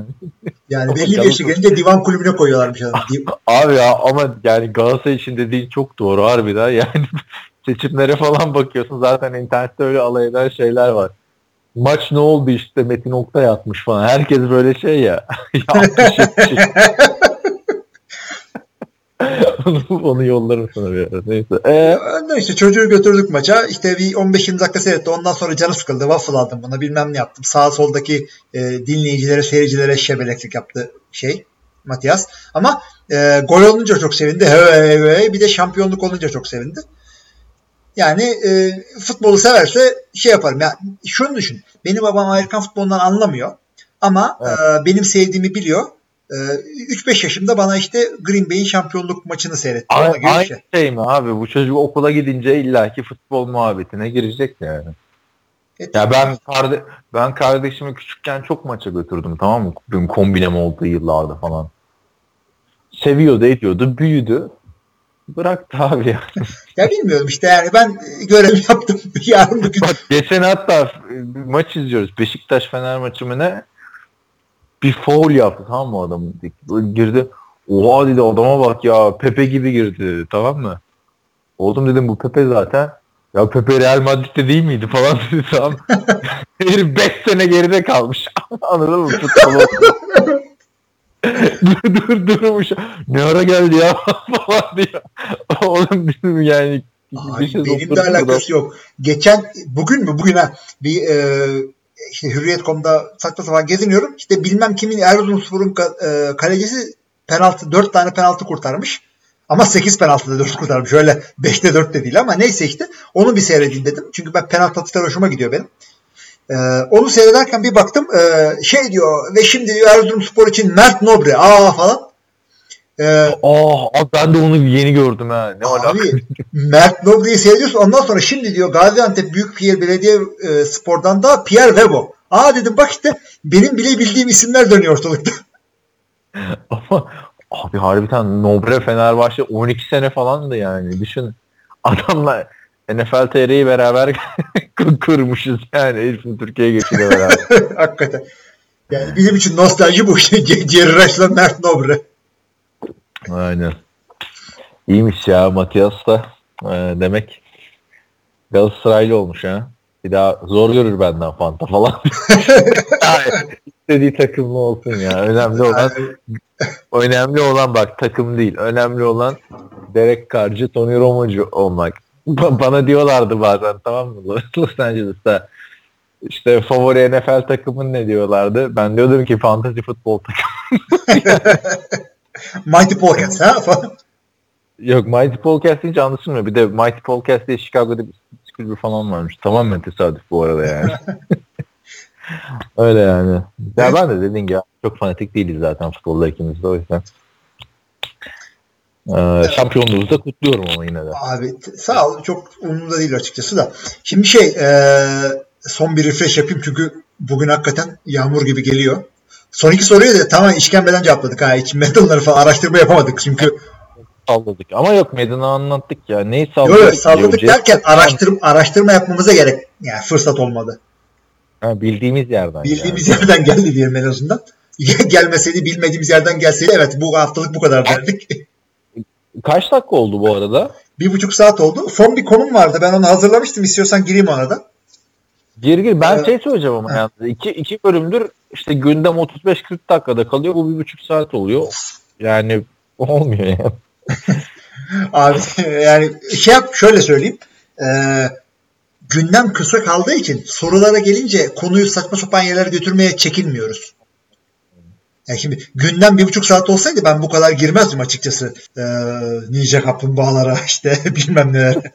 yani belli bir yaşa gelince divan kulübüne koyuyorlarmış adam. Abi ya ama yani Galatasaray için dediğin çok doğru harbiden yani seçimlere falan bakıyorsun zaten internette öyle alay eden şeyler var. Maç ne oldu işte Metin Oktay atmış falan. Herkes böyle şey ya. ya 60 70. onu, onu yollarım sana bir ara. Neyse. Ee, işte çocuğu götürdük maça. İşte bir 15-20 dakika seyretti. Ondan sonra canı sıkıldı. Waffle aldım buna. Bilmem ne yaptım. Sağ soldaki e, dinleyicilere, seyircilere şebeleklik yaptı şey Matias. Ama e, gol olunca çok sevindi. Hey, hey, hey. Bir de şampiyonluk olunca çok sevindi. Yani e, futbolu severse şey yaparım. Ya şunu düşün. Benim babam Amerikan futbolundan anlamıyor. Ama Evet. e, benim sevdiğimi biliyor. E, 3-5 yaşımda bana işte Green Bay'in şampiyonluk maçını seyretti. Aynı, bir aynı şey. şey mi abi? Bu çocuk okula gidince illaki futbol muhabbetine girecek yani. Evet. Ya ben karde ben kardeşimi küçükken çok maça götürdüm tamam mı? Benim kombinem olduğu yıllarda falan. Seviyordu, ediyordu, büyüdü. Bıraktı abi ya. Ya bilmiyorum işte yani ben e, görev yaptım. Yarın bugün Bak geçen hatta bir maç izliyoruz. Beşiktaş Fener maçı mı ne? Bir foul yaptı tamam mı adam? Böyle girdi. Oha dedi adama bak ya Pepe gibi girdi tamam mı? Oğlum dedim bu Pepe zaten. Ya Pepe Real Madrid'de değil miydi falan dedi tamam. Herif 5 sene geride kalmış. Anladın mı? Futbol dur dur durmuş. Ne ara geldi ya falan diyor. Oğlum dedim yani. Abi, şey benim de alakası yok. Geçen bugün mü bugün ha bir e, işte Hürriyet.com'da saçma sapan geziniyorum. İşte bilmem kimin Erzurumspor'un e, kalecisi penaltı 4 tane penaltı kurtarmış. Ama 8 penaltıda 4 kurtarmış. Öyle 5'te 4 de değil ama neyse işte. Onu bir seyredeyim dedim. Çünkü ben penaltı atışları hoşuma gidiyor benim. Ee, onu seyrederken bir baktım e, şey diyor ve şimdi diyor Erzurumspor için Mert Nobre aa falan. Ee, Aa, abi ben de onu yeni gördüm ha. Ne alaka? Abi Mert Nobre'yi seyrediyorsun ondan sonra şimdi diyor Gaziantep Büyükşehir Belediye e, Spor'dan da Pierre Webo. Aa dedim bak işte benim bile bildiğim isimler dönüyor ortalıkta. Ama abi harbiden Nobre Fenerbahçe 12 sene falandı yani. Düşün. Adamla NFL TR'yi beraber kurmuşuz yani. Herifin Türkiye'ye geçiyle beraber. Hakikaten. Yani bizim için nostalji bu işte. Jerry Rice'la Mert Nobre. Aynen. İyiymiş ya Matias da. Ee, demek Galatasaraylı olmuş ha. Bir daha zor görür benden Fanta falan. İstediği takımlı olsun ya. Önemli olan önemli olan bak takım değil. Önemli olan Derek Carr'cı, Tony Romo'cu olmak. Ba- Bana diyorlardı bazen tamam mı? Los Angeles'ta işte favori NFL takımın ne diyorlardı? Ben diyordum ki fantasy futbol takımı. Mighty Pockets ha falan. Yok Mighty Podcast hiç anlaşılmıyor. Bir de Mighty Podcast diye Chicago'da bir kulübü falan varmış. Tamamen tesadüf bu arada yani. Öyle yani. Ya ben de dediğin gibi çok fanatik değiliz zaten futbolda ikimiz de o yüzden. Ee, şampiyonluğumuzu da kutluyorum ama yine de. Abi sağ ol. Çok umurumda değil açıkçası da. Şimdi şey e, son bir refresh yapayım çünkü bugün hakikaten yağmur gibi geliyor. Son iki soruyu da tamamen işkembeden cevapladık ha. Hiç medalları falan araştırma yapamadık çünkü. Salladık. Ama yok Medin'i anlattık ya. Neyi salladık? yok salladık derken araştırma, araştırma yapmamıza gerek yani fırsat olmadı. Ha, bildiğimiz yerden. Bildiğimiz yerden geldi diyelim en azından. Gelmeseydi bilmediğimiz yerden gelseydi evet bu haftalık bu kadar derdik. Kaç dakika oldu bu arada? bir buçuk saat oldu. Son bir konum vardı. Ben onu hazırlamıştım. İstiyorsan gireyim ona da. Gir gir. Ben Evet. şey söyleyeceğim ama yani. İki, iki bölümdür işte gündem 35-40 dakikada kalıyor. Bu bir buçuk saat oluyor. Yani olmuyor yani. Abi yani şey yap şöyle söyleyeyim. Ee, gündem kısa kaldığı için sorulara gelince konuyu saçma sapan yerlere götürmeye çekinmiyoruz. Yani şimdi gündem bir buçuk saat olsaydı ben bu kadar girmezdim açıkçası. Ee, Ninja kaplumbağalara işte bilmem neler.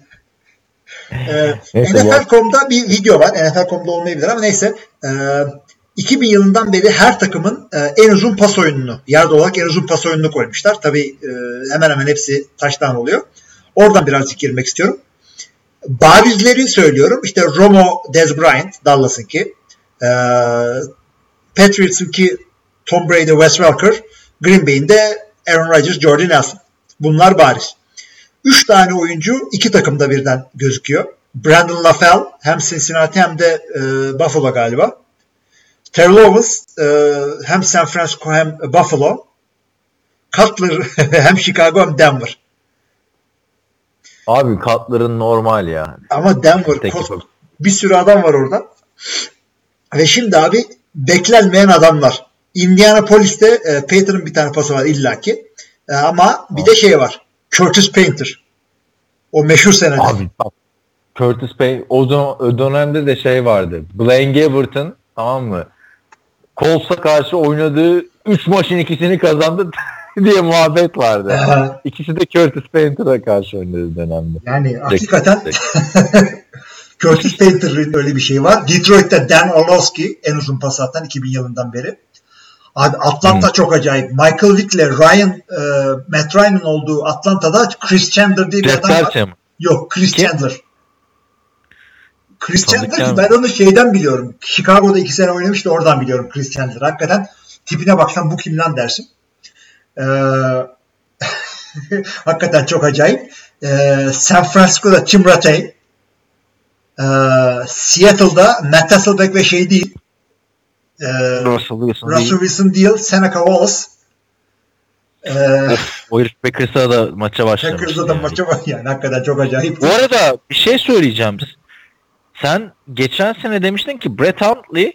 Ee, NFL.com'da bir video var. NFL.com'da olmayabilir ama neyse. Ee, 2000 yılından beri her takımın e, en uzun pas oyununu, yard olarak en uzun pas oyununu koymuşlar. Tabii e, hemen hemen hepsi taştan oluyor. Oradan birazcık girmek istiyorum. Barizleri söylüyorum. İşte Romo Dez Bryant, Dallas'ınki. E, Patriots'ınki Tom Brady, Wes Welker. Green Bay'in de Aaron Rodgers, Jordan Nelson. Bunlar bariz. Üç tane oyuncu iki takımda birden gözüküyor. Brandon LaFell hem Cincinnati hem de e, Buffalo galiba. Terrell Owens e, hem San Francisco hem Buffalo. Cutler hem Chicago hem Denver. Abi katların normal ya. Ama Denver kos- bir sürü adam var orada. Ve şimdi abi beklenmeyen adamlar. Indianapolis'te e, Peyton'ın bir tane pası var illaki. E, ama bir de şey var. Curtis Painter. O meşhur senede. Abi bak Curtis Bey o, dön- o dönemde de şey vardı. Blaine Gabbert'ın tamam mı? Colts'a karşı oynadığı 3 maçın ikisini kazandı diye muhabbet vardı. İkisi de Curtis Painter'a karşı oynadığı dönemde. Yani hakikaten Curtis Painter'ın öyle bir şey var. Detroit'te Dan Orlovsky en uzun pas atan 2000 yılından beri. Abi Atlanta çok acayip. Michael Vick ile Ryan, e, Matt Ryan'ın olduğu Atlanta'da Chris Chandler diye bir Jeff adam var. Yok Chris Kim? Chandler. Chris Chandler ben onu şeyden biliyorum. Chicago'da iki sene oynamıştı oradan biliyorum Chris Chandler. Hakikaten tipine baksan bu kim lan dersin. Ee, hakikaten çok acayip. Ee, San Francisco'da Tim Rattay. Ee, Seattle'da Matt Hasselbeck ve şey değil. Ee, Russell Wilson Russell değil. Wilson değil. Seneca Wallace. Ee, O herif Packers'a da maça başlamış. Packers'da da yani. maça var yani. Hakikaten çok acayip. Bu arada bir şey söyleyeceğim. Sen geçen sene demiştin ki Brett Hundley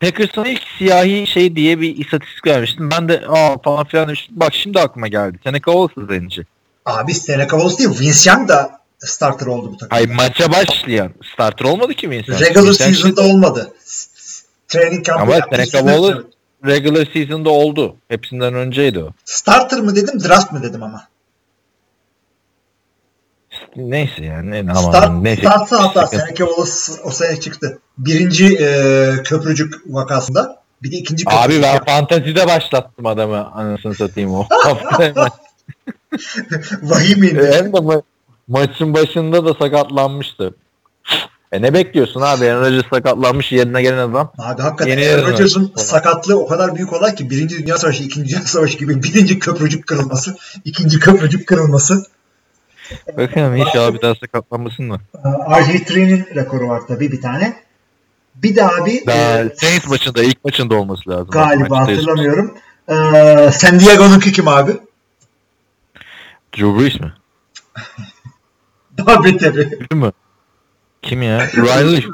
Packers'ın ilk siyahi şey diye bir istatistik vermiştin. Ben de aa falan filan demiştim. Bak şimdi aklıma geldi. Seneca Wallace'ı zenci. Abi Seneca Wallace değil. Vince Young da starter oldu bu takımda. Hayır maça başlayan. Starter olmadı ki Vincent. Regular Vincent season'da şey- olmadı. Training camp'ı Ama. Seneca regular season'da oldu. Hepsinden önceydi o. Starter mı dedim, draft mı dedim ama. Neyse yani. Ne, aman, Start, neyse. startsa hatta Seneca Wallace o sene çıktı. Birinci e, köprücük vakasında. Bir de ikinci köprücük. Abi ben fantazide başlattım adamı anasını satayım o. Vahim indi. E, Hem de ma- maçın başında da sakatlanmıştı. E ne bekliyorsun abi? Aaron Rodgers sakatlanmış yerine gelen adam. Abi hakikaten Aaron. Rodgers'ın sakatlığı o kadar büyük olay ki Birinci Dünya Savaşı, İkinci Dünya Savaşı gibi birinci köprücük kırılması, ikinci köprücük kırılması. Bakalım inşallah bir daha sakatlanmasın da. Ee, RG3'nin rekoru var tabii bir tane. Bir de abi Daha e, Saints maçında ilk maçında olması lazım. galiba Maçta hatırlamıyorum. Ee, San Diego'nunki kim abi? Drew Brees mi? Daha beteri. Değil mi? Kim ya? Leaf.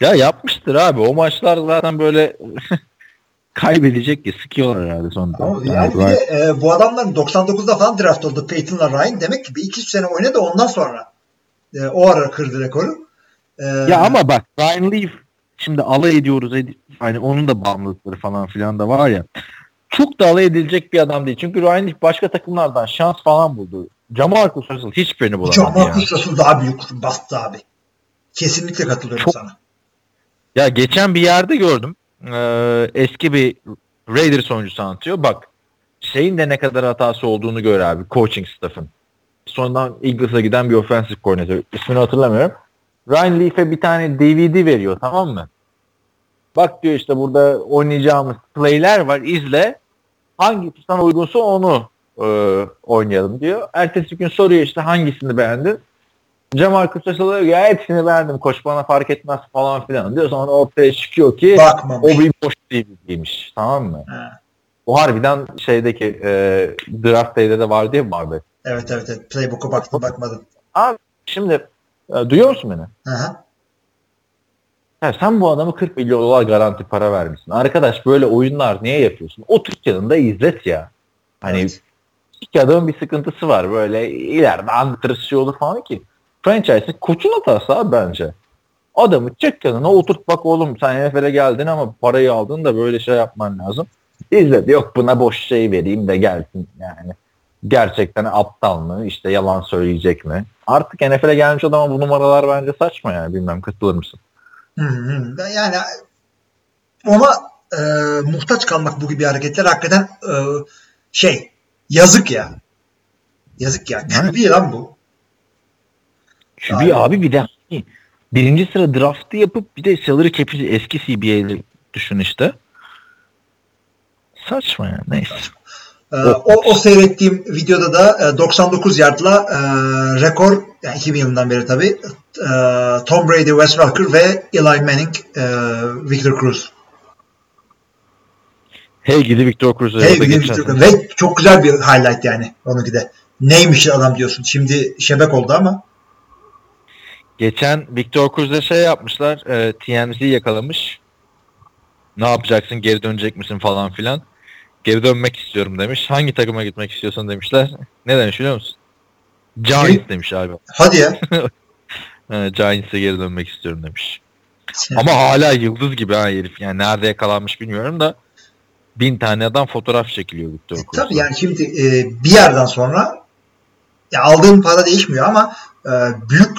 Ya yapmıştır abi. O maçlar zaten böyle kaybedecek ki sıkıyorlar herhalde sonunda. Ama Yani yani bir Ryan- de, e, bu adamların 99'da falan draft oldu Peyton'la Ryan. Demek ki bir iki sene oynadı ondan sonra e, o ara kırdı rekoru. E, Ya ama bak Ryan Leaf şimdi alay ediyoruz. ed- hani onun da bağımlılıkları falan filan da var ya. Çok da alay edilecek bir adam değil. Çünkü Ryan Leaf başka takımlardan şans falan buldu. Jamarcus Russell hiçbirini bulamadı John ya. Russell daha büyük bastı abi. Kesinlikle katılıyorum Çok- sana. Ya geçen bir yerde gördüm. Ee, eski bir Raiders oyuncusu anlatıyor. Bak şeyin de ne kadar hatası olduğunu gör abi. Coaching staff'ın. Sonradan Eagles'a giden bir offensive coordinator. İsmini hatırlamıyorum. Ryan Leaf'e bir tane DVD veriyor tamam mı? Bak diyor işte burada oynayacağımız play'ler var izle. Hangisi sana uygunsa onu e, oynayalım diyor. Ertesi gün soruyor işte hangisini beğendin? Cemal Kuştaş'la ya hepsini beğendim koç bana fark etmez falan filan diyor. Sonra ortaya çıkıyor ki Bakmamış. o bir boş değilmiş tamam mı? Ha. O harbiden şeydeki e, draft day'de de vardı ya muhabbet. Evet evet evet. Playbook'a baktım bakmadım. Abi şimdi e, duyuyor musun beni? Hı hı. Ya sen bu adamı 40 milyon dolar garanti para vermişsin. Arkadaş böyle oyunlar niye yapıyorsun? Otur yanında izlet ya. Hani Evet. İki adamın bir sıkıntısı var. Böyle ileride antrenörü olur falan ki. Franchise'in koçun hatası abi bence. Adamı çek yanına oturt bak oğlum sen NFL'e geldin ama parayı aldın da böyle şey yapman lazım. İzlet. Yok buna boş şey vereyim de gelsin yani. Gerçekten aptal mı? İşte yalan söyleyecek mi? Artık NFL'e gelmiş adama bu numaralar bence saçma yani. Bilmem katılır mısın? Yani ona e, muhtaç kalmak bu gibi hareketler hakikaten e, şey yazık ya. Yazık ya. QB lan bu. QB Aynen. abi bir de hani birinci sıra draftı yapıp bir de salary cap'i eski CBA'li düşün işte. Saçma ya neyse. E, o, o seyrettiğim videoda da e, 99 yardla e, rekor yani 2000 yılından beri tabii e, Tom Brady, Wes Welker ve Eli Manning, e, Victor Cruz. Hey gidi Victor Cruz'a Hey, geçen. Victor Cruz. Ve çok güzel bir highlight yani onunki de. Neymiş adam diyorsun. Şimdi şebek oldu ama. Geçen Victor Cruz'da şey yapmışlar. E, TMZ yakalamış. Ne yapacaksın geri dönecek misin falan filan. Geri dönmek istiyorum demiş. Hangi takıma gitmek istiyorsun demişler. Ne demiş biliyor musun? Giants demiş abi. Hadi ya. E, Giants'e geri dönmek istiyorum demiş. Ama hala yıldız gibi ha herif. Yani nerede yakalanmış bilmiyorum da bin tane adam fotoğraf çekiliyor Victor Cruz'la. Tabii yani şimdi e, bir yerden sonra ya aldığın para değişmiyor ama e, büyük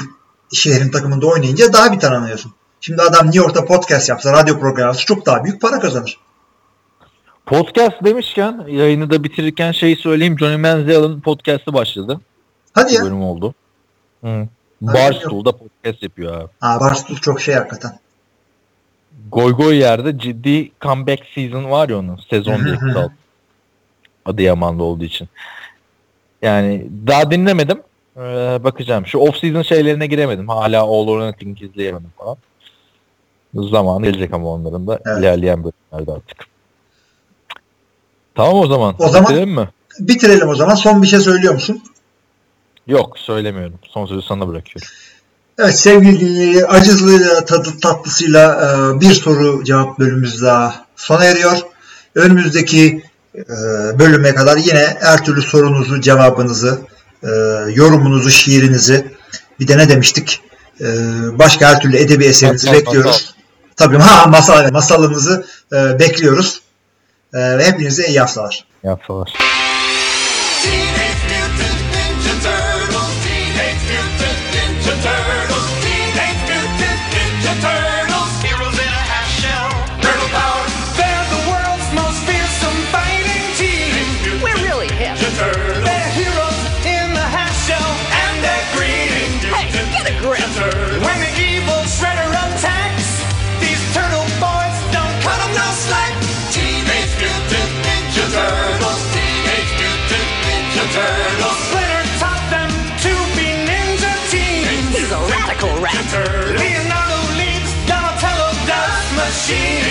şehrin takımında oynayınca daha bir tanınıyorsun. Şimdi adam New York'ta podcast yapsa, radyo programı yapsa çok daha büyük para kazanır. Podcast demişken yayını da bitirirken şeyi söyleyeyim. Johnny Manziel'ın podcast'ı başladı. Hadi ya. bölüm oldu. Hı. Barstool'da podcast yapıyor abi. Ha, Barstool çok şey hakikaten. Goy goy yerde ciddi comeback season var ya onun. Sezon diye kısalt. Adıyaman'da olduğu için. Yani daha dinlemedim. Ee, bakacağım. Şu off season şeylerine giremedim. Hala All or Nothing izleyemedim falan. Zaman gelecek ama onların da Evet. ilerleyen bölümlerde artık. Tamam o zaman. O zaman- Bitirelim mi? Bitirelim o zaman. Son bir şey söylüyor musun? Yok söylemiyorum. Son sözü sana bırakıyorum. Evet sevgili dinleyiciler, acızlıyla tadı tatlısıyla e, bir soru cevap bölümümüz daha sona eriyor. Önümüzdeki e, bölüme kadar yine her türlü sorunuzu, cevabınızı, e, yorumunuzu, şiirinizi bir de ne demiştik? E, başka her türlü edebi eserinizi Masal, bekliyoruz. masal. Tabii ha masal, masalınızı e, bekliyoruz. E, ve hepinize iyi haftalar. Yapsalar. Teenage see